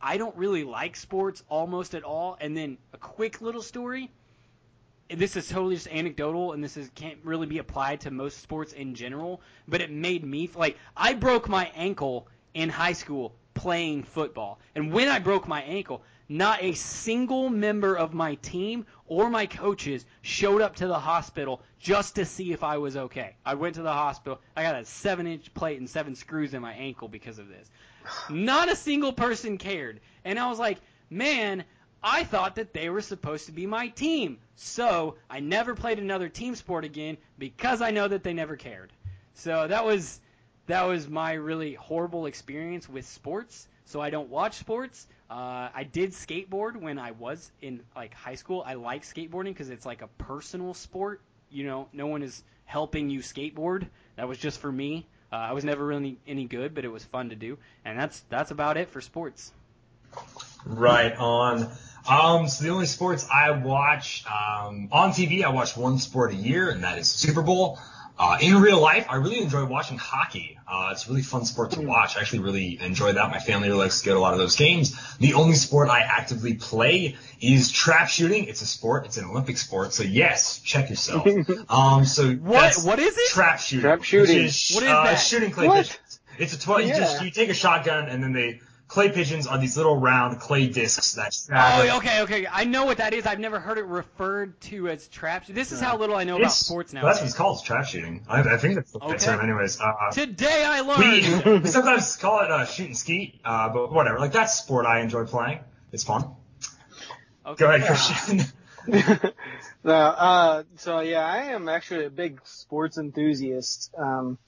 I don't really like sports almost at all. And then a quick little story. This is totally just anecdotal, and this is can't really be applied to most sports in general. But it made me like I broke my ankle in high school playing football, and when I broke my ankle, not a single member of my team or my coaches showed up to the hospital just to see if I was okay. I went to the hospital. I got a seven-inch plate and seven screws in my ankle because of this. Not a single person cared. And I was like, man, I thought that they were supposed to be my team. So I never played another team sport again because I know that they never cared. So that was that was my really horrible experience with sports. So I don't watch sports. Uh, I did skateboard when I was in like high school. I like skateboarding because it's like a personal sport. You know, no one is helping you skateboard. That was just for me. Uh, I was never really any good, but it was fun to do, and that's that's about it for sports. Right on. Um, so the only sports I watch um, on TV, I watch one sport a year, and that is Super Bowl. Uh, in real life, I really enjoy watching hockey. Uh, it's a really fun sport to watch. I actually really enjoy that. My family really likes to go to a lot of those games. The only sport I actively play is trap shooting. It's a sport. It's an Olympic sport. So yes, check yourself. Um, so What? What is it? Trap shooting. Trap shooting. Is, What is uh, that? Shooting clay What? pigeons. It's a 12, you Yeah. just, you take a shotgun and then they, clay pigeons are these little round clay discs that travel. Oh, okay, okay. I know what that is. I've never heard it referred to as trap. This is how little I know about It's- sports now. That's what it's called, trap shooting. I, I think that's the Okay. term anyways. Uh, Today I learned. we, we sometimes call it uh, shoot and skeet, uh, but whatever. Like that's sport I enjoy playing. It's fun. Okay. Go ahead, Christian. no, uh, so yeah, I am actually a big sports enthusiast. Um,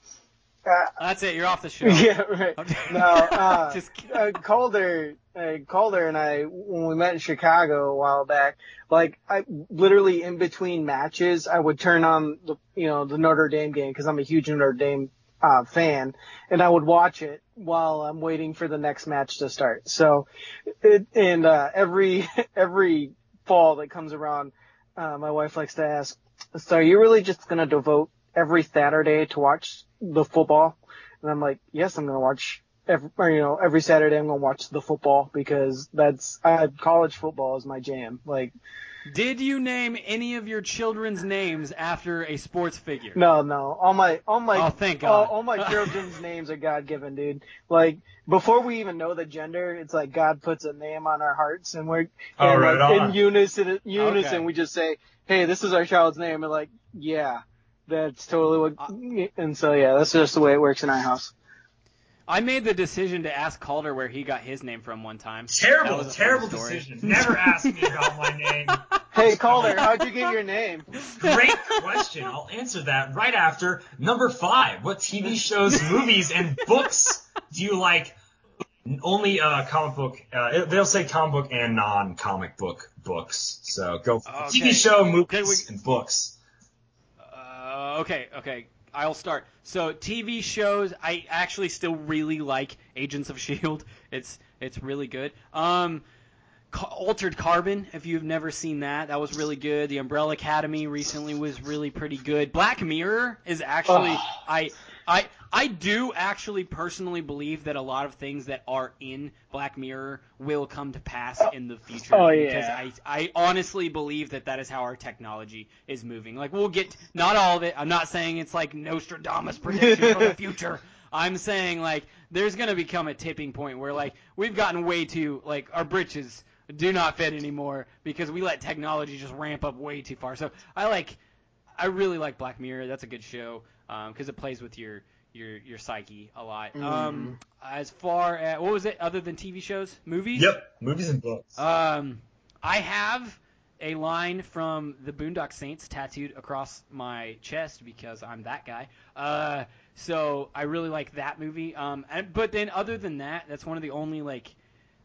uh, That's it. You're off the show. yeah, right. No, uh, Just uh, Calder, uh, Calder and I, when we met in Chicago a while back, like I literally in between matches, I would turn on the, you know, the Notre Dame game because I'm a huge Notre Dame uh, fan, and I would watch it while I'm waiting for the next match to start. So, it, and uh, every every fall that comes around, uh, my wife likes to ask, "So are you really just gonna devote every Saturday to watch the football?" And I'm like, "Yes, I'm gonna watch." Every, or, you know, every Saturday I'm gonna watch the football because that's uh, college football is my jam. Like, Did you name any of your children's names after a sports figure? No, no. All my, all my, Oh, thank God. all my children's names are God given, dude. Like before we even know the gender, it's like God puts a name on our hearts, and we're Oh, and right like, in unison. Unison, Okay. we just say, "Hey, this is our child's name," and like, yeah, that's totally Uh, what. And so yeah, that's just the way it works in our house. I made the decision to ask Calder where he got his name from one time. Terrible, was a fun terrible decision. Never ask me about my name. Hey, Calder, how'd you get your name? Great question. I'll answer that right after number five. What TV shows, movies, and books do you like? Only uh, comic book. Uh, they'll say comic book and non-comic book books. So go for it. Okay. TV show, movies, Okay, we- and books. Okay, okay. I'll start. So TV shows, I actually still really like Agents of Shield. It's it's really good. Um, Altered Carbon, if you've never seen that, that was really good. The Umbrella Academy recently was really pretty good. Black Mirror is actually Oh. I I I do actually personally believe that a lot of things that are in Black Mirror will come to pass in the future. Oh, Because yeah. I I honestly believe that that is how our technology is moving. Like we'll get not all of it. I'm not saying it's like Nostradamus prediction for the future. I'm saying like there's gonna become a tipping point where like we've gotten way too like our britches do not fit anymore because we let technology just ramp up way too far. So I like I really like Black Mirror. That's a good show um, because it plays with your your your psyche a lot. Um, as far as what was it other than TV shows, movies? Yep, movies and books. Um, I have a line from the Boondock Saints tattooed across my chest because I'm that guy. Uh, so I really like that movie. Um, and, but then other than that, that's one of the only like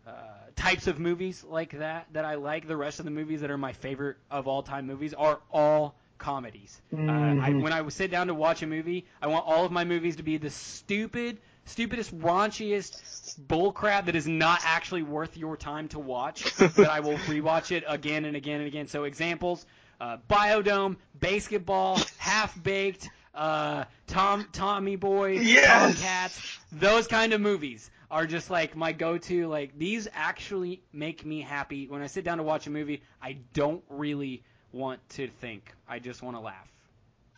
uh, types of movies like that that I like. The rest of the movies that are my favorite of all time movies are all comedies. Uh, I, when I sit down to watch a movie, I want all of my movies to be the stupid, stupidest, raunchiest bullcrap that is not actually worth your time to watch. but I will rewatch it again and again and again. So examples: uh, Biodome, BASEketball, Half Baked, uh, Tom Tommy Boy, Yes! Tomcats. Those kind of movies are just like my go-to. Like these actually make me happy when I sit down to watch a movie. I don't really want to think. I just want to laugh.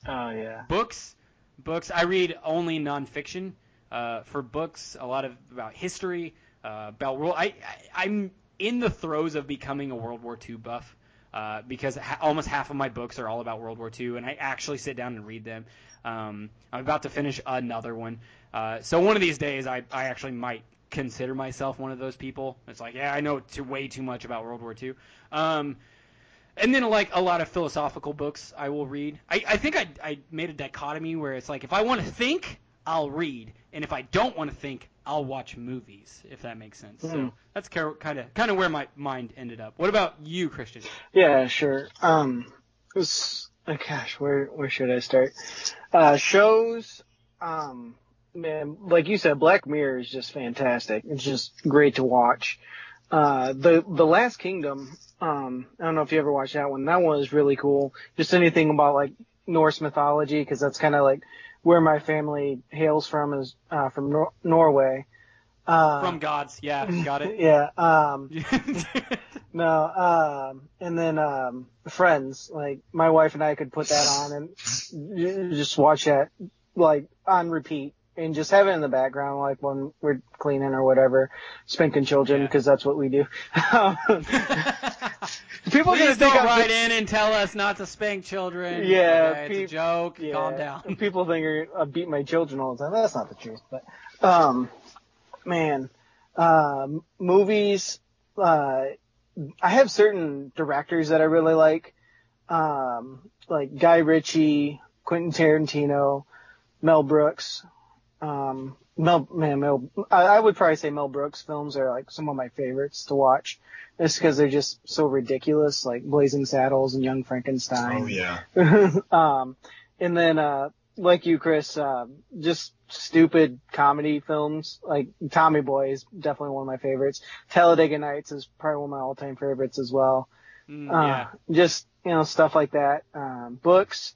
Oh yeah. Books, books. I read only nonfiction. Uh, for books, a lot of about history, uh, about world. I, I I'm in the throes of becoming a World War II buff. Uh, because ha- almost half of my books are all about World War II, and I actually sit down and read them. Um, I'm about to finish another one, uh, so one of these days I, I actually might consider myself one of those people. It's like, yeah, I know too, way too much about World War II. Um, and then like a lot of philosophical books I will read. I, I think I, I made a dichotomy where it's like if I want to think, I'll read, and if I don't want to think, I'll watch movies. If that makes sense. So Mm. that's kind of kind of where my mind ended up. What about you, Christian? Yeah, sure. Um, this, oh gosh, where where should I start? Uh, shows. Um, man, like you said, Black Mirror is just fantastic. It's just great to watch. Uh, the the Last Kingdom. Um, I don't know if you ever watched that one. That one was really cool. Just anything about like Norse mythology because that's kind of like where my family hails from is uh, from Nor- Norway. Uh, From gods, yeah, got it. yeah. Um, no. Um, and then um, Friends. Like my wife and I could put that on and just watch that like on repeat and just have it in the background, like when we're cleaning or whatever, spanking children Yeah. because that's what we do. People are gonna Please think don't write in and tell us not to spank children. Yeah, Okay, it's a joke. Yeah, Calm down. People think I beat my children all the time. That's not the truth, but um, man, um, movies. Uh, I have certain directors that I really like, um, like Guy Ritchie, Quentin Tarantino, Mel Brooks. Um, Mel, man, Mel. I, I would probably say Mel Brooks films are like some of my favorites to watch, just because they're just so ridiculous, like Blazing Saddles and Young Frankenstein Oh yeah. um, and then, uh, like you, Chris, uh, just stupid comedy films. Like Tommy Boy is definitely one of my favorites. Talladega Nights is probably one of my all-time favorites as well. Mm, Uh, yeah. just, you know, stuff like that. Um, books.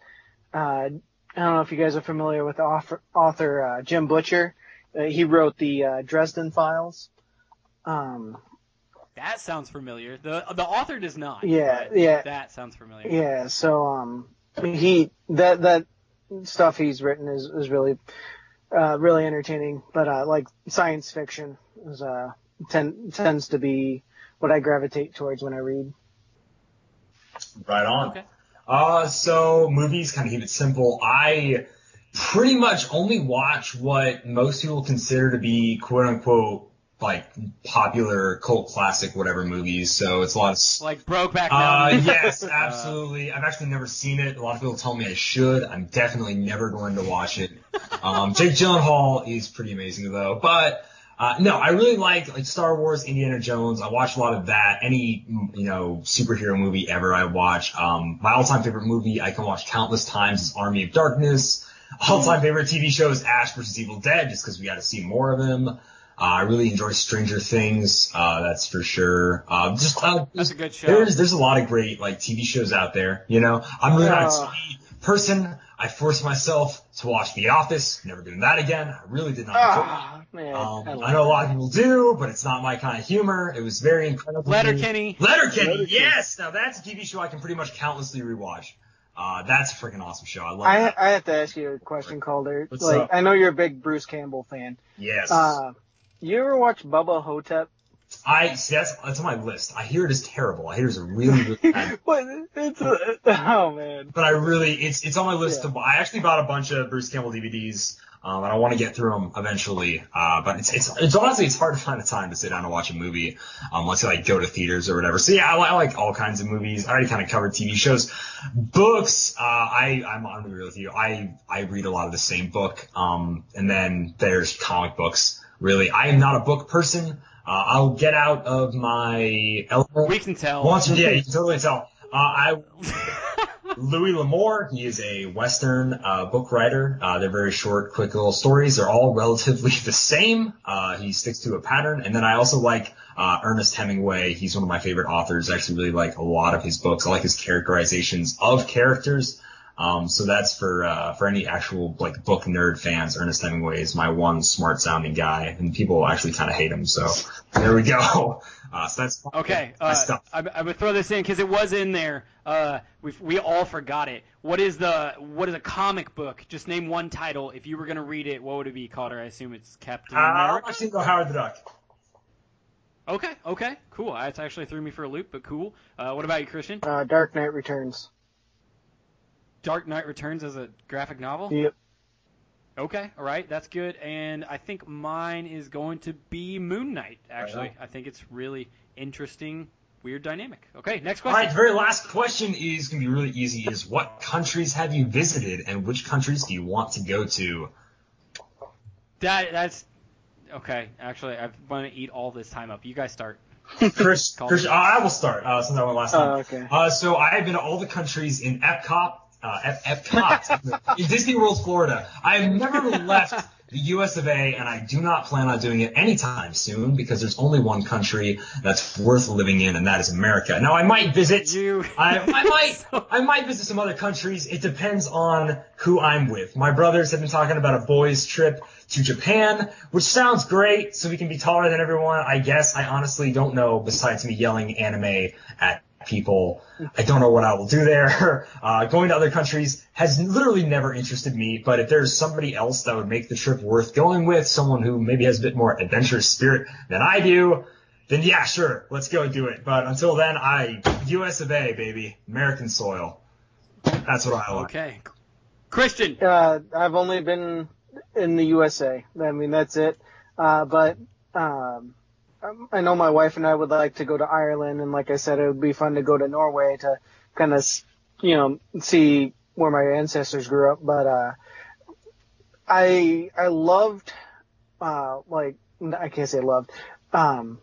Uh, I don't know if you guys are familiar with author, author uh, Jim Butcher. Uh, he wrote the uh, Dresden Files. Um, That sounds familiar. The the author does not. Yeah, yeah. That sounds familiar. Yeah, so um, he that that stuff he's written is is really uh, really entertaining. But uh, like science fiction is uh ten, tends to be what I gravitate towards when I read. Right on. Okay. Uh, so movies kind of keep it simple. I pretty much only watch what most people consider to be quote unquote like popular cult classic whatever movies. So it's a lot of Like Brokeback uh, Mountain. yes, absolutely. I've actually never seen it. A lot of people tell me I should. I'm definitely never going to watch it. Um, Jake Gyllenhaal is pretty amazing though. But uh, no, I really like like Star Wars, Indiana Jones. I watch a lot of that. Any you know superhero movie ever I watch. Um, my all-time favorite movie I can watch countless times is Army of Darkness. All-time favorite TV show is Ash vs Evil Dead, just because we got to see more of him. Uh, I really enjoy Stranger Things. Uh, that's for sure. Uh, just uh, That's a good show. there's there's a lot of great like TV shows out there. You know, I'm really not a. TV person. I forced myself to watch The Office. Never doing that again. I really did not. enjoy it. Ah, man, Um, I, I know a lot of people do, but it's not my kind of humor. It was very incredible. Letterkenny. Letterkenny, Letterkenny. yes. Now that's a TV show I can pretty much countlessly rewatch. Uh, that's a freaking awesome show. I love I that. I have to ask you a question, Calder. What's like up? I know you're a big Bruce Campbell fan. Yes. Uh, you ever watch Bubba Ho-Tep? I see that's that's on my list. I hear it is terrible. I hear it's a really really bad. what? It's a, oh man. But I really, it's it's on my list Yeah. to. I actually bought a bunch of Bruce Campbell DVDs, um, and I want to get through them eventually. Uh, but it's it's it's honestly it's hard to find the time to sit down and watch a movie, um, unless you like go to theaters or whatever. So yeah, I, I like all kinds of movies. I already kind of covered TV shows, books. Uh, I I'm on the real with you. I I read a lot of the same book. Um, and then there's comic books. Really, I am not a book person. Uh, I'll get out of my element We can tell. once, yeah, you can totally tell. Uh, I Louis L'Amour, he is a Western uh, book writer. Uh, they're very short, quick little stories. They're all relatively the same. Uh, he sticks to a pattern. And then I also like uh, Ernest Hemingway. He's one of my favorite authors. I actually really like a lot of his books. I like his characterizations of characters. Um, so that's for uh, for any actual like book nerd fans. Ernest Hemingway is my one smart sounding guy, and people actually kind of hate him. So there we go. Uh, so that's Okay, uh, stuff. I, I would throw this in because it was in there. Uh, we we all forgot it. What is the what is a comic book? Just name one title. If you were gonna read it, what would it be, Calder? I assume it's Captain Uh, I'll America. actually go Howard the Duck. Okay, okay, cool. That actually threw me for a loop, but cool. Uh, what about you, Christian? Uh, Dark Knight Returns. Dark Knight Returns as a graphic novel. Yep. Okay, all right, that's good. And I think mine is going to be Moon Knight. Actually, Right I think it's really interesting, weird dynamic. Okay, next question. All right, very last question is going to be really easy. Is what countries have you visited, and which countries do you want to go to? That that's okay. Actually, I want to eat all this time up. You guys start. Chris, Chris uh, I will start uh, since I went last time. Oh, okay. Uh, so I have been to all the countries in Epcot, uh, Ep- Epcot, in Disney World, Florida. I have never left the US of A, and I do not plan on doing it anytime soon because there's only one country that's worth living in, and that is America. Now I might visit, You- I, I might, I might visit some other countries. It depends on who I'm with. My brothers have been talking about a boys trip to Japan, which sounds great, so we can be taller than everyone. I guess I honestly don't know. Besides me yelling anime at people, I don't know what I will do there. Uh, going to other countries has literally never interested me, but if there's somebody else that would make the trip worth going with, someone who maybe has a bit more adventurous spirit than I do, then yeah, sure, let's go do it. But until then, I, US of A, baby, American soil. That's what I like. Okay. Christian. Uh, I've only been in the USA. I mean, that's it. Uh, but um, I know my wife and I would like to go to Ireland, and like I said, it would be fun to go to Norway to kind of, you know, see where my ancestors grew up. But uh, I I loved, uh, like I can't say loved. Um,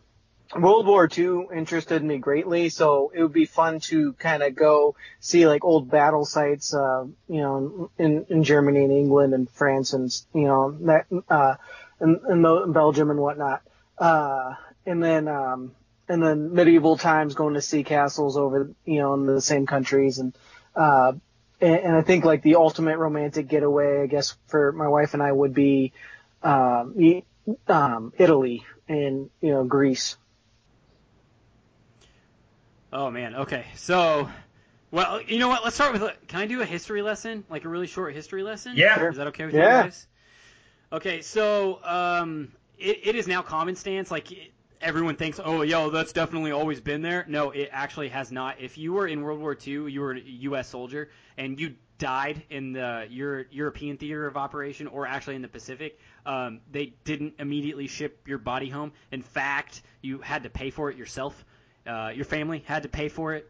World War II interested me greatly, so it would be fun to kind of go see like old battle sites, uh, you know, in, in Germany and England and France and, you know, that, uh, and Belgium and whatnot. Uh, and then, um, and then medieval times going to see castles over, you know, in the same countries and, uh, and, and I think like the ultimate romantic getaway, I guess, for my wife and I would be, um, um, Italy and, you know, Greece. Oh man. Okay. So, well, you know what? Let's start with. Can I do a history lesson, like a really short history lesson? Yeah. Is that okay with Yeah. you guys? Okay. So, um, it, it is now common stance. Like it, everyone thinks, oh, yo, that's definitely always been there. No, it actually has not. If you were in World War II, you were a U.S. soldier, and you died in the Euro- European theater of operation, or actually in the Pacific, um, they didn't immediately ship your body home. In fact, you had to pay for it yourself. Uh, your family had to pay for it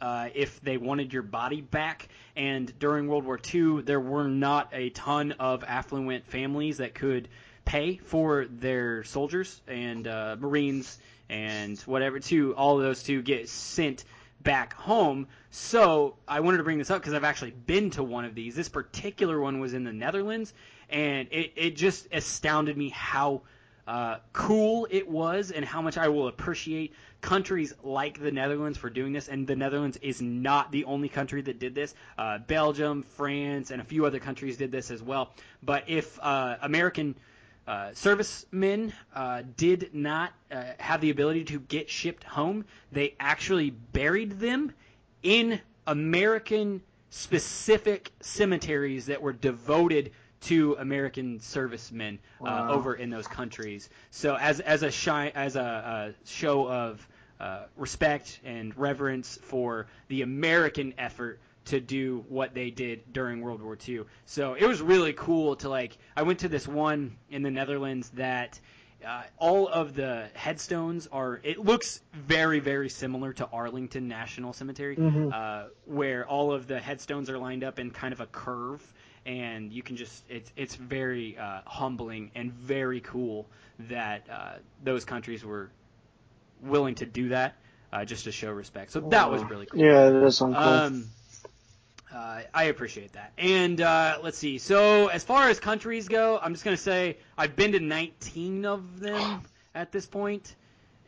uh, if they wanted your body back. And during World War II, there were not a ton of affluent families that could pay for their soldiers and uh, Marines and whatever to all of those to get sent back home. So I wanted to bring this up because I've actually been to one of these. This particular one was in the Netherlands, and it, it just astounded me how uh, cool it was and how much I will appreciate countries like the Netherlands for doing this. And the Netherlands is not the only country that did this. Uh, Belgium, France, and a few other countries did this as well. But if uh, American uh, servicemen uh, did not uh, have the ability to get shipped home, they actually buried them in American specific cemeteries that were devoted to American servicemen uh, Wow. over in those countries. So as as a shi- as a, uh show of uh, respect and reverence for the American effort to do what they did during World War II. So it was really cool to like. I went to this one in the Netherlands that uh, all of the headstones are. It looks very very similar to Arlington National Cemetery, uh, where all of the headstones are lined up in kind of a curve. And you can just, it's, it's very uh, humbling and very cool that uh, those countries were willing to do that uh, just to show respect. So that was really cool. Yeah, that is cool. Um, uh, I appreciate that. And uh, let's see. So as far as countries go, I'm just gonna say I've been to 19 of them at this point.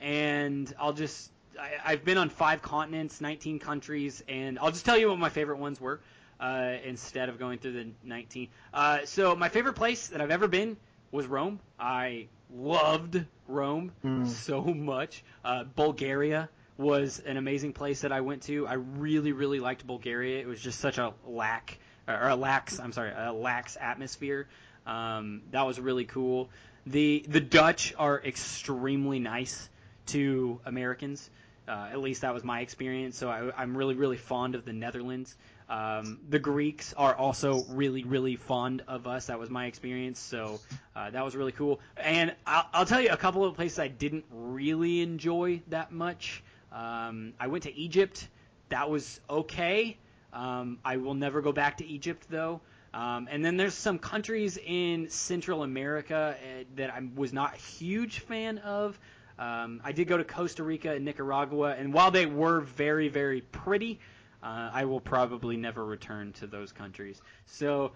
and I'll just I, I've been on five continents, 19 countries, and I'll just tell you what my favorite ones were uh, instead of going through the 19. Uh, so my favorite place that I've ever been was Rome. I loved Rome so much. Uh, Bulgaria was an amazing place that I went to. I really, really liked Bulgaria. It was just such a lack or a lax. I'm sorry, a lax atmosphere. Um, that was really cool. The the Dutch are extremely nice to Americans. Uh, at least that was my experience. So I, I'm really, really fond of the Netherlands. Um, the Greeks are also really, really fond of us. That was my experience. So uh, that was really cool. And I'll, I'll tell you a couple of places I didn't really enjoy that much. Um, I went to Egypt. That was okay. Um, I will never go back to Egypt though. Um, and then there's some countries in Central America uh, that I was not a huge fan of. Um, I did go to Costa Rica and Nicaragua, and while they were very, very pretty, uh, I will probably never return to those countries. So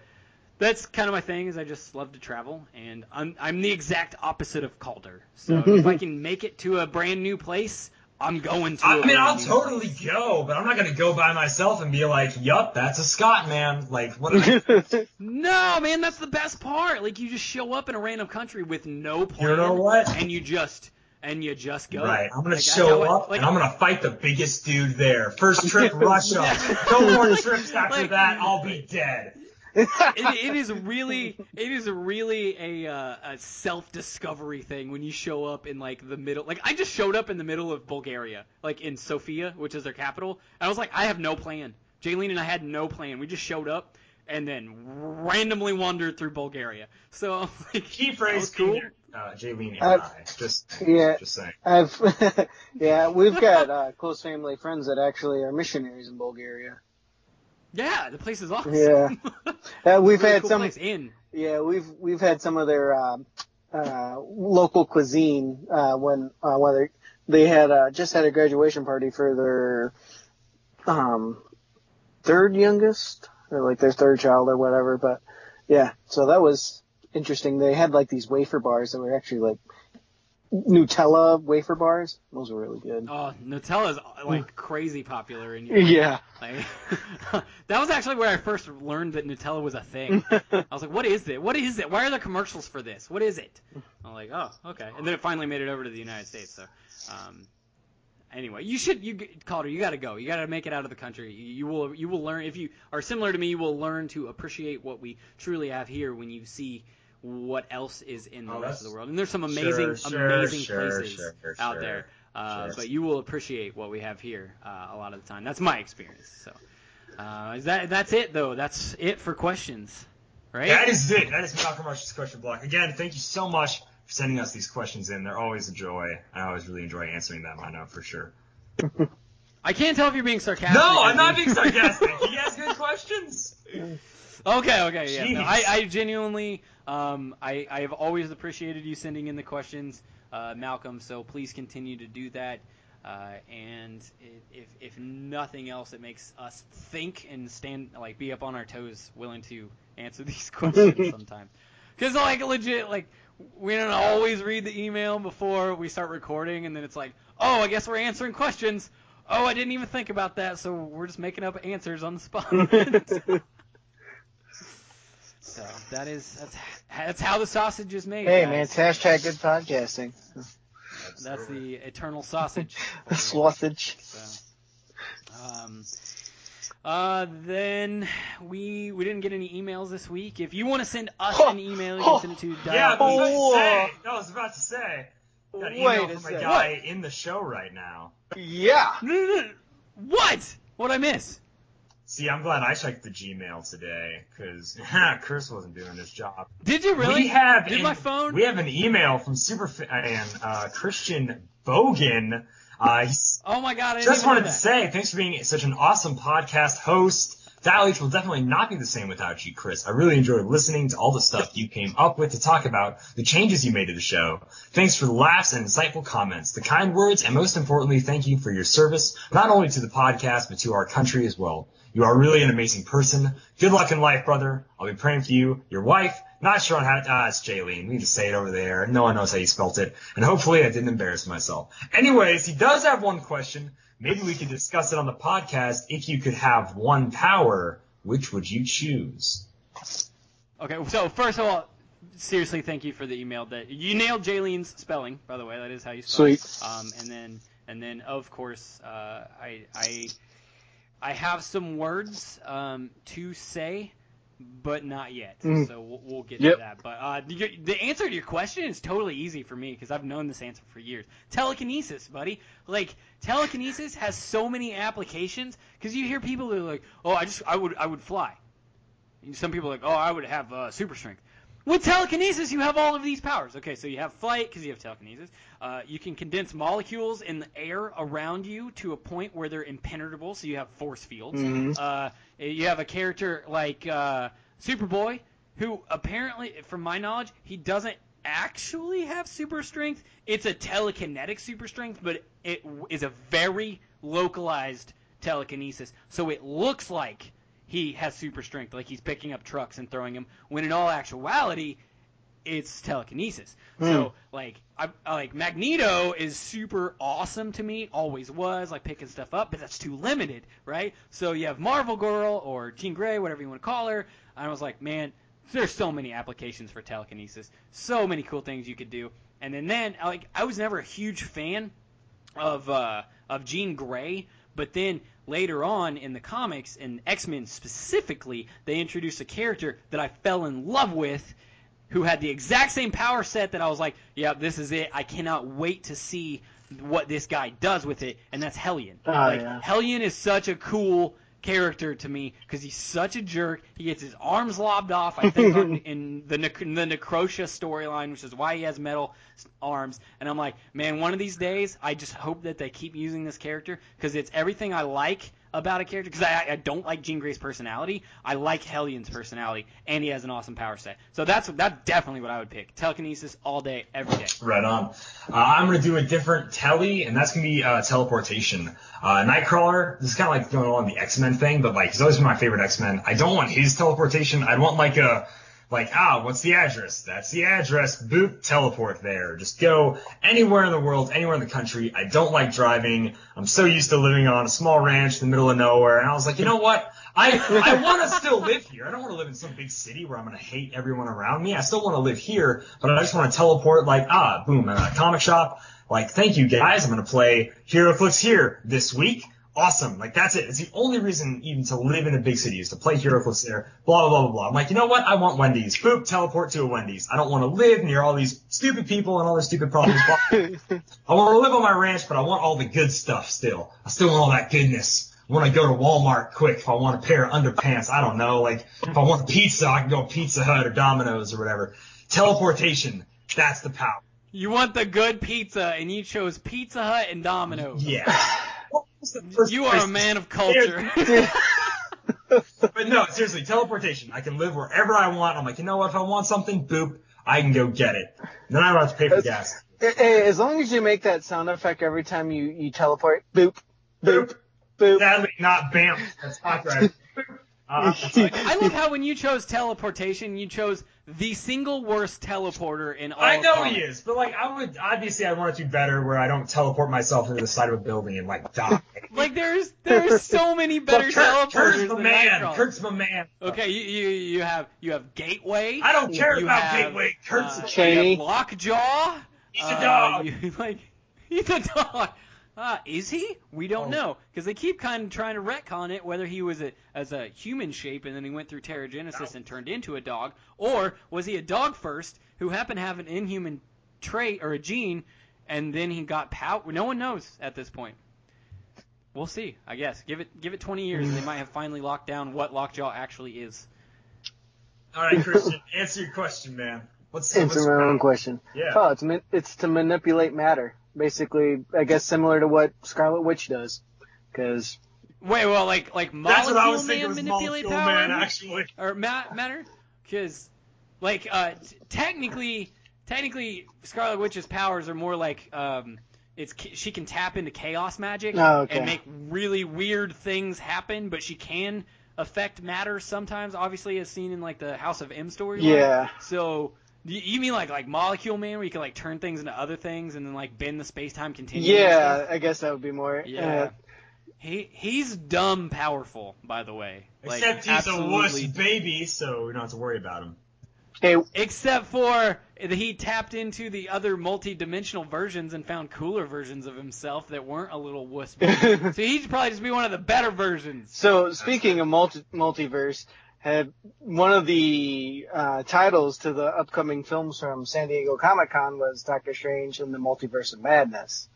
that's kind of my thing. Is I just love to travel, and I'm I'm the exact opposite of Calder. So if I can make it to a brand new place, I'm going to. I mean, I'll totally go, but I'm not gonna go by myself and be like, "Yup, that's a Scott man." Like, what? No, man, that's the best part. Like you just show up in a random country with no plan. You know what? And you just and you just go. Right, I'm gonna Like, show how I- up like, and I'm gonna fight the biggest dude there. First trip, Russia. Yeah. No more trips after Like- that. I'll be dead. It, it is really it is really a, uh, a self discovery thing when you show up in like the middle like I just showed up in the middle of Bulgaria like in Sofia which is their capital and I was like I have no plan Jaylene and I had no plan we just showed up and then randomly wandered through Bulgaria so I'm like Key phrase, cool uh, Jaylene and Uh, I. Just, yeah. just saying. I've, yeah, we've got uh, close family friends that actually are missionaries in Bulgaria. Yeah the place is awesome Yeah. Uh, we've Really had cool some, in yeah, we've we've had some of their uh, uh, local cuisine uh, when uh, when they they had uh, just had a graduation party for their um third youngest or like their third child or whatever. But yeah, so that was interesting. They had like these wafer bars that were actually like Nutella wafer bars. Those were really good. oh Nutella is like crazy popular in Europe Yeah. Like, that was actually where I first learned that Nutella was a thing. I was like, what is it? What is it? Why are there commercials for this? What is it? I'm like, oh, okay. And then it finally made it over to the United States. So, um, anyway, you should, you Calder, you got to go. You got to make it out of the country. You, you will, you will learn. If you are similar to me, you will learn to appreciate what we truly have here when you see what else is in the Oh, rest of the world. And there's some amazing, Sure, sure, amazing sure, places out there. Uh. But you will appreciate what we have here uh, a lot of the time. That's my experience. So. Uh, is that that's it though? That's it for questions, right? That is it. That is Malcolm Rush's question block. Again, thank you so much for sending us these questions in. They're always a joy. I always really enjoy answering them. I know for sure. I can't tell if you're being sarcastic. No, I'm not being- sarcastic. He asked good questions. Okay, okay, yeah. No, I, I genuinely, um, I, I have always appreciated you sending in the questions, uh, Malcolm. So please continue to do that. Uh, and i if, if nothing else, it makes us think and stand, like, be up on our toes, willing to answer these questions sometimes. Because, like, legit, like, we don't always read the email before we start recording, and then it's like, oh, I guess we're answering questions. Oh, I didn't even think about that, so we're just making up answers on the spot. So that is that's that's how the sausage is made. Hey guys. man, it's hashtag good podcasting. that's the eternal sausage. for. Sausage. So, um, uh, then we we didn't get any emails this week. If you want to send us an email, you can send it to Yeah, I was about to say. No, I was about to say. Got an email Wait a from a second. guy in the show right now. Yeah. What? What I miss? See, I'm glad I checked the Gmail today because Chris wasn't doing his job. Did you really? We have Did an- my phone? We have an email from Superfan uh, Christian Bogan. Uh, oh my god! I just wanted to say thanks for being such an awesome podcast host. Dial H will definitely not be the same without you, Chris. I really enjoyed listening to all the stuff you came up with to talk about the changes you made to the show. Thanks for the laughs and insightful comments, the kind words, and most importantly, thank you for your service, not only to the podcast, but to our country as well. You are really an amazing person. Good luck in life, brother. I'll be praying for you, your wife. Not sure on how to, ah, it's Jaylene. We need to say it over there. No one knows how you spelt it. And hopefully I didn't embarrass myself. Anyways, he does have one question. Maybe we could discuss it on the podcast. If you could have one power, which would you choose? Okay, so first of all, seriously, thank you for the email. That you nailed Jaylene's spelling, by the way. That is how you spell. Sweet. Um, and then and then of course, uh, I I I have some words um, to say, but not yet. Mm. So we'll, we'll get Yep. to that. But uh, the, the answer to your question is totally easy for me because I've known this answer for years. Telekinesis, buddy. Like telekinesis has so many applications because you hear people who are like, "Oh, I just I would I would fly." And Some people are like, "Oh, I would have uh, super strength." With telekinesis, you have all of these powers. Okay, so you have flight because you have telekinesis. Uh, you can condense molecules in the air around you to a point where they're impenetrable, so you have force fields. Mhm. Uh, you have a character like uh, Superboy, who apparently, from my knowledge, he doesn't actually have super strength. It's a telekinetic super strength, but it is a very localized telekinesis. So it looks like he has super strength, like he's picking up trucks and throwing them. When in all actuality, it's telekinesis. So like I, I like Magneto is super awesome to me, always was, like picking stuff up, but that's too limited, right? So you have Marvel Girl or Jean Grey, whatever you want to call her. I was like, man, there's so many applications for telekinesis, so many cool things you could do. And then then like I was never a huge fan of uh, of Jean Grey, but then later on in the comics in X Men specifically, they introduced a character that I fell in love with, who had the exact same power set that I was like, yeah, this is it. I cannot wait to see what this guy does with it, and that's Hellion. Oh, like yeah. Hellion is such a cool character to me because he's such a jerk. He gets his arms lobbed off. I think on, in the Nec- the Necrosha storyline, which is why he has metal arms. And I'm like, man, one of these days, I just hope that they keep using this character because it's everything I like about a character. Because I, I don't like Jean Grey's personality. I like Hellion's personality, and he has an awesome power set. So that's that's definitely what I would pick. Telekinesis all day, every day. Right on. Uh, I'm gonna do a different telly, and that's gonna be uh, teleportation. Uh, Nightcrawler. This is kind of like going on the X-Men thing, but like he's always been my favorite X-Men. I don't want his teleportation. I'd want like a like ah, what's the address? That's the address. Boop, teleport there. Just go anywhere in the world, anywhere in the country. I don't like driving. I'm so used to living on a small ranch in the middle of nowhere, and I was like, you know what? I I want to still live here. I don't want to live in some big city where I'm gonna hate everyone around me. I still want to live here, but I just want to teleport. Like ah, boom, I'm at a comic shop. Like thank you guys. I'm gonna play HeroClix here this week. Awesome. Like that's it. It's the only reason even to live in a big city is to play Hero HeroClix there. Blah blah blah blah blah. I'm like, you know what? I want Wendy's. Boop, teleport to a Wendy's. I don't want to live near all these stupid people and all their stupid problems. I want to live on my ranch, but I want all the good stuff still. I still want all that goodness. I want to go to Walmart quick if I want a pair of underpants. I don't know. Like if I want a pizza, I can go Pizza Hut or Domino's or whatever. Teleportation. That's the power. You want the good pizza, and you chose Pizza Hut and Domino's. Yeah. What was the first You are a man of culture. But no, seriously, teleportation. I can live wherever I want. I'm like, you know what? If I want something, boop, I can go get it. Then I don't have to pay for gas. As long as you make that sound effect every time you, you teleport, boop, boop, boop. Sadly, not BAM. That's copyrighted. Uh, I love how when you chose teleportation, you chose the single worst teleporter in all. Of them. I know comics. he is, but like I would obviously I want it to be better where I don't teleport myself into the side of a building and like die. Like there's there's so many better But Kurt, teleporters Kurt's my than man. Nightcrawler. Kurt's my man. Okay, you, you you have you have Gateway. I don't care you about have, Gateway. Kurt's uh, a Cheney. you have Lockjaw. He's a Uh, dog. you- like he's a dog. Uh, is he? We don't Oh. know because they keep kind of trying to retcon it whether he was a, as a human shape and then he went through Terrigenesis and turned into a dog, or was he a dog first who happened to have an inhuman trait or a gene, and then he got power? No one knows at this point. We'll see. I guess give it give it 20 years and they might have finally locked down what Lockjaw actually is. All right, Christian, answer your question, man. What's Answer what's my own question. Yeah. Oh, it's it's to manipulate matter. Basically, I guess similar to what Scarlet Witch does. Because Wait, well, like like That's molecule what I was man thinking was manipulate Molecule power Man, actually. or ma- matter? Because like uh, t- technically, technically, Scarlet Witch's powers are more like um, it's she can tap into chaos magic Oh, okay. and make really weird things happen, but she can affect matter sometimes. Obviously, as seen in like the House of M storyline. Yeah. So. You you mean like like Molecule Man, where you can like turn things into other things and then like bend the space time continuum? yeah, I guess that would be more. Yeah. Uh, He he's dumb powerful, by the way. Like, Except he's a wuss absolutely- baby, so we don't have to worry about him. hey, Except for that he tapped into the other multi-dimensional versions and found cooler versions of himself that weren't a little wuss. baby. so he'd probably just be one of the better versions. So speaking of multi- multiverse, had one of the uh, titles to the upcoming films from San Diego Comic Con was Doctor Strange and the Multiverse of Madness.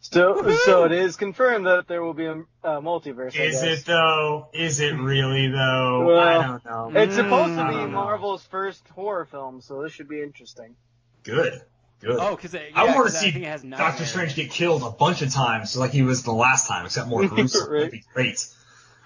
So, so it is confirmed that there will be a, a multiverse. I Is guess. it though? Is it really though? Well, I don't know. It's supposed Mm, to be don't know. Marvel's first horror film, so this should be interesting. Good. Good. Oh, because yeah, I want to 'cause see has Doctor. Strange get killed a bunch of times, like he was the last time, except more gruesome. Right. That'd be great.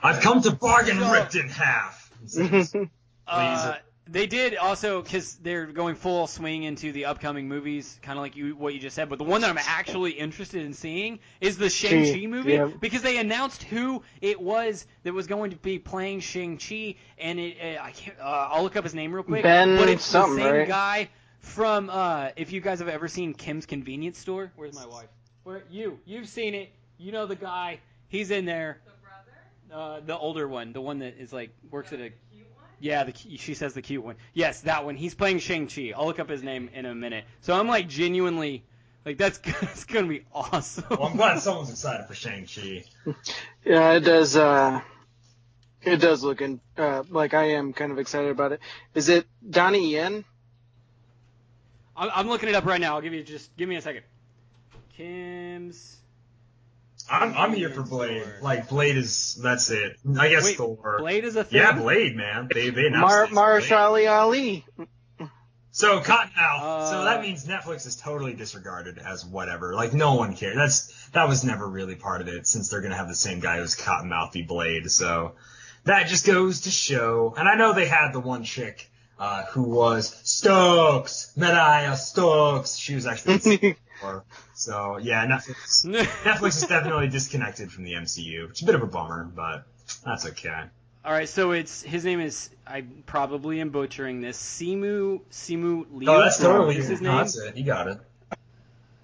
I've come to bargain So- ripped in half. He says. Uh, They did also because they're going full swing into the upcoming movies, kind of like you what you just said. But the one that I'm actually interested in seeing is the Shang Chi movie yeah. because they announced who it was that was going to be playing Shang Chi, and it uh, I can't. Uh, I'll look up his name real quick. Ben but it's the something, same right? guy from. Uh, if you guys have ever seen Kim's Convenience Store, where's my wife? Where you? You've seen it. You know the guy. He's in there. The? Uh, the older one, the one that is like works at a The cute one? yeah, the she says the cute one. Yes, that one. He's playing Shang Chi. I'll look up his name in a minute. So I'm like genuinely, like that's that's gonna be awesome. Well, I'm glad someone's excited for Shang Chi. Yeah, it does. Uh, it does look in, uh, like I am kind of excited about it. Is it Donnie Yen? I'm, I'm looking it up right now. I'll give you just give me a second. Kim's. I'm I'm here for Blade. Like Blade is that's it. I guess Wait, Thor. Blade is a thing. Yeah, Blade, man. They they announced Mar- it. Mahershala Ali. So Cottonmouth. Uh, so that means Netflix is totally disregarded as whatever. Like no one cares. That's that was never really part of it since they're gonna have the same guy who's Cottonmouth be Blade. So that just goes to show. And I know they had the one chick uh, who was Stokes, Mariah Stokes. She was actually before. So yeah, Netflix. Netflix is definitely disconnected from the MCU. It's a bit of a bummer, but that's okay. All right, so it's his name is I probably am butchering this. Simu Simu Liu. Oh, that's totally is his name. that's it. You got it.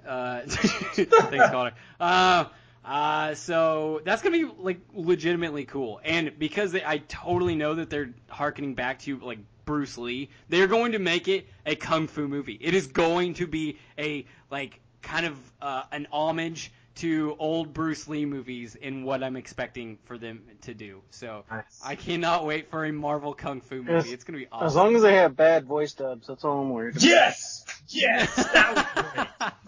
Uh, thanks, Connor. Uh, uh, so that's gonna be like legitimately cool, and because they, I totally know that they're harkening back to like Bruce Lee, they're going to make it a kung fu movie. It is going to be a like kind of uh, an homage to old Bruce Lee movies in what I'm expecting for them to do. So Nice. I cannot wait for a Marvel kung fu movie. Yes. It's gonna be awesome. As long as they have bad voice dubs, that's all I'm worried about. Yes, yes, that was great.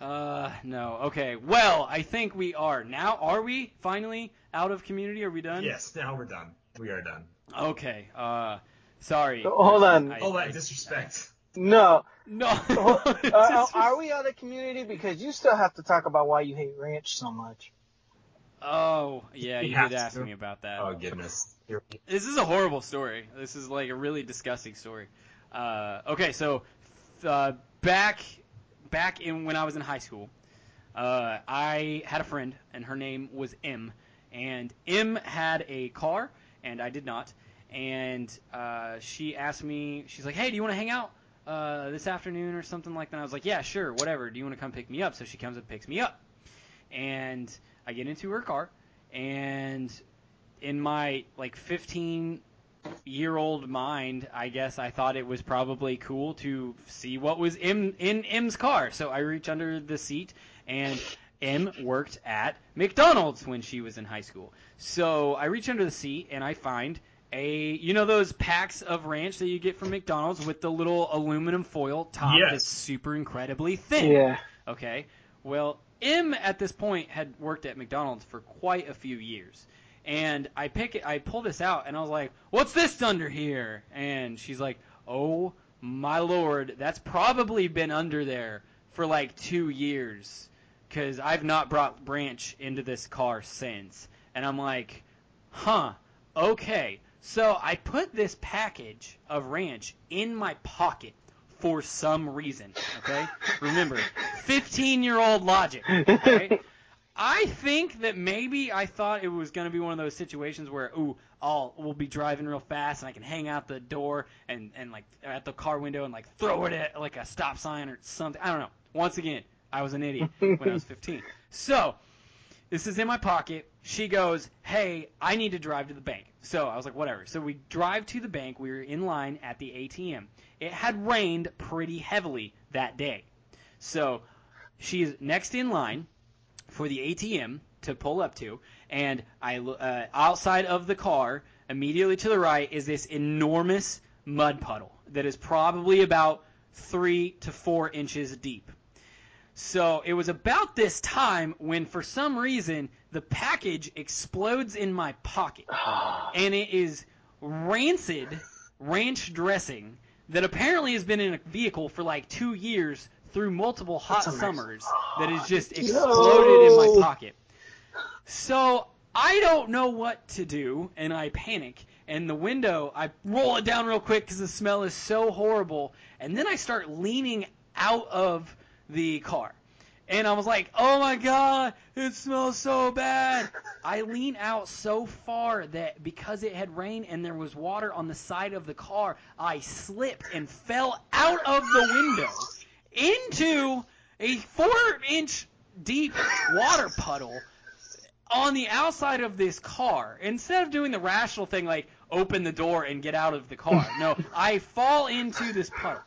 Uh, no. Okay. Well, I think we are. Now, are we finally out of community? Are we done? Yes, now we're done. We are done. Okay. Uh, sorry. Hold on. I- All I- that disrespect. No. No. Uh, are we out of community? Because you still have to talk about why you hate ranch so much. Oh, yeah, You you have did ask to. me about that. Oh goodness. This is a horrible story. This is like a really disgusting story. Uh, okay, so uh, back back in when I was in high school, uh, I had a friend, and her name was M. And M had a car, and I did not. And uh, she asked me, she's like, "Hey, do you want to hang out uh, this afternoon or something like that?" I was like, "Yeah, sure, whatever. Do you want to come pick me up?" So she comes and picks me up, and I get into her car, and in my like 15 year old mind, I guess I thought it was probably cool to see what was in in M's car. So I reach under the seat and M worked at McDonald's when she was in high school. So I reach under the seat and I find a you know those packs of ranch that you get from McDonald's with the little aluminum foil top Yes. that's super incredibly thin. Yeah. Okay. Well, M at this point had worked at McDonald's for quite a few years. And I pick it I pull this out and I was like, "What's this under here?" And she's like, "Oh my lord, that's probably been under there for like 2 years cuz I've not brought Branch into this car since." And I'm like, "Huh. Okay." So I put this package of ranch in my pocket for some reason. Okay? Remember, 15 year old logic. Okay? I think that maybe I thought it was going to be one of those situations where, ooh, I'll we'll be driving real fast and I can hang out the door and and like at the car window and like throw it at like a stop sign or something. I don't know. Once again, I was an idiot when I was 15. So this is in my pocket. She goes, "Hey, I need to drive to the bank." So I was like, "Whatever." So we drive to the bank. We were in line at the ATM. It had rained pretty heavily that day. So she's next in line for the ATM to pull up to, and I uh, outside of the car, immediately to the right, is this enormous mud puddle that is probably about three to four inches deep. So it was about this time when, for some reason, the package explodes in my pocket, and it is rancid ranch dressing that apparently has been in a vehicle for like two years through multiple hot summers that has just exploded in my pocket. So I don't know what to do, and I panic, and the window, I roll it down real quick because the smell is so horrible, and then I start leaning out of the car. And I was like, oh my god, it smells so bad. I lean out so far that because it had rained and there was water on the side of the car, I slipped and fell out of the window into a four inch deep water puddle on the outside of this car. Instead of doing the rational thing like open the door and get out of the car, no, I fall into this puddle.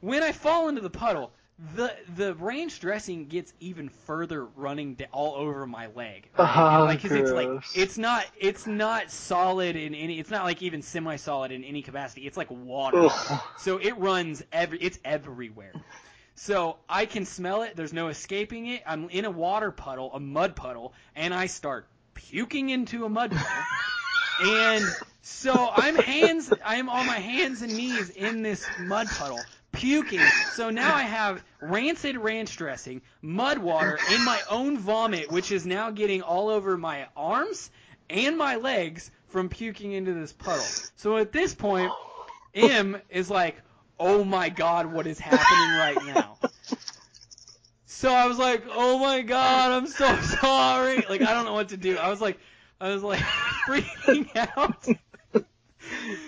When I fall into the puddle, the the range dressing gets even further running da- all over my leg. Ah, right? Oh, like 'cause it's like it's not it's not solid in any it's not like even semi solid in any capacity. It's like water. Ugh. So it runs every it's everywhere. So I can smell it. There's no escaping it. I'm in a water puddle, a mud puddle, and I start puking into a mud puddle. and so I'm hands I'm on my hands and knees in this mud puddle puking. So now I have rancid ranch dressing, mud water, and my own vomit, which is now getting all over my arms and my legs from puking into this puddle. So at this point, M is like, "Oh my god, what is happening right now?" So I was like, "Oh my god, I'm so sorry." Like I don't know what to do. I was like, I was like freaking out.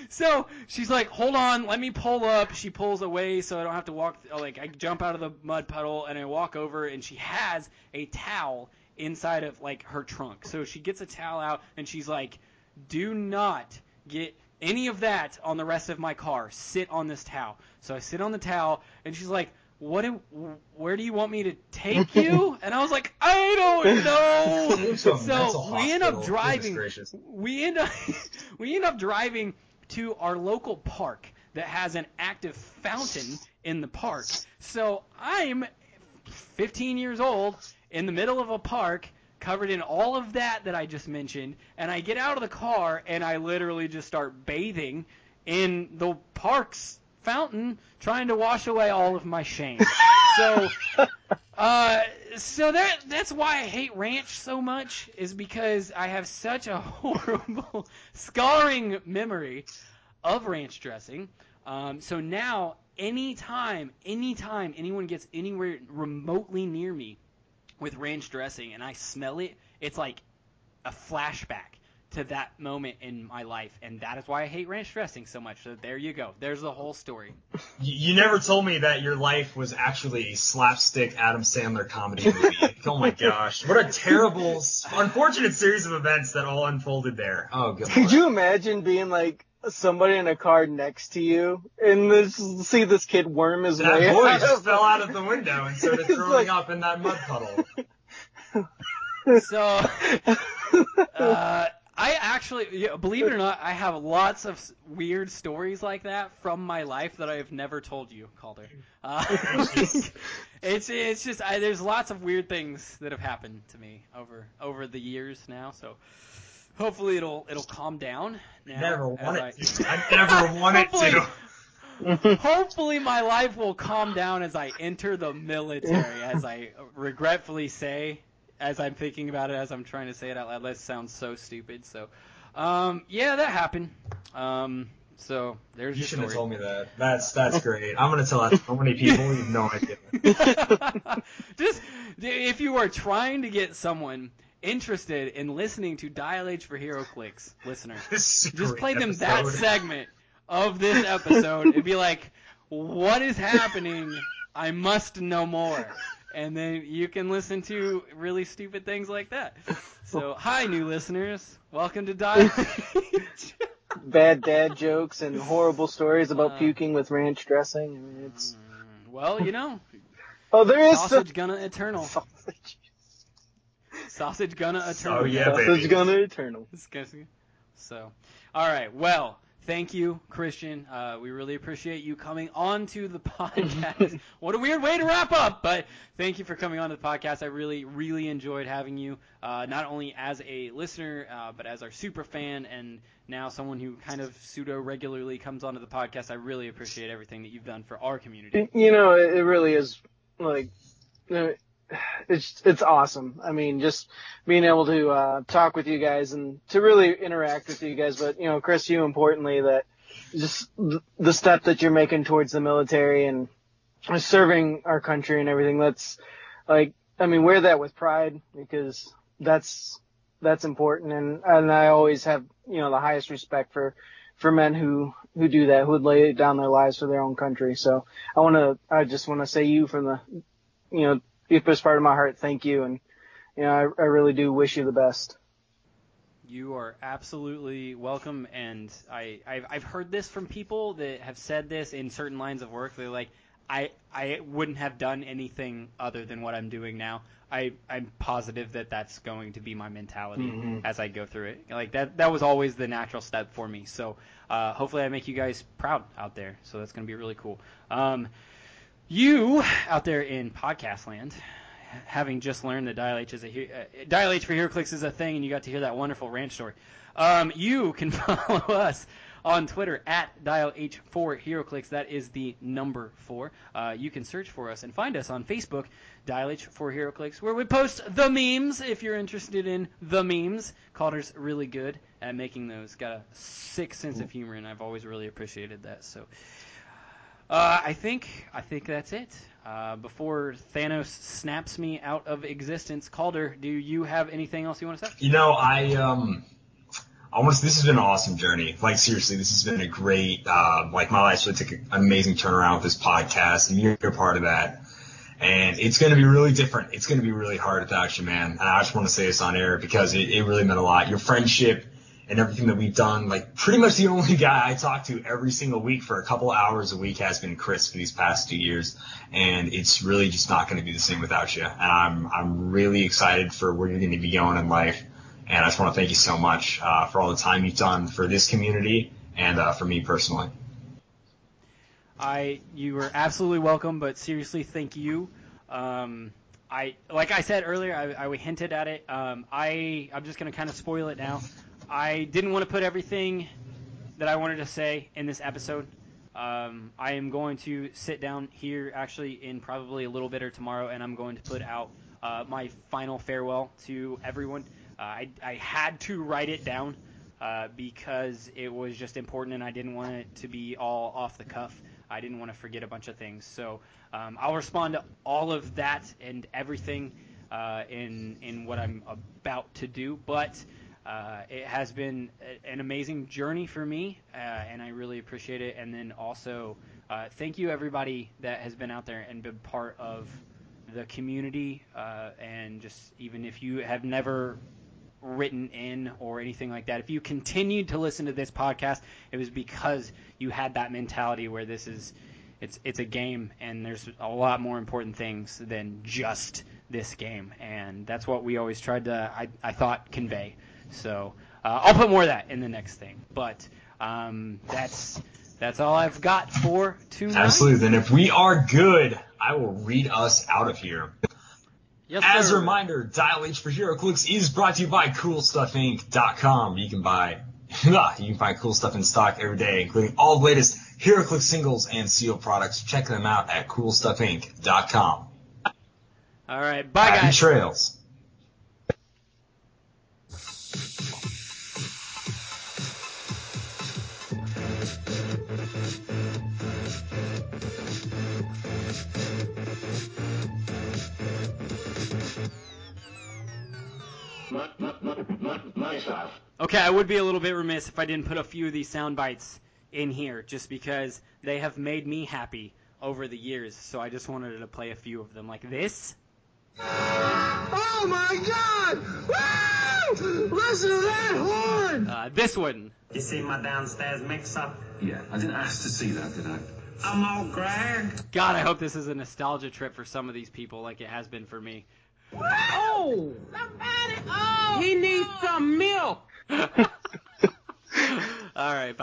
So she's like, "Hold on, let me pull up." She pulls away so I don't have to walk. Like I jump out of the mud puddle and I walk over, and she has a towel inside of like her trunk. So she gets a towel out and she's like, "Do not get any of that on the rest of my car. Sit on this towel." So I sit on the towel, and she's like, "What? Do, where do you want me to take you?" And I was like, "I don't know." Move to a mental so we end up driving we end up we end up driving to our local park that has an active fountain in the park. So I'm 15 years old in the middle of a park covered in all of that that I just mentioned and I get out of the car and I literally just start bathing in the park's fountain trying to wash away all of my shame. So uh, so that that's why I hate ranch so much is because I have such a horrible scarring memory of ranch dressing. Um, so now, anytime, anytime anyone gets anywhere remotely near me with ranch dressing and I smell it, it's like a flashback to that moment in my life, and that is why I hate ranch dressing so much. So there you go. There's the whole story. You, you never told me that your life was actually a slapstick Adam Sandler comedy movie. oh my gosh. What a terrible, unfortunate series of events that all unfolded there. Oh, good. Could you imagine being like somebody in a car next to you and this see this kid worm his way That boy out just of fell out of the window and started It's throwing like- up in that mud puddle. So, uh, I actually, yeah, believe it or not, I have lots of weird stories like that from my life that I have never told you, Calder. Uh, it's it's just I, there's lots of weird things that have happened to me over over the years now. So hopefully it'll it'll calm down. Now Never want I- it to. I never wanted to. Hopefully, my life will calm down as I enter the military, as I regretfully say, as I'm thinking about it, as I'm trying to say it out loud. That sounds so stupid. So, um, yeah, that happened. Um, so there's You should have told me that. That's that's great. I'm gonna tell that so many people. You have no idea. Just if you are trying to get someone interested in listening to Dial H for HeroClix, listener, This is a just play them that segment of this episode and be like, "What is happening? I must know more." And then you can listen to really stupid things like that. So, hi, new listeners. Welcome to Dial. bad dad jokes and horrible stories about Uh, puking with ranch dressing. I mean, it's well, you know, oh, there is sausage gonna eternal. sausage. Sausage gonna eternal. Oh, yeah, sausage baby. gonna eternal. So, all right. Well, thank you, Christian. Uh, we really appreciate you coming on to the podcast. what a weird way to wrap up, but thank you for coming on to the podcast. I really, really enjoyed having you, uh, not only as a listener, uh, but as our super fan and now someone who kind of pseudo regularly comes onto the podcast. I really appreciate everything that you've done for our community. You know, it, it really is like uh, it's it's awesome. I mean, just being able to uh, talk with you guys and to really interact with you guys. But you know, Chris, you importantly that just the step that you're making towards the military and serving our country and everything. That's like, I mean, wear that with pride because that's that's important. And and I always have you know the highest respect for for men who who do that, who would lay down their lives for their own country. So I want to, I just want to say you from the, you know, deepest part of my heart, thank you, and you know, I, I really do wish you the best. You are absolutely welcome, and I I've, I've heard this from people that have said this in certain lines of work. They're like, I I wouldn't have done anything other than what I'm doing now. I I'm positive that that's going to be my mentality Mhm. as I go through it. Like that that was always the natural step for me. So uh, hopefully I make you guys proud out there. So that's going to be really cool. Um, you out there in podcast land, having just learned that Dial H is a uh, Dial H for HeroClix is a thing, and you got to hear that wonderful ranch story. Um, you can follow us on Twitter at Dial H for HeroClix. That is the number four. Uh, you can search for us and find us on Facebook, Dial H for HeroClix, where we post the memes. If you're interested in the memes, Calder's really good at making those. Got a sick sense of humor, and I've always really appreciated that. So. Uh, I think I think that's it. Uh, before Thanos snaps me out of existence, Calder, do you have anything else you want to say? You know, I um, I want to. This has been an awesome journey. Like seriously, this has been a great. Uh, like my life really took an amazing turnaround with this podcast, and you're a part of that. And it's going to be really different. It's going to be really hard without man. And I just want to say this on air because it, it really meant a lot. Your friendship and everything that we've done, like pretty much the only guy I talk to every single week for a couple hours a week has been Chris for these past two years. And it's really just not going to be the same without you. And I'm, I'm really excited for where you're going to be going in life. And I just want to thank you so much, uh, for all the time you've done for this community and, uh, for me personally. I you were absolutely welcome, but seriously, thank you. Um, I like I said earlier, I, I hinted at it. Um, I I'm just gonna kind of spoil it now. I didn't want to put everything that I wanted to say in this episode. Um, I am going to sit down here actually in probably a little bit or tomorrow, and I'm going to put out uh, my final farewell to everyone. Uh, I, I had to write it down uh, because it was just important, and I didn't want it to be all off the cuff. I didn't want to forget a bunch of things. So um, I'll respond to all of that and everything uh, in in what I'm about to do. But uh, it has been a- an amazing journey for me, uh, and I really appreciate it. And then also, uh, thank you everybody that has been out there and been part of the community. Uh, and just even if you have never written in or anything like that, if you continued to listen to this podcast, it was because you had that mentality where this is. It's, it's a game, and there's a lot more important things than just this game, and that's what we always tried to, I, I thought, convey. So uh, I'll put more of that in the next thing. But um, that's that's all I've got for tonight. Absolutely. Then if we are good, I will read us out of here. Yes, As sir. a reminder, Dial H for HeroClix is brought to you by CoolStuffInc.com. You can buy, you can find cool stuff in stock every day, including all the latest HeroClix singles and seal products. Check them out at CoolStuffInc.com. All right, bye Happy guys. trails. My stuff. Okay, I would be a little bit remiss if I didn't put a few of these sound bites in here, just because they have made me happy over the years. So I just wanted to play a few of them, like this. Oh my god! Woo! Listen to that horn! Uh, this one. You see my downstairs mix-up? Yeah, I didn't ask to see that, did I? I'm all Greg. God, I hope this is a nostalgia trip for some of these people, like it has been for me. Oh! Somebody! Oh! He needs some milk! All right, bye.